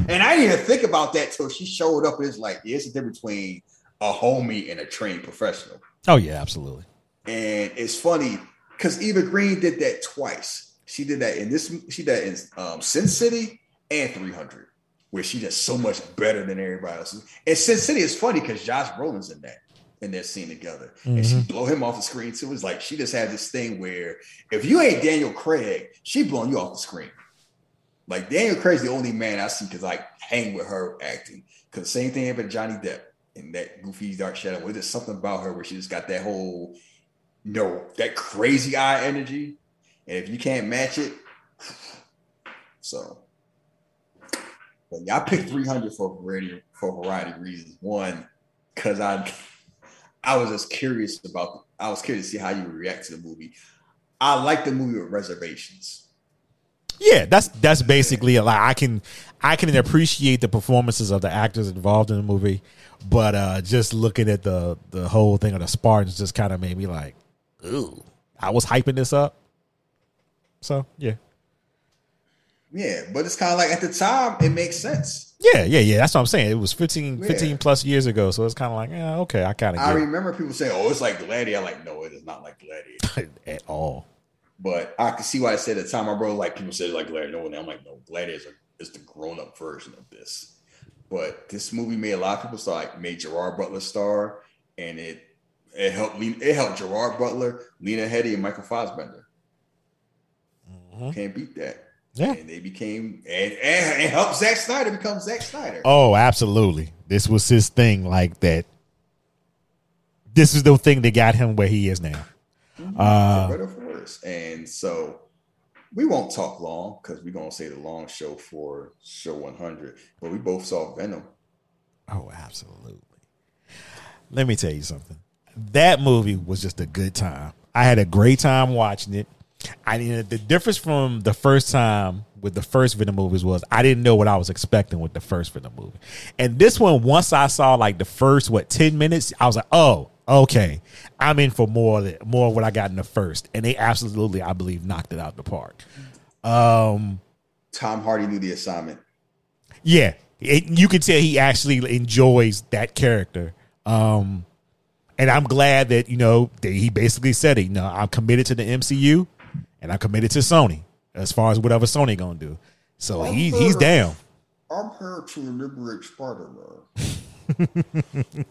And I didn't even think about that till she showed up. It's like, yeah, it's the difference between a homie and a trained professional. Oh yeah, absolutely. And it's funny because Eva Green did that twice. She did that in this, she did that in um, Sin City and 300, where she just so much better than everybody else. And Sin City is funny because Josh Brolin's in that in that scene together, and she blow him off the screen too. It's like she just had this thing where if you ain't Daniel Craig, she blowing you off the screen. Like Daniel Craig's the only man I see because I hang with her acting. Because same thing happened to Johnny Depp in that goofy Dark Shadow. Where there's something about her where she just got that whole, you know, that crazy eye energy. And if you can't match it, so. But I picked 300 for variety for a variety of reasons. One, because I, I was just curious about. I was curious to see how you react to the movie. I like the movie with reservations. Yeah, that's that's basically. Like I can I can appreciate the performances of the actors involved in the movie, but uh just looking at the the whole thing of the Spartans just kind of made me like, ooh, I was hyping this up. So yeah, Yeah, but it's kind of like at the time it makes sense. yeah, yeah, yeah. That's what I'm saying. It was 15, Yeah. 15 plus years ago, so it's kind of like, yeah, okay, I kind of I remember people saying, "Oh, it's like Gladiator." I'm like, no, it is not like Gladiator. at all. But I can see why I said at the time. My brother, like people said, like Gladiator. No, and I'm like, no, Gladiator is the grown up version of this. But this movie made a lot of people star, like made Gerard Butler star, and it it helped me. It helped Gerard Butler, Lena Headey, and Michael Fassbender. Can't beat that. Yeah. and they became and, and, and helped Zack Snyder become Zack Snyder. Oh, absolutely. This was his thing, like that. This is the thing that got him where he is now. Uh, for better or for worse. And so we won't talk long because we're gonna say the long show for show 100. But we both saw Venom. Oh, absolutely. Let me tell you something. That movie was just a good time. I had a great time watching it. I mean, the difference from the first time with the first Venom movies was I didn't know what I was expecting with the first Venom movie. And this one, once I saw like the first what ten minutes, I was like, oh, okay, I'm in for more of it- more of what I got in the first. And they absolutely, I believe, knocked it out the park. Um, Tom Hardy knew the assignment. yeah, it, you can tell he actually enjoys that character. Um, and I'm glad that you know that he basically said it. You know, I'm committed to the MCU, and I'm committed to Sony. as far as whatever Sony gonna do. So he he's down. I'm here to liberate Spider-Man.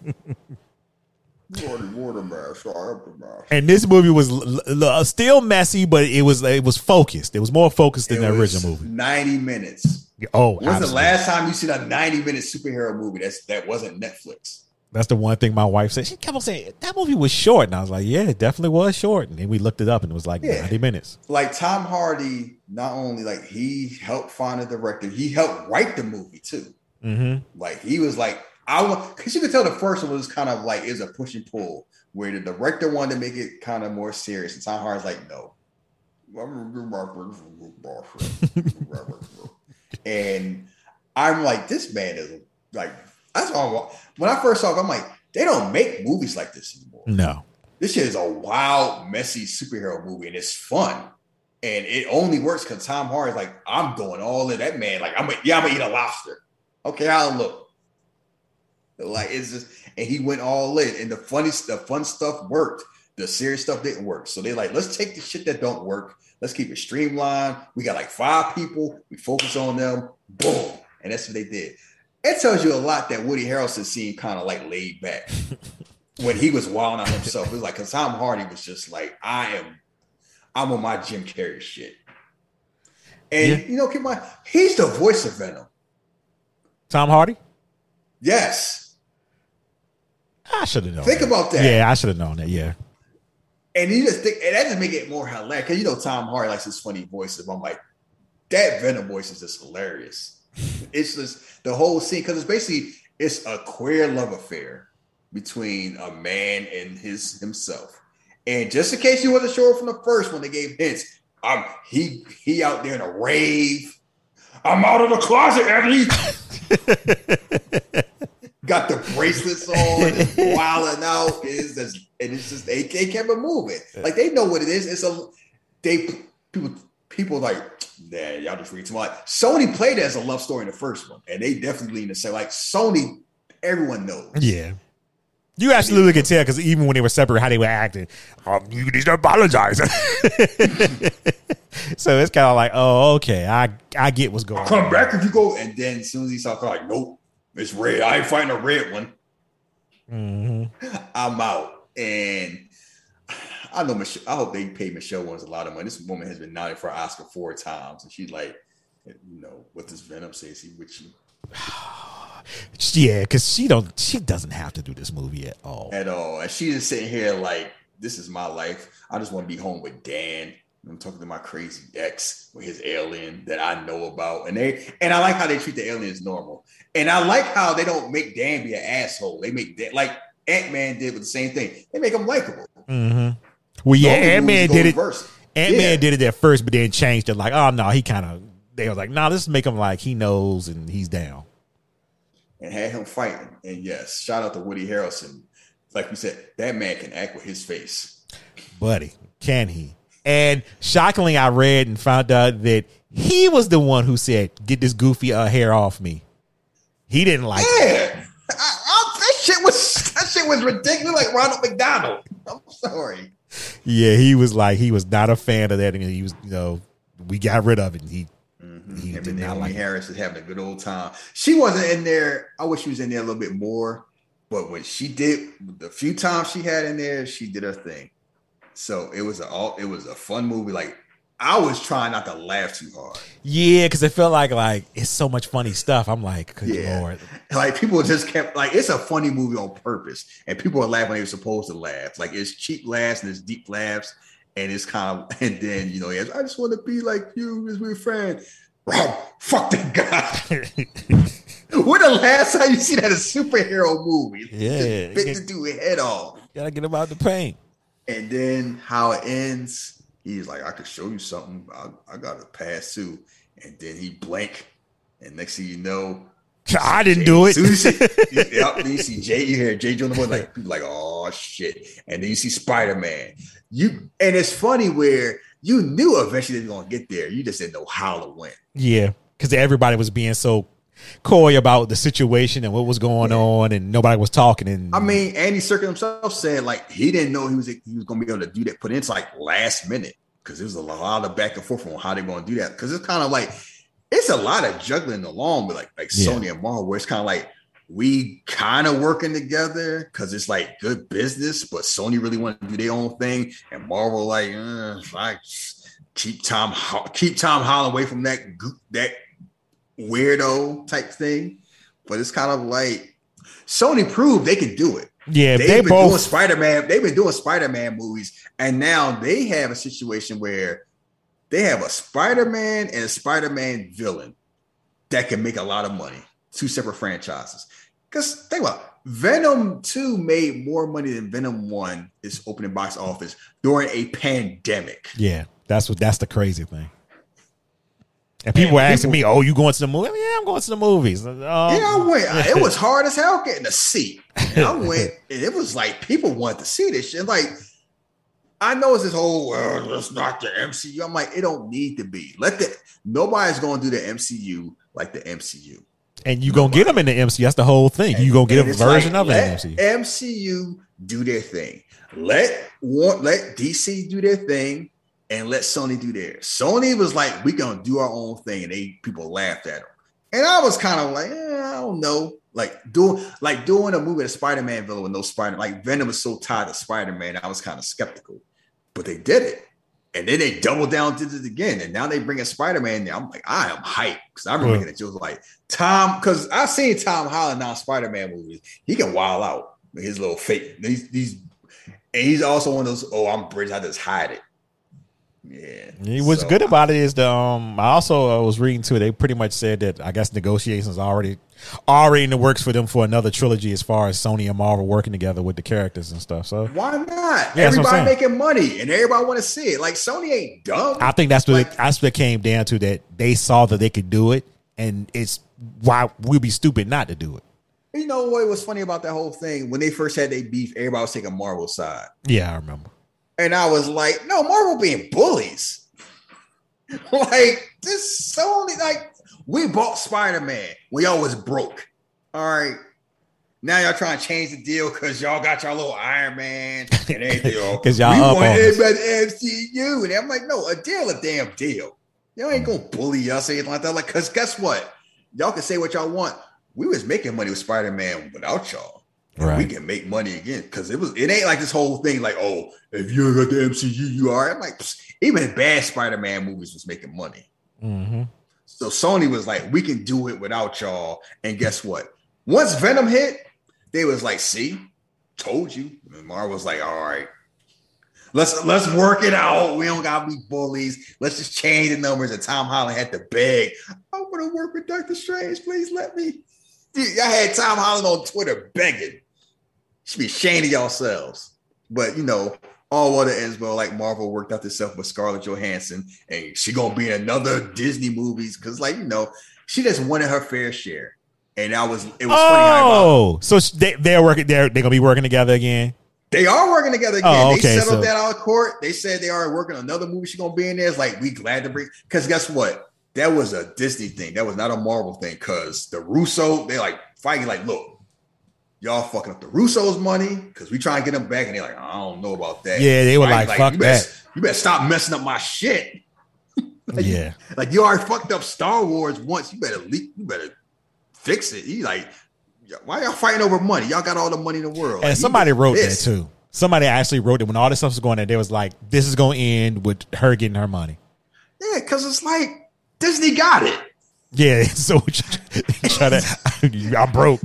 you already wore the mask, so I have the mask. And this movie was l- l- l- uh, still messy, but it was it was focused. It was more focused than It the original movie. 90 minutes. Oh, When's the last time you seen a 90 minute superhero movie that's that wasn't Netflix? That's the one thing my wife said. She kept on saying that movie was short, and I was like, "Yeah, it definitely was short." And then we looked it up, and it was like Yeah. ninety minutes. Like Tom Hardy, not only like he helped find a director, he helped write the movie too. Mm-hmm. Like he was like, I want because you could tell the first one was kind of like is a push and pull, where the director wanted to make it kind of more serious, and Tom Hardy's like, no. and I'm like, this man is like, that's all. When I first saw it, I'm like, they don't make movies like this anymore. No, This shit is a wild, messy superhero movie, and it's fun. And it only works because Tom Hardy's like, I'm going all in. That man, like, I'm a, yeah, I'm gonna eat a lobster. Okay, I'll look. Like it's just, and he went all in. And the funny, the fun stuff worked. The serious stuff didn't work. So they're like, let's take the shit that don't work. Let's keep it streamlined. We got like five people. We focus on them. Boom. And that's what they did. It tells you a lot that Woody Harrelson seemed kind of like laid back when he was wilding on himself. It was like, because Tom Hardy was just like, I am, I'm on my Jim Carrey shit. And Yeah. you know, keep in mind, he's the voice of Venom. Tom Hardy. Yes. I should have known. Think that. about that. Yeah, I should have known that. Yeah, And you just think, and that just make it more hilarious. Because you know, Tom Hardy likes his funny voices. But I'm like, that Venom voice is just hilarious. It's just the whole scene because it's basically it's a queer love affair between a man and his himself. And just in case you wasn't sure from the first one, they gave hints. Um, he he out there in a rave. I'm out of the closet, Eddie. Got the bracelets on, and wilding out. Is and it's just they, they kept it moving. Like they know what it is. It's a they people people like nah, y'all just read too much. Sony played it as a love story in the first one, and they definitely lean to say like Sony. Everyone knows. yeah. You absolutely could tell because even when they were separate, how they were acting. Um, you need to apologize. so it's kind of like, oh, okay, I I get what's going on. Come on. back if you go. And then as soon as he saw, it, like, nope, it's red. I ain't fighting a red one. Mhm. I'm out. And I know Michelle. I hope they pay Michelle Williams a lot of money. This woman has been nominated for an Oscar four times, and she's like, you know, what does Venom say? Is he with you Yeah, because she don't, she doesn't have to do this movie at all. at all? And she's just sitting here like, this is my life. I just want to be home with Dan. I'm talking to my crazy ex with his alien that I know about, and they and I like how they treat the aliens normal, and I like how they don't make Dan be an asshole. They make Dan like Ant Man did with the same thing. They make him likable. hmm Well, yeah, Ant Man did it. reverse. Ant Man Yeah. did it at first, but then changed it. Like, oh no, he kind of. They were like, no, nah, let's make him like he knows and he's down. and had him fighting. And yes, shout out to Woody Harrelson. Like we said, that man can act with his face. buddy, can he? And shockingly, I read and found out that he was the one who said, "Get this goofy uh, hair off me." He didn't like. it. Yeah, I, I, that shit was that shit was ridiculous. Like Ronald McDonald. I'm sorry. Yeah, he was like he was not a fan of that, and he was, you know, we got rid of it. And he mm-hmm. he Him did not like. Harris is having a good old time. She wasn't in there. I wish she was in there a little bit more. But when she did, the few times she had in there, she did her thing. So it was a all. It was a fun movie. Like I was trying not to laugh too hard. Yeah, because it felt like like it's so much funny stuff. I'm like, good Yeah. lord. Like people just kept like it's a funny movie on purpose, and people are laughing when they were supposed to laugh. Like it's cheap laughs and it's deep laughs, and it's kind of and then you know, he has, I just want to be like you as my friend. Rob, fuck that guy. when the last time you see that a superhero movie? Yeah. just bit the dude head off, Gotta get him out the paint. and then how it ends. He's like, I could show you something. I, I got a pass too, and then he blank, and next thing you know, I didn't do it. You see, yep, then you see Jay, you hear Jay Jonah Boy like like, oh shit. And then you see Spider-Man. You and it's funny where you knew eventually they were gonna get there. You just didn't know how to win. Yeah, because everybody was being so coy about the situation and what was going on, and nobody was talking. And I mean, Andy Serkis himself said like he didn't know he was he was gonna be able to do that, put in it's like last minute. because there's a lot of back and forth on how they're going to do that. Because it's kind of like it's a lot of juggling along with like like Yeah. Sony and Marvel, where it's kind of like we kind of working together because it's like good business, but Sony really want to do their own thing, and Marvel like, uh, I keep Tom keep Tom Holland away from that that weirdo type thing. But it's kind of like Sony proved they can do it. Yeah, They've they been doing. Spider-Man. They've been doing Spider-Man movies, and now they have a situation where they have a Spider-Man and a Spider-Man villain that can make a lot of money. Two separate franchises. Because think about it, Venom 2 made more money than Venom 1 is opening box office during a pandemic. Yeah, that's what. That's the crazy thing. And people were asking me, "Oh, you going to the movie?" Yeah, I'm going to the movies. Um, yeah, I went. It was hard as hell getting a seat. And I went, and it was like people wanted to see this shit. Like, I know it's this whole well, it's not the MCU. I'm like, it don't need to be. Let the nobody's going to do the MCU like the MCU. and you gonna get them in the MCU. That's the whole thing. You gonna get a version like, of let the MCU. MCU do their thing. Let want let DC do their thing, and let Sony do theirs. Sony was like, "We gonna do our own thing," and they people laughed at them. And I was kind of like, eh, I don't know, like doing like doing a movie with a Spider-Man villain with no Spider. Like Venom was so tied to Spider-Man, I was kind of skeptical, but they did it. And then they doubled down, did it again, and now they bring a Spider-Man. There. I'm like, I am hyped because I remember looking at you was like Tom, because I've seen Tom Holland now Spider-Man movies. He can wild out his little fake. These these, and he's also one of those. Oh, I'm British. I just hide it. Yeah. What's So, good about it is the um. I also uh, was reading too. They pretty much said that I guess negotiations already already in the works for them for another trilogy as far as Sony and Marvel working together with the characters and stuff. So Why not? Yeah, that's what I'm everybody making money, and everybody want to see it. Like Sony ain't dumb. I think that's what Like- it, that's what came down to. That they saw that they could do it, and it's why we'd be stupid not to do it. you know what was funny about that whole thing? When they first had their beef, everybody was taking Marvel side. Yeah, I remember. And I was like, no, Marvel being bullies. like, this Sony, like, we bought Spider-Man We y'all broke. All right. Now y'all trying to change the deal because y'all got y'all little Iron Man and everything. 'Cause y'all we up want everybody MCU. And I'm like, no, a deal, a damn deal. Y'all ain't gonna bully us or anything like that. Like, cause guess what? Y'all can say what y'all want. We was making money with Spider-Man without y'all. And Right. we can make money again because it was it ain't like this whole thing like oh if you ain't got the MCU you are. I'm like even bad Spider-Man movies was making money. Hmm so Sony was like we can do it without y'all. And guess what? Once Venom hit they was like see told you. And Marvel was like all right. Let's let's work it out. We don't gotta be bullies. Let's just change the numbers. And Tom Holland had to beg I want to work with Doctor Strange. Please let me. Dude, I had Tom Holland on Twitter begging should be ashamed of yourselves. But you know, all other ends well, like Marvel worked out itself with Scarlett Johansson, and she gonna be in another Disney movies because, like you know, she just wanted her fair share. And that was it was funny Oh, so they they're working. They're they're gonna be working together again. they are working together again. Oh, okay, they settled so- that out of court. They said they are working another movie. She's gonna be in there. It's like we glad to bring because guess what? That was a Disney thing. That was not a Marvel thing. Cause the Russo, they like fighting, like, look, y'all fucking up the Russo's money because we try and get them back, and they're like, I don't know about that. Yeah, they were Fighting, like, fuck you better, that. You better stop messing up my shit. Yeah, Like you already fucked up Star Wars once. You better leak. You better fix it. He like, why y'all fighting over money? Y'all got all the money in the world. And he somebody wrote pissed. that too. Somebody actually wrote it when all this stuff was going on. They was like, "This is going to end with her getting her money." Yeah, because it's like Disney got it. Yeah, so try to. I'm broke.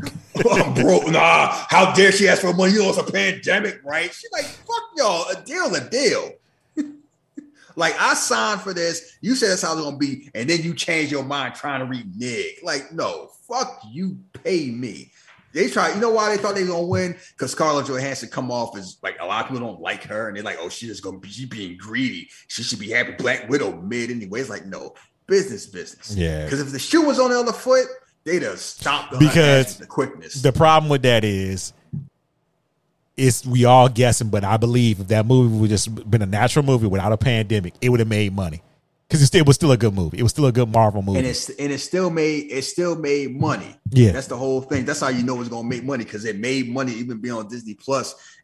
I'm broke. Nah, how dare she ask for money? You know it's a pandemic, right? She's like, fuck y'all. A deal, a deal. like I signed for this. You said that's how it's gonna be, and then you change your mind trying to renege. Like, no, fuck you. Pay me. They try. You know why they thought they were gonna win? Because Scarlett Johansson come off as like a lot of people don't like her, and they're like, oh, she's just gonna be she being greedy. She should be happy. Black Widow mid anyway. It's like no business, business. Yeah. Because if the shoe was on the other foot, they'd have stopped the Because the quickness. The problem with that is, it's we all guessing, but I believe if that movie would just been a natural movie without a pandemic, it would have made money because it still was still a good movie. It was still a good Marvel movie. and it's and it still made it still made money. Yeah. that's the whole thing. That's how you know it's gonna make money because it made money even being on Disney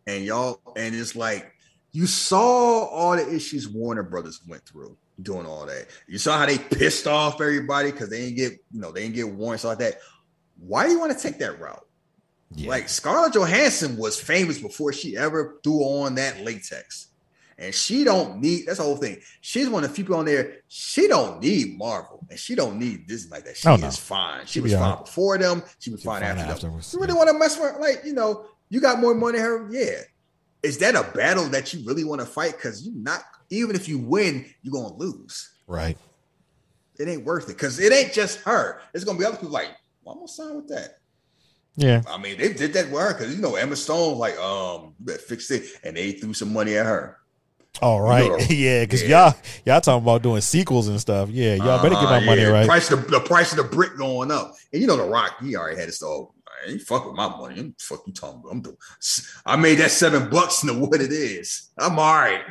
And y'all, and it's like you saw all the issues Warner Brothers went through doing all that. You saw how they pissed off everybody because they didn't get, you know, they didn't get warrants like that. Why do you want to take that route? Yeah. Like Scarlett Johansson was famous before she ever threw on that latex. And she don't need that's the whole thing. She's one of the few people on there. She don't need Marvel and she don't need Disney like that. She Oh, is fine. She She was be fine alright. before them. She was She fine after them. You really yeah. want to mess with like you know you got more money than her? Yeah. Is that a battle that you really want to fight? Because you're not even if you win, you're gonna lose. Right. It ain't worth it because it ain't just her. It's gonna be other people like, well, I'm gonna sign with that. Yeah. I mean, they did that with her because you know Emma Stone, like, um, you better fix it, and they threw some money at her. All right. know, yeah, because yeah. y'all y'all talking about doing sequels and stuff. Yeah, y'all better get my money yeah. right. Price of the, the price of the brick going up, and you know the Rock, he already had it. So I ain't fuck with my money. I'm fuck you talking about. I'm doing. I made that seven bucks into what it is. I'm all right.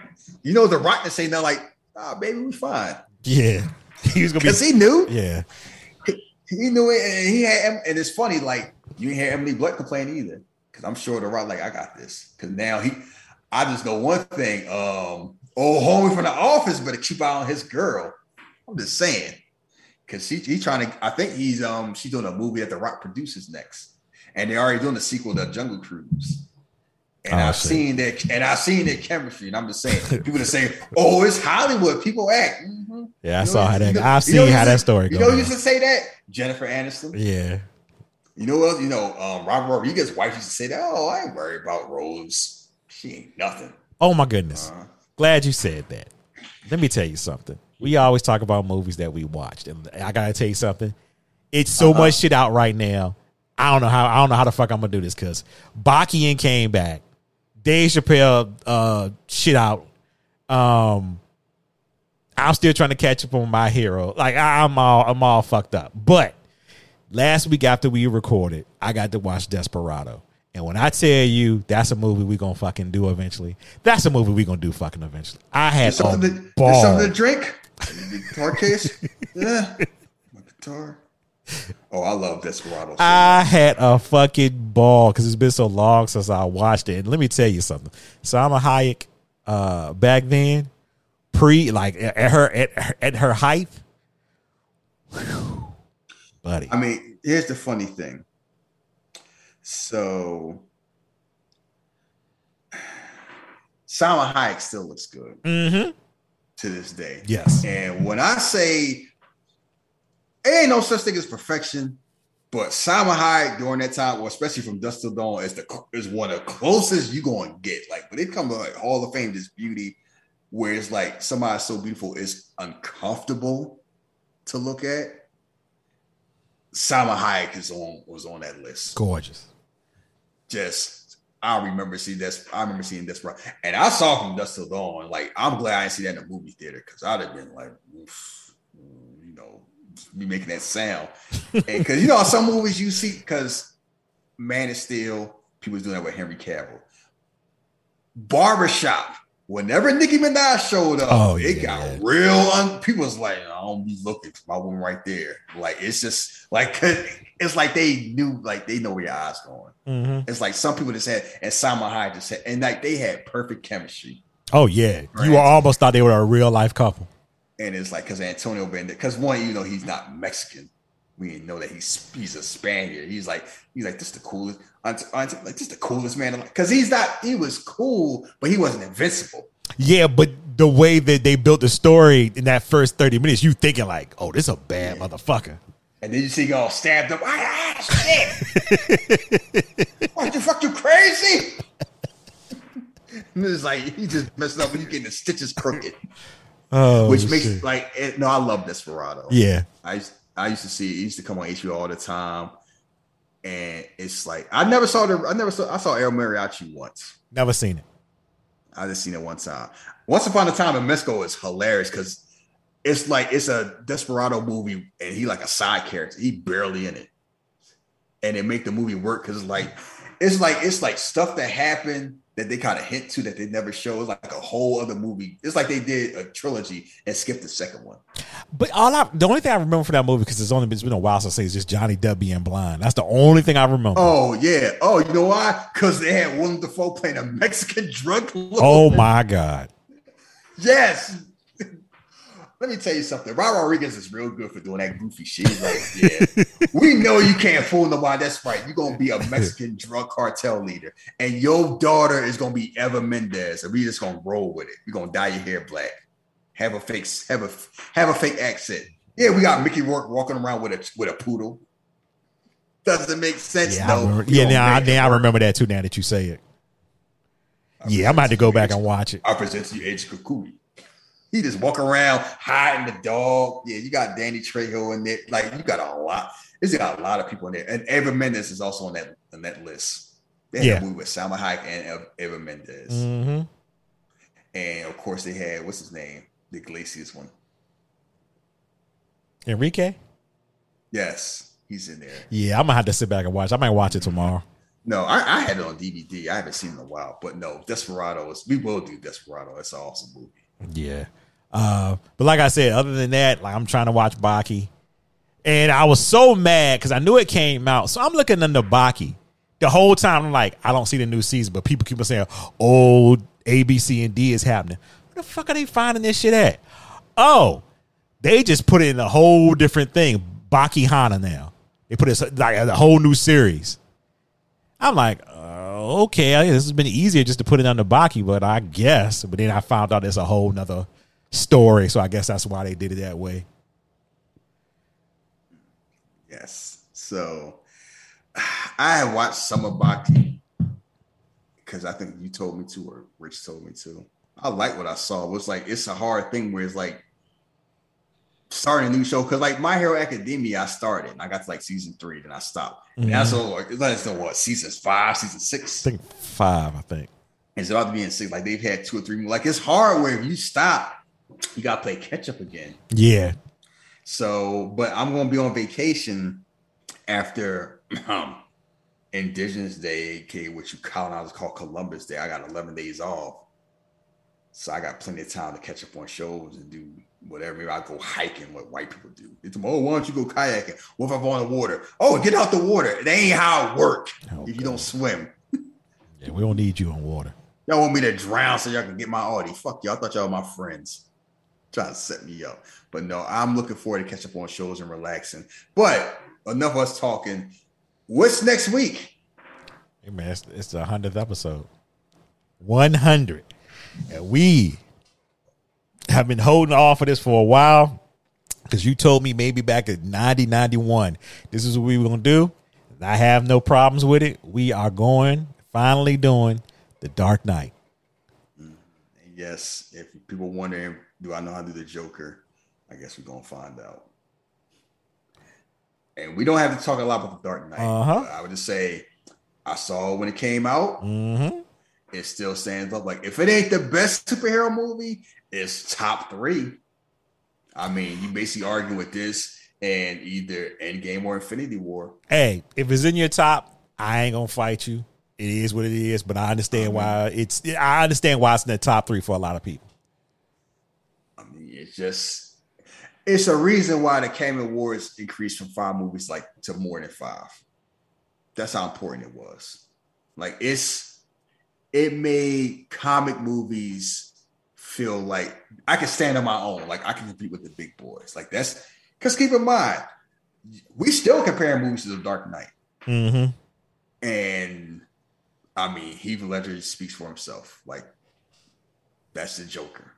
You know the Rock to say nothing like, ah, baby, we fine Yeah. He was gonna be because he knew. Yeah. He knew it, and he had. And it's funny, like you didn't hear Emily Blunt complain either, because I'm sure the Rock like I got this. Because now he, I just know one thing. Um, old homie from the office better keep eye on his girl. I'm just saying, because he he trying to. I think he's um she's doing a movie that the Rock produces next, and they're already doing the sequel to Jungle Cruise. And Oh, I've shit. seen that, and I've seen their chemistry, and I'm just saying, people that say, "Oh, it's Hollywood." People act. Mhm. Yeah, I You know, saw how you that. know- I've you know seen how that story You know, who used to say that Jennifer Aniston. yeah. You know what? You know, um, Robert Rodriguez's wife used to say that. Oh, I ain't worried about Rose. She ain't nothing. Oh my goodness. Uh-huh. Glad you said that. Let me tell you something. We always talk about movies that we watched, and I gotta tell you something. It's so Uh-huh. much shit out right now. I don't know how. I don't know how the fuck I'm gonna do this because Bakian came back. Dave Chappelle uh, shit out. Um, I'm still trying to catch up on my hero. Like I, I'm all I'm all fucked up. But last week after we recorded, I got to watch Desperado. And when I tell you that's a movie we gonna fucking do eventually, that's a movie we gonna do fucking eventually. I had There's something, a to, ball. something to drink. Guitar case. Yeah. My guitar. Oh, I love Desperado. so I had a fucking ball because it's been so long since I watched it. And let me tell you something. Salma Hayek, uh, back then, pre like at her at, at her height, whew, buddy. I mean, here's the funny thing. So, Salma Hayek still looks good Mm-hmm. to this day. Yes. And when I say it ain't no such thing as perfection, but Salma Hayek during that time, well, especially from Dusk Till Dawn, is the is one of the closest you gonna get. Like when it comes to like Hall of Fame, this beauty, where it's like somebody so beautiful it's uncomfortable to look at. Salma Hayek is on was on that list. Gorgeous. Just I remember seeing this. I remember seeing this, and I saw from Dusk Till Dawn. Like I'm glad I didn't see that in the movie theater because I'd have been like, oof, know, be making that sound. Because you know some movies you see because Man of Steel, people was doing that with Henry Cavill. Barbershop. Whenever Nicki Minaj showed up, Oh, it yeah. got real. Un- people was like, I don't be looking for my woman right there. Like it's just like it's like they knew, like they know where your eyes going. Mm-hmm. It's like some people just had, and Salma Hayek just had, and like they had perfect chemistry. Oh yeah, Right. you almost thought they were a real life couple. And it's like because Antonio Banderas, because one, you know, he's not Mexican. We didn't know that he's he's a Spaniard. He's like he's like this the coolest, aunt, aunt, like this the coolest man. Because he's not, he was cool, but he wasn't invincible. Yeah, but the way that they built the story in that first thirty minutes, you thinking like, oh, this is a bad motherfucker. And then you see all stabbed up. Ah, shit! what the fuck? You crazy? and it's like he just messed up when you getting the stitches crooked, Oh, which makes shit. like it, no. I love Desperado. yeah. I used, I used to see it used to come on HBO all the time, and it's like I never saw the I never saw I saw El Mariachi once. Never seen it. I just seen it one time. Once upon a time in Mexico is hilarious because it's like it's a Desperado movie and he like a side character. He barely in it, and it make the movie work because like it's like it's like stuff that happened that they kind of hint to that they never show. It's like a whole other movie. It's like they did a trilogy and skipped the second one. But all I, the only thing I remember from that movie because it's only been, it's been a while since I say is just Johnny Depp being blind. That's the only thing I remember. Oh yeah. Oh, you know why? Because they had Willem Dafoe playing a Mexican drug oh lord. Oh my god. Yes. Let me tell you something. Robert Rodriguez is real good for doing that goofy shit. He's like, yeah, we know you can't fool nobody. That's right. You're gonna be a Mexican drug cartel leader, and your daughter is gonna be Eva Mendes, and we just gonna roll with it. We're gonna dye your hair black, have a fake, have a have a fake accent. Yeah, we got Mickey Rourke walking around with a with a poodle. Doesn't make sense Yeah, I though. remember, yeah, now, I, now I remember that too. Now that you say it, yeah, I'm about to go back and watch it. I present to you Edge Kukui. He just walk around hiding the dog. Yeah, you got Danny Trejo in there. Like you got a lot. There's got a lot of people in there, and Eva Mendes is also on that on that list. They had Yeah. a movie with Salma Hayek and Ev- Eva Mendes, hmm and of course they had what's his name, the Iglesias one. Enrique. Yes, he's in there. Yeah, I'm gonna have to sit back and watch. I might watch it tomorrow. No, I, I had it on DVD. I haven't seen it in a while, but no, Desperado is. We will do Desperado. It's an awesome movie. Yeah. Uh, but like I said, other than that, like I'm trying to watch Baki. And I was so mad because I knew it came out. So I'm looking under Baki. The whole time I'm like, I don't see the new season, but people keep on saying, oh, A, B, C, and D is happening. Where the fuck are they finding this shit at? Oh, they just put it in a whole different thing. Baki Hanma now. They put it like a whole new series. I'm like, uh, okay, this has been easier just to put it under Baki, but I guess. But then I found out it's a whole nother story, so I guess that's why they did it that way. Yes. So I have watched some of Baki because I think you told me to, or Rich told me to. I like what I saw. It was like it's a hard thing where it's like starting a new show because like My Hero Academia, I started and I got to like season three, then I stopped. And that's mm-hmm. all like that's the what seasons five, season six. I think five, I think. It's about to be in six. Like they've had two or three. more. Like it's hard where if you stop, you got to play catch up again. Yeah. So, but I'm going to be on vacation after um, Indigenous Day, aka what you colonizers call Columbus Day. I got 11 days off. So I got plenty of time to catch up on shows and do whatever. Maybe I'll go hiking, what white people do. It's, oh, why don't you go kayaking? What if I'm on the water? Oh, get out the water. It ain't how it work if you don't swim. Yeah, we don't need you on water. Y'all want me to drown so y'all can get my Audi. Fuck y'all. I thought y'all were my friends. Trying to set me up. But no, I'm looking forward to catch up on shows and relaxing. But enough of us talking. What's next week? Hey man, it's, it's the hundredth episode. One hundred. And we have been holding off for this for a while. Because you told me maybe back in 90, 91, this is what we were gonna do. I have no problems with it. We are going, finally doing the Dark Knight. Mm, yes, if people wondering, do I know how to do the Joker? I guess we're gonna find out. And we don't have to talk a lot about the Dark Knight. Uh-huh. I would just say I saw it when it came out. Mm-hmm. It still stands up. Like if it ain't the best superhero movie, it's top three. I mean, you basically arguing with this and either Endgame or Infinity War. Hey, if it's in your top, I ain't gonna fight you. It is what it is, but I understand why it's I understand why it's in the top three for a lot of people. I mean, it's just it's a reason why the Academy Awards increased from five movies like to more than five. That's how important it was. Like it's it made comic movies feel like I can stand on my own. Like I can compete with the big boys. Like that's because keep in mind, we still compare movies to the Dark Knight. Mm-hmm. And I mean, Heath Ledger speaks for himself. Like, that's the Joker.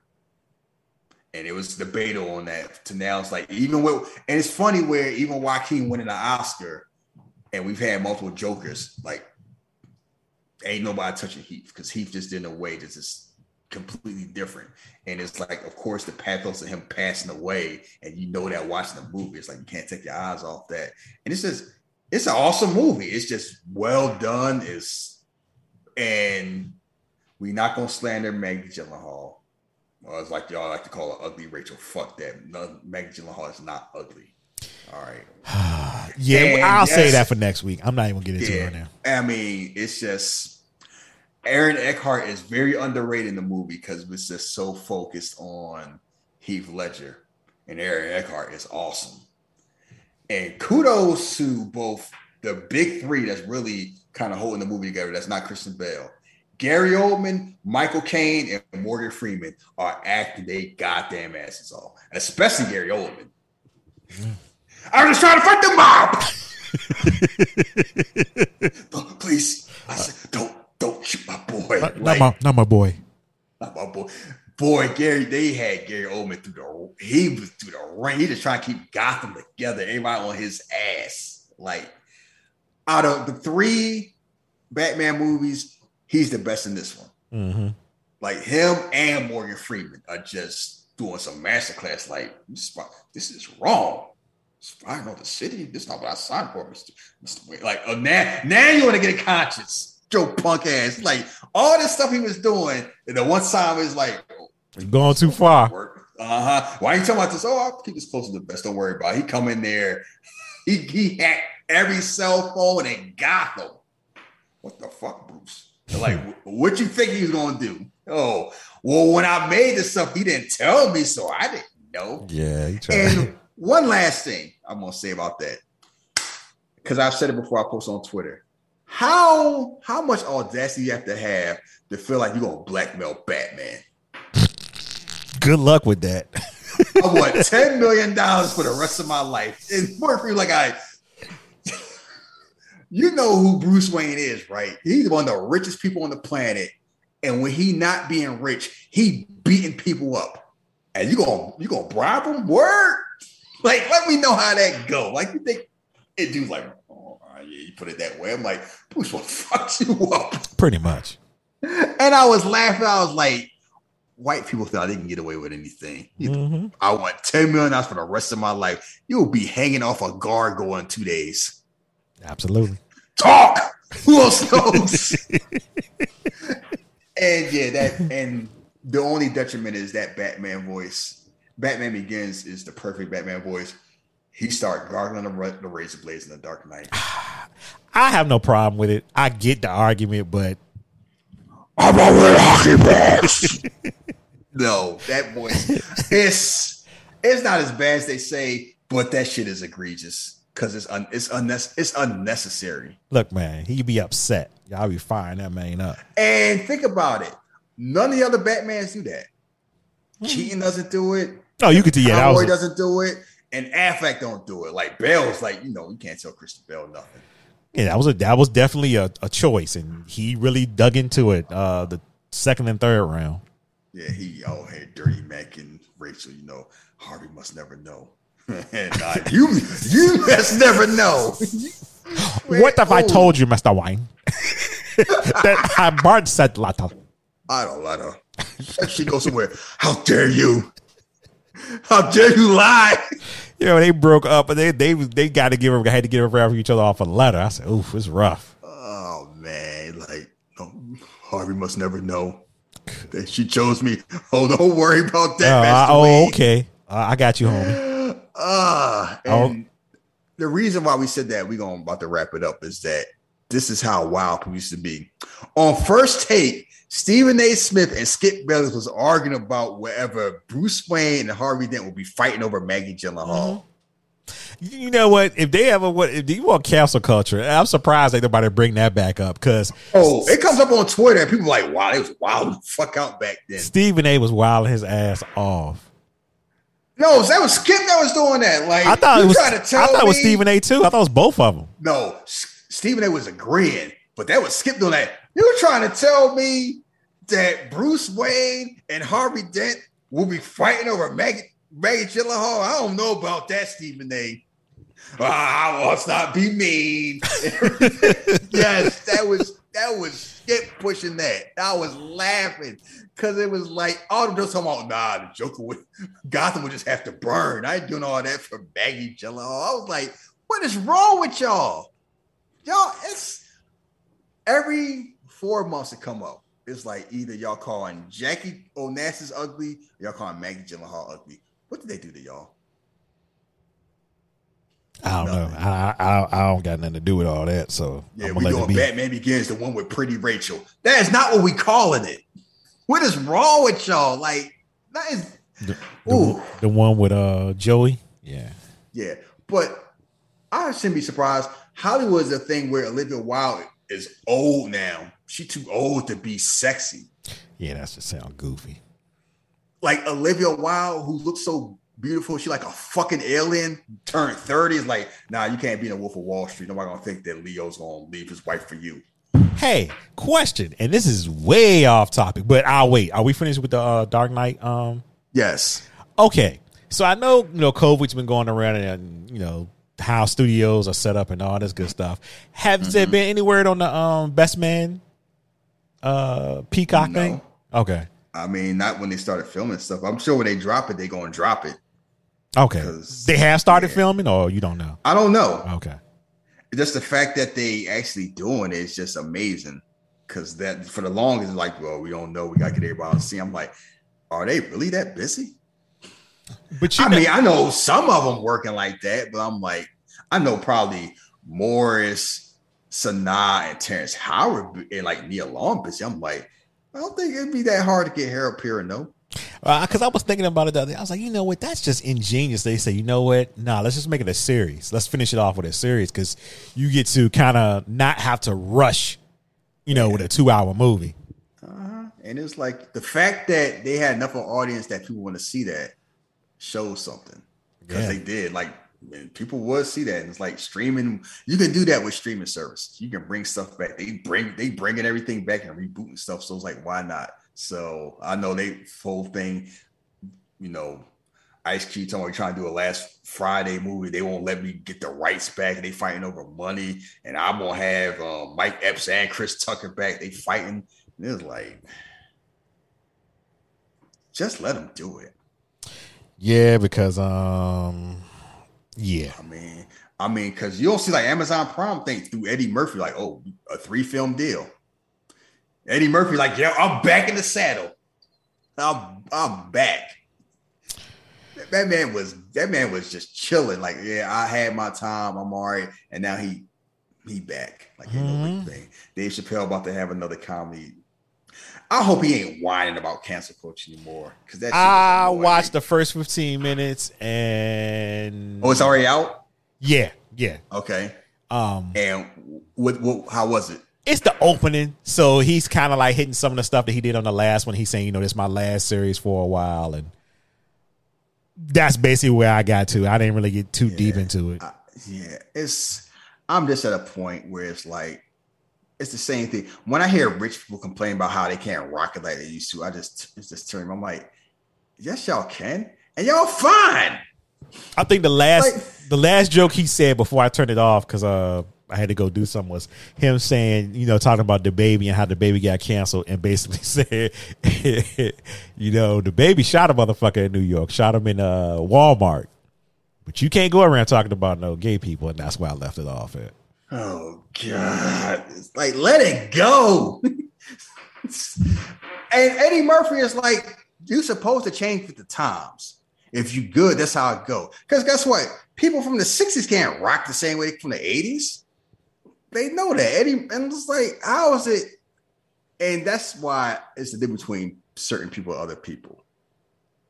And it was debatable on that to now it's like even with and it's funny where even Joaquin winning an Oscar and we've had multiple Jokers, like ain't nobody touching Heath because Heath just in a way that's just completely different. And it's like, of course, the pathos of him passing away, and you know that watching the movie, it's like you can't take your eyes off that. And it's just it's an awesome movie. It's just well done. It's and we're not gonna slander Maggie Gyllenhaal. Well, it's like y'all like to call her ugly Rachel. Fuck that. No, Maggie Gyllenhaal is not ugly. All right. Yeah, And I'll say that for next week. I'm not even gonna get into it right now. I mean, it's just Aaron Eckhart is very underrated in the movie because it's just so focused on Heath Ledger, and Aaron Eckhart is awesome. And kudos to both the big three that's really kind of holding the movie together. That's not Christian Bale. Gary Oldman, Michael Caine, and Morgan Freeman are acting they goddamn asses off, and especially Gary Oldman. Mm. I'm just trying to fight the mob. Please, I said, don't, don't shoot my boy. Not, Like, not my, not my boy. not my boy. Boy, Gary, they had Gary Oldman through the he was through the rain. He just trying to keep Gotham together. Everybody on his ass. Like out of the three Batman movies, he's the best in this one. hmm Like him and Morgan Freeman are just doing some masterclass. Like this is, this is wrong. It's fine on the city. This is not what I signed for, Mister Mister. Like uh, now, now you want to get a conscience, Joe punk ass. Like all this stuff he was doing, and the one time is like You're going too far. Uh huh. Why are you talking about this? Oh, I'll keep this close to the best. Don't worry about it. He come in there. He he hacked every cell phone in Gotham. What the fuck, Bruce? Like, what you think he was gonna do? Oh, well, when I made this stuff, he didn't tell me, so I didn't know. Yeah, he tried. And one last thing I'm gonna say about that, because I've said it before. I post on Twitter. How how much audacity you have to have to feel like you're gonna blackmail Batman? Good luck with that. I want ten million dollars for the rest of my life. And more for you, like I, you know who Bruce Wayne is, right? He's one of the richest people on the planet, and when he not being rich, he beating people up. And you gonna you gonna bribe him? Word? Like, let me know how that go. Like, you think it dude's like, oh yeah, you put it that way. I'm like, Bruce will fuck you up. Pretty much. And I was laughing. I was like, white people thought they can get away with anything. You hmm I want $10 million for the rest of my life. You'll be hanging off a gargoyle in two days. Absolutely. Talk. Who else knows? and yeah, that and the only detriment is that Batman voice. Batman Begins is the perfect Batman voice. He start gargling the, ra- the razor blades in the Dark Knight. I have no problem with it. I get the argument, but I'm a real hockey boss. no, that voice. It's it's not as bad as they say, but that shit is egregious because it's un, it's unnes- it's unnecessary. look, man, he be upset. Y'all be firing that man up. And think about it. None of the other Batmans do that. Keaton doesn't do it. Oh, you could do yeah. Was doesn't do it. And Affleck don't do it. Like Bale's like, you know, you can't tell Christian Bale nothing. yeah. That was a that was definitely a, a choice, and he really dug into it. Uh, the second and third round. Yeah, he oh hey, Dirty Mac and Rachel, you know, Harvey must never know. you you must never know. What if I Oh, told you, Mister Wayne? that I Bart said later. I don't let her. She goes somewhere. How dare you? How dare you lie? You know, they broke up, but they they they got to give her had to give her for each other off a letter. I said, "Oof, it's rough." Oh man, like no, Harvey must never know that she chose me. Oh, don't worry about that. Uh, oh, okay. Uh, I got you, homie. Ah, Oh. and the reason why we said that we're going about to wrap it up is that this is how wild people used to be. On first take, Stephen A. Smith and Skip Bayless was arguing about whether Bruce Wayne and Harvey Dent would be fighting over Maggie Gyllenhaal. You know what? If they ever what if you want cancel culture, I'm surprised ain't nobody bring that back up because Oh, it comes up on Twitter and people are like, wow, it was wild the fuck out back then. Stephen A. was wilding his ass off. No, that was Skip that was doing that. Like I thought you it was. trying to tell I thought it was Stephen A. too. I thought it was both of them. No, S- Stephen A was agreeing, but that was Skip doing that. You were trying to tell me that Bruce Wayne and Harvey Dent will be fighting over Maggie, Maggie Gyllenhaal? I don't know about that, Stephen A. Ah, I must not be mean. yes, that was that was Skip pushing that. I was laughing because it was like all the just talking about nah, the Joker would Gotham would just have to burn. I ain't doing all that for Maggie Gyllenhaal. I was like, what is wrong with y'all? Y'all, it's every four months to come up. It's like either y'all calling Jackie Onassis ugly, y'all calling Maggie Gyllenhaal ugly. What did they do to y'all? I don't know. I, I I don't got nothing to do with all that. So Yeah, I'm we doing be. Batman Begins, the one with Pretty Rachel. That is not what we calling it. What is wrong with y'all? Like that is, The, ooh, the one with uh Joey. Yeah. yeah. But I shouldn't be surprised. Hollywood is a thing where Olivia Wilde is old now. She too old to be sexy. Yeah, that's just sound goofy. Like Olivia Wilde, who looks so beautiful, she like a fucking alien. Turned thirty is like, nah, you can't be in a Wolf of Wall Street. Nobody gonna think that Leo's gonna leave his wife for you. Hey, question, and this is way off topic, but I'll wait. Are we finished with the uh, Dark Knight? Um, Yes. okay. So I know you know COVID's been going around, and you know how studios are set up and all this good stuff. Have Mm-hmm. there been any word on the um Best Man, uh Peacock No. thing? Okay, I mean, not when they started filming stuff. I'm sure when they drop it, they're gonna drop it. Okay. They have started yeah. filming, or you don't know? I don't know. Okay. Just the fact that they actually doing it is just amazing. Cause that for the longest, like, well, we don't know. We gotta get everybody to see. I'm like, are they really that busy? But you I know, mean, I know some of them working like that, but I'm like, I know probably Morris, Sanaa, and Terrence Howard and like Nia Long busy. I'm like, I don't think it'd be that hard to get Harold Perrineau. Because I was thinking about it the other day. I was like, you know what? That's just ingenious. They say, you know what? Nah, let's just make it a series. Let's finish it off with a series because you get to kind of not have to rush, you know, with a two-hour movie. Uh-huh. And it's like the fact that they had enough of an audience that people want to see that shows something because Yeah. they did. Like people would see that. And it's like streaming. You can do that with streaming services. You can bring stuff back. They bring they bringing everything back and rebooting stuff. So it's like why not? So I know they whole thing. You know, Ice Cube talking about trying to do a last Friday movie. They won't let me get the rights back. They fighting over money, and I'm gonna have um, Mike Epps and Chris Tucker back. They fighting. And it's like, just let them do it. Yeah, because um, yeah, I mean, I mean, because you don't see like Amazon Prime think through Eddie Murphy, like, oh, a three film deal. Eddie Murphy, like, yeah, I'm back in the saddle. I'm I'm back. That- man was that man was just chilling. Like, yeah, I had my time. I'm all right. And now he he back. Like, you know, big thing. Dave Chappelle about to have another comedy. I hope he ain't whining about cancel culture anymore. Because that I watched the first fifteen minutes and Oh, it's already out. yeah, yeah. Okay. Um, And what, what how was it? It's the opening, so he's kind of like hitting some of the stuff that he did on the last one. He's saying, you know, this is my last series for a while, and that's basically where I got to. I didn't really get too deep into it. Yeah, it's I'm just at a point where it's like it's the same thing. When I hear rich people complain about how they can't rock it like they used to, I just it's just turn. I'm like, yes, y'all can, and y'all fine. I think the last Like- the last joke he said before I turned it off because uh I had to go do something was him saying you know talking about the baby and how the baby got canceled and basically said you know the baby shot a motherfucker in New York shot him in uh Walmart but you can't go around talking about no gay people and that's why I left it off at. Oh God, it's like let it go. and Eddie Murphy is like, you're supposed to change with the times. If you good, that's how it go. Because guess what? People from the 60s can't rock the same way from the 80s. They know that. Eddie, and it's like, how is it? And that's why it's the difference between certain people and other people.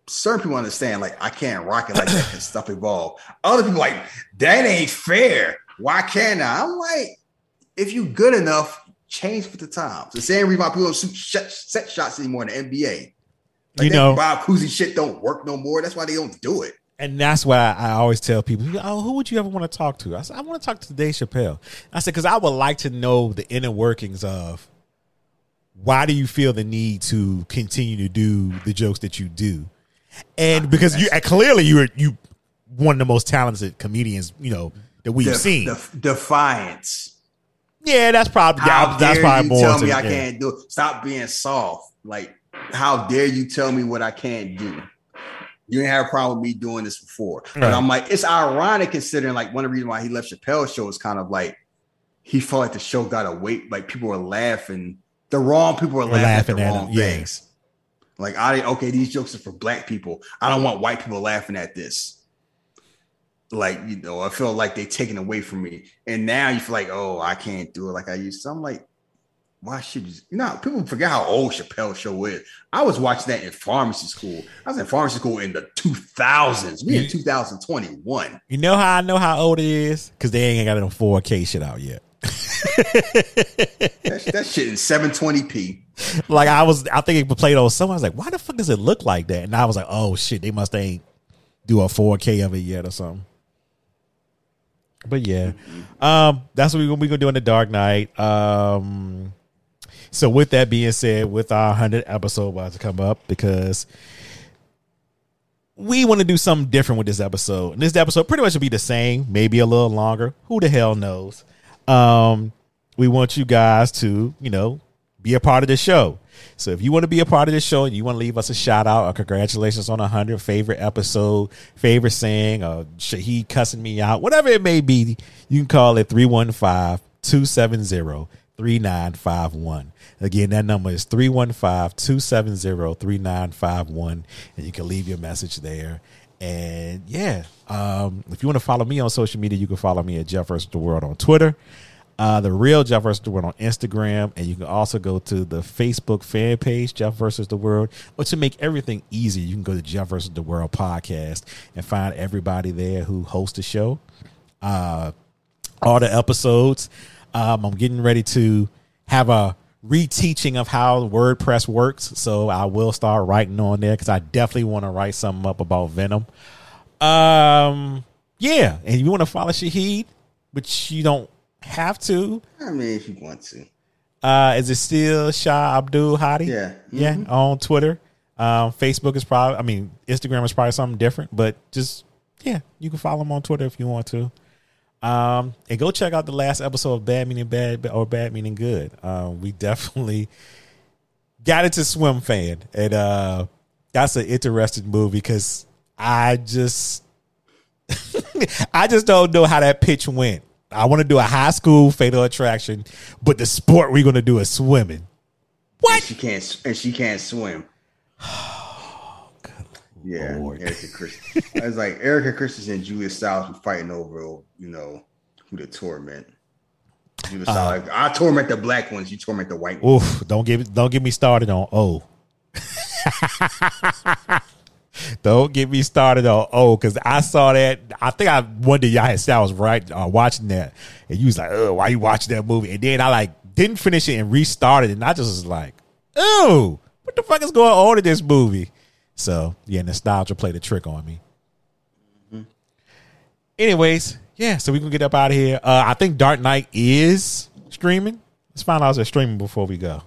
Certain people understand, like, I can't rock it like that because stuff evolve. Other people like, that ain't fair. Why can't I? I'm like, if you good enough, change with the times. The same reason why people don't shoot sh- set shots anymore in the NBA. Like You know- Bob Cousy shit don't work no more. That's why they don't do it. And that's why I always tell people, oh, who would you ever want to talk to? I said, I want to talk to Dave Chappelle. I said, because I would like to know the inner workings of why do you feel the need to continue to do the jokes that you do? And ah, because you clearly you're you one of the most talented comedians, you know, that we've Def- seen. def- defiance. yeah, that's probably How that's dare probably you more. tell me I yeah. can't do it? Stop being soft. Like, how dare you tell me what I can't do? You didn't have a problem with me doing this before. Right. And I'm like, it's ironic considering like one of the reasons why he left Chappelle's show is kind of like he felt like the show got a away, like people were laughing. The wrong people were Were laughing, laughing at at the wrong him, yeah. things. Like, I okay, these jokes are for black people. I don't want white people laughing at this. like you know, I feel like they taken away from me, and now you feel like, oh, I can't do it like I used to. I'm like, why should you? You know, people forget how old Chappelle Show is. I was watching that in pharmacy school. I was in pharmacy school in the 2000s. We in 2021. You know how I know how old it is? Because they ain't got no 4K shit out yet. That, that shit in 720p. like I was, I think it played on someone. I was like, why the fuck does it look like that? And I was like, oh shit, they must ain't do a 4K of it yet or something. But yeah, um, that's what we're gonna, we gonna do in the Dark Knight. Um, so with that being said, with our hundred episode about to come up because we want to do something different with this episode. And this episode pretty much will be the same, maybe a little longer. Who the hell knows? Um, we want you guys to, you know, be a part of the show. So if you want to be a part of the show and you want to leave us a shout out or congratulations on a hundred favorite episode, favorite saying, or Shahid cussing me out, whatever it may be, you can call it 315-270-3951. Again, that number is 315-270-3951. And you can leave your message there. And yeah, um, if you want to follow me on social media, you can follow me at Jeff versus the World on Twitter uh, the real Jeff versus the World on Instagram, and you can also go to the Facebook fan page, Jeff versus the World. But to make everything easy, you can go to Jeff versus the World podcast and find everybody there who hosts the show. Uh, all the episodes. Um, I'm getting ready to have a reteaching of how WordPress works, so I will start writing on there because I definitely want to write something up about Venom. Um, yeah, and you want to follow Shahid, but you don't have to. I mean, if you want to. Uh, is it still Shah Abdul Hadi? Yeah. Yeah. Mhm. On Twitter. Um, Facebook is probably, I mean, Instagram is probably something different, but just, yeah, you can follow him on Twitter if you want to. Um, and go check out the last episode of Bad Meaning Bad or Bad Meaning Good. Um, we definitely got into Swimfan, and uh, that's an interesting movie because I just, I just don't know how that pitch went. I want to do a high school fatal attraction, but the sport we're going to do is swimming. What? And she can't. And she can't swim. yeah, Erika Christensen. I was like Erika Christensen and Julia Stiles were fighting over, you know, who to torment. Julia Stiles, like, I torment the black ones. You torment the white ones. Oof! Don't give don't get me started on O. Don't get me started on oh, because I saw that. I think I one day y'all had said I was right uh, watching that, and you was like, "Oh, why you watching that movie?" And then I like didn't finish it and restarted, and I just was like, "Oh, what the fuck is going on in this movie?" So yeah, nostalgia played a trick on me. Mm-hmm. Anyways, yeah, so we can get up out of here. Uh, I think Dark Knight is streaming. Let's find out if it's streaming before we go.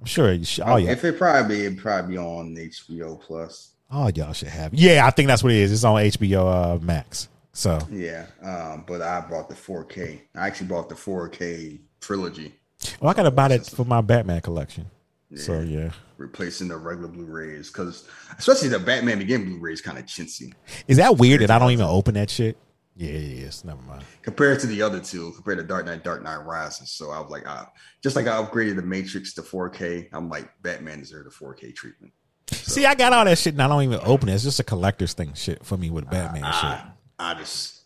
I'm sure you should. Oh yeah. If it probably it probably be on HBO Plus. Oh, y'all should have. Yeah, I think that's what it is. It's on HBO uh, Max. So yeah, um, but I bought the 4K. I actually bought the 4K trilogy. Well, I gotta buy that for my Batman collection. Yeah. So yeah, replacing the regular Blu-rays because especially the Batman Begin Blu-rays kind of chintzy. Is that weird that I don't even open that shit? Yeah, it is. Never mind. Compared to the other two, compared to Dark Knight, Dark Knight Rises. So I was like, uh, just like I upgraded the Matrix to 4K, I'm like, Batman deserved a 4K treatment. So, See, I got all that shit and I don't even open it. It's just a collector's thing shit for me with Batman I, shit. I just,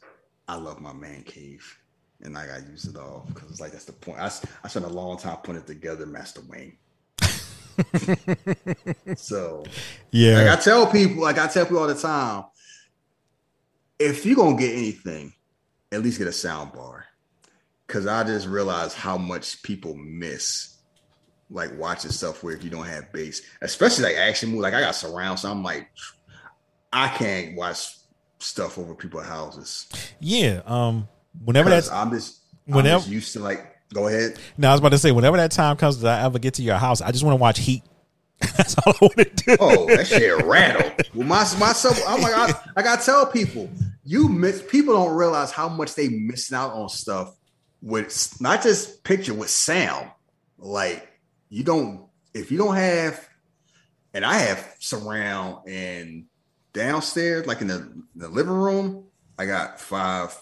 I love my man cave and I got to use it all because it's like, that's the point. I, I spent a long time putting it together, Master Wayne. so, yeah. Like I tell people, like I tell people all the time, if you're gonna get anything, at least get a sound bar. Cause I just realized how much people miss like watching stuff where if you don't have bass, especially like action movie. Like I got surround, so I'm like, I can't watch stuff over people's houses. Yeah. Um. Whenever that's I'm just whenever I'm just used to like. Go ahead. No, I was about to say whenever that time comes that I ever get to your house, I just want to watch Heat. That's all I want to do. Oh, that shit rattle. Well, my myself, I'm like, I, I gotta tell people, you miss. People don't realize how much they missing out on stuff with not just picture with sound. Like you don't if you don't have, and I have surround and downstairs, like in the, the living room, I got five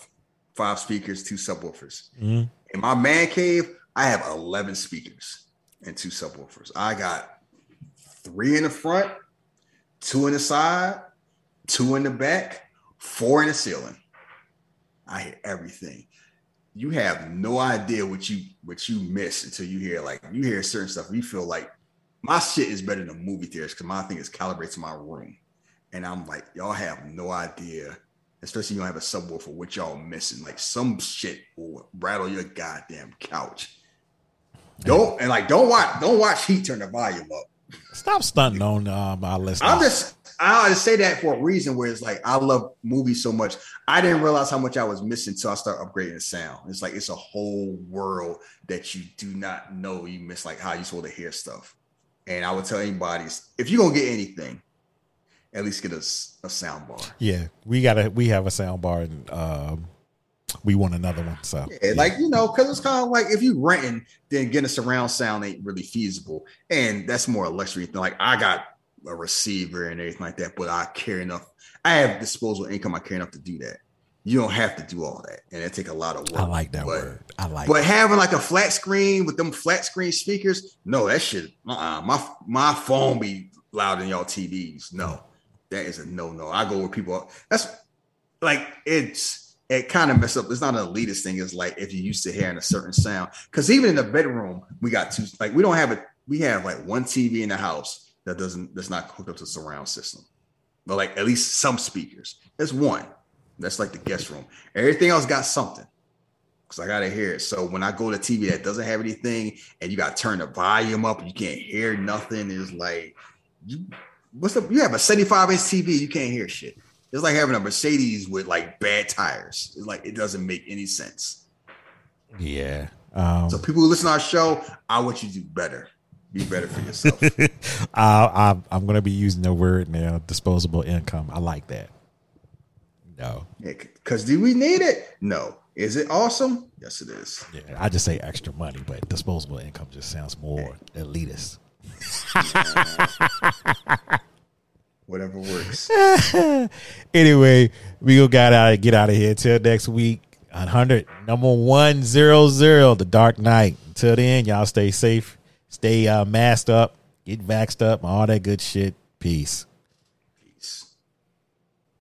five speakers, two subwoofers. Mm-hmm. In my man cave, I have eleven speakers and two subwoofers. I got three in the front, two in the side, two in the back, four in the ceiling. I hear everything. You have no idea what you what you miss until you hear like you hear certain stuff. You feel like my shit is better than movie theaters because my thing is calibrated to my room. And I'm like, y'all have no idea, especially you don't have a subwoofer, what y'all missing. Like some shit will rattle your goddamn couch. Don't and like don't watch don't watch Heat turn the volume up. Stop stunting on um, our listeners. I'm just I say that for a reason where it's like I love movies so much. I didn't realize how much I was missing until I start upgrading the sound. It's like it's a whole world that you do not know you miss, like how you supposed to hear stuff. And I would tell anybody if you're gonna get anything, at least get us a, a sound bar. yeah, we got a we have a sound bar and um, we want another one. So Yeah, like you know, because it's kind of like if you renting, then getting a surround sound ain't really feasible, and that's more a luxury thing. Like I got a receiver and everything like that, but I care enough. I have disposable income. I care enough to do that. You don't have to do all that, and it take a lot of work. I like that but, word. I like. But it. having like a flat screen with them flat screen speakers, no, that shit. Uh-uh. My my phone be louder than y'all TVs. No, that is a no no. I go where people. That's like it's it kind of mess up. It's not an elitist thing. It's like if you're used to hearing a certain sound. Because even in the bedroom, we got two. Like we don't have it. We have like one TV in the house that doesn't that's not hooked up to the surround system. But like at least some speakers. That's one. That's like the guest room. Everything else got something. Cause I gotta hear it. So when I go to TV that doesn't have anything and you gotta turn the volume up you can't hear nothing, it's like you what's up? You have a 75 inch TV, you can't hear shit. It's like having a Mercedes with like bad tires. It's like it doesn't make any sense. yeah. Um, So people who listen to our show, I want you to do better. Be better for yourself. I, I, I'm going to be using the word now, disposable income. I like that. No, Because do we need it? No. Is it awesome? Yes, it is. yeah, I just say extra money, but disposable income just sounds more elitist. Whatever works. Anyway, we gonna get out get out of here till next week. 100 number one zero zero, the Dark Knight. Until then, y'all stay safe, stay uh, masked up, get vaxxed up, all that good shit. Peace.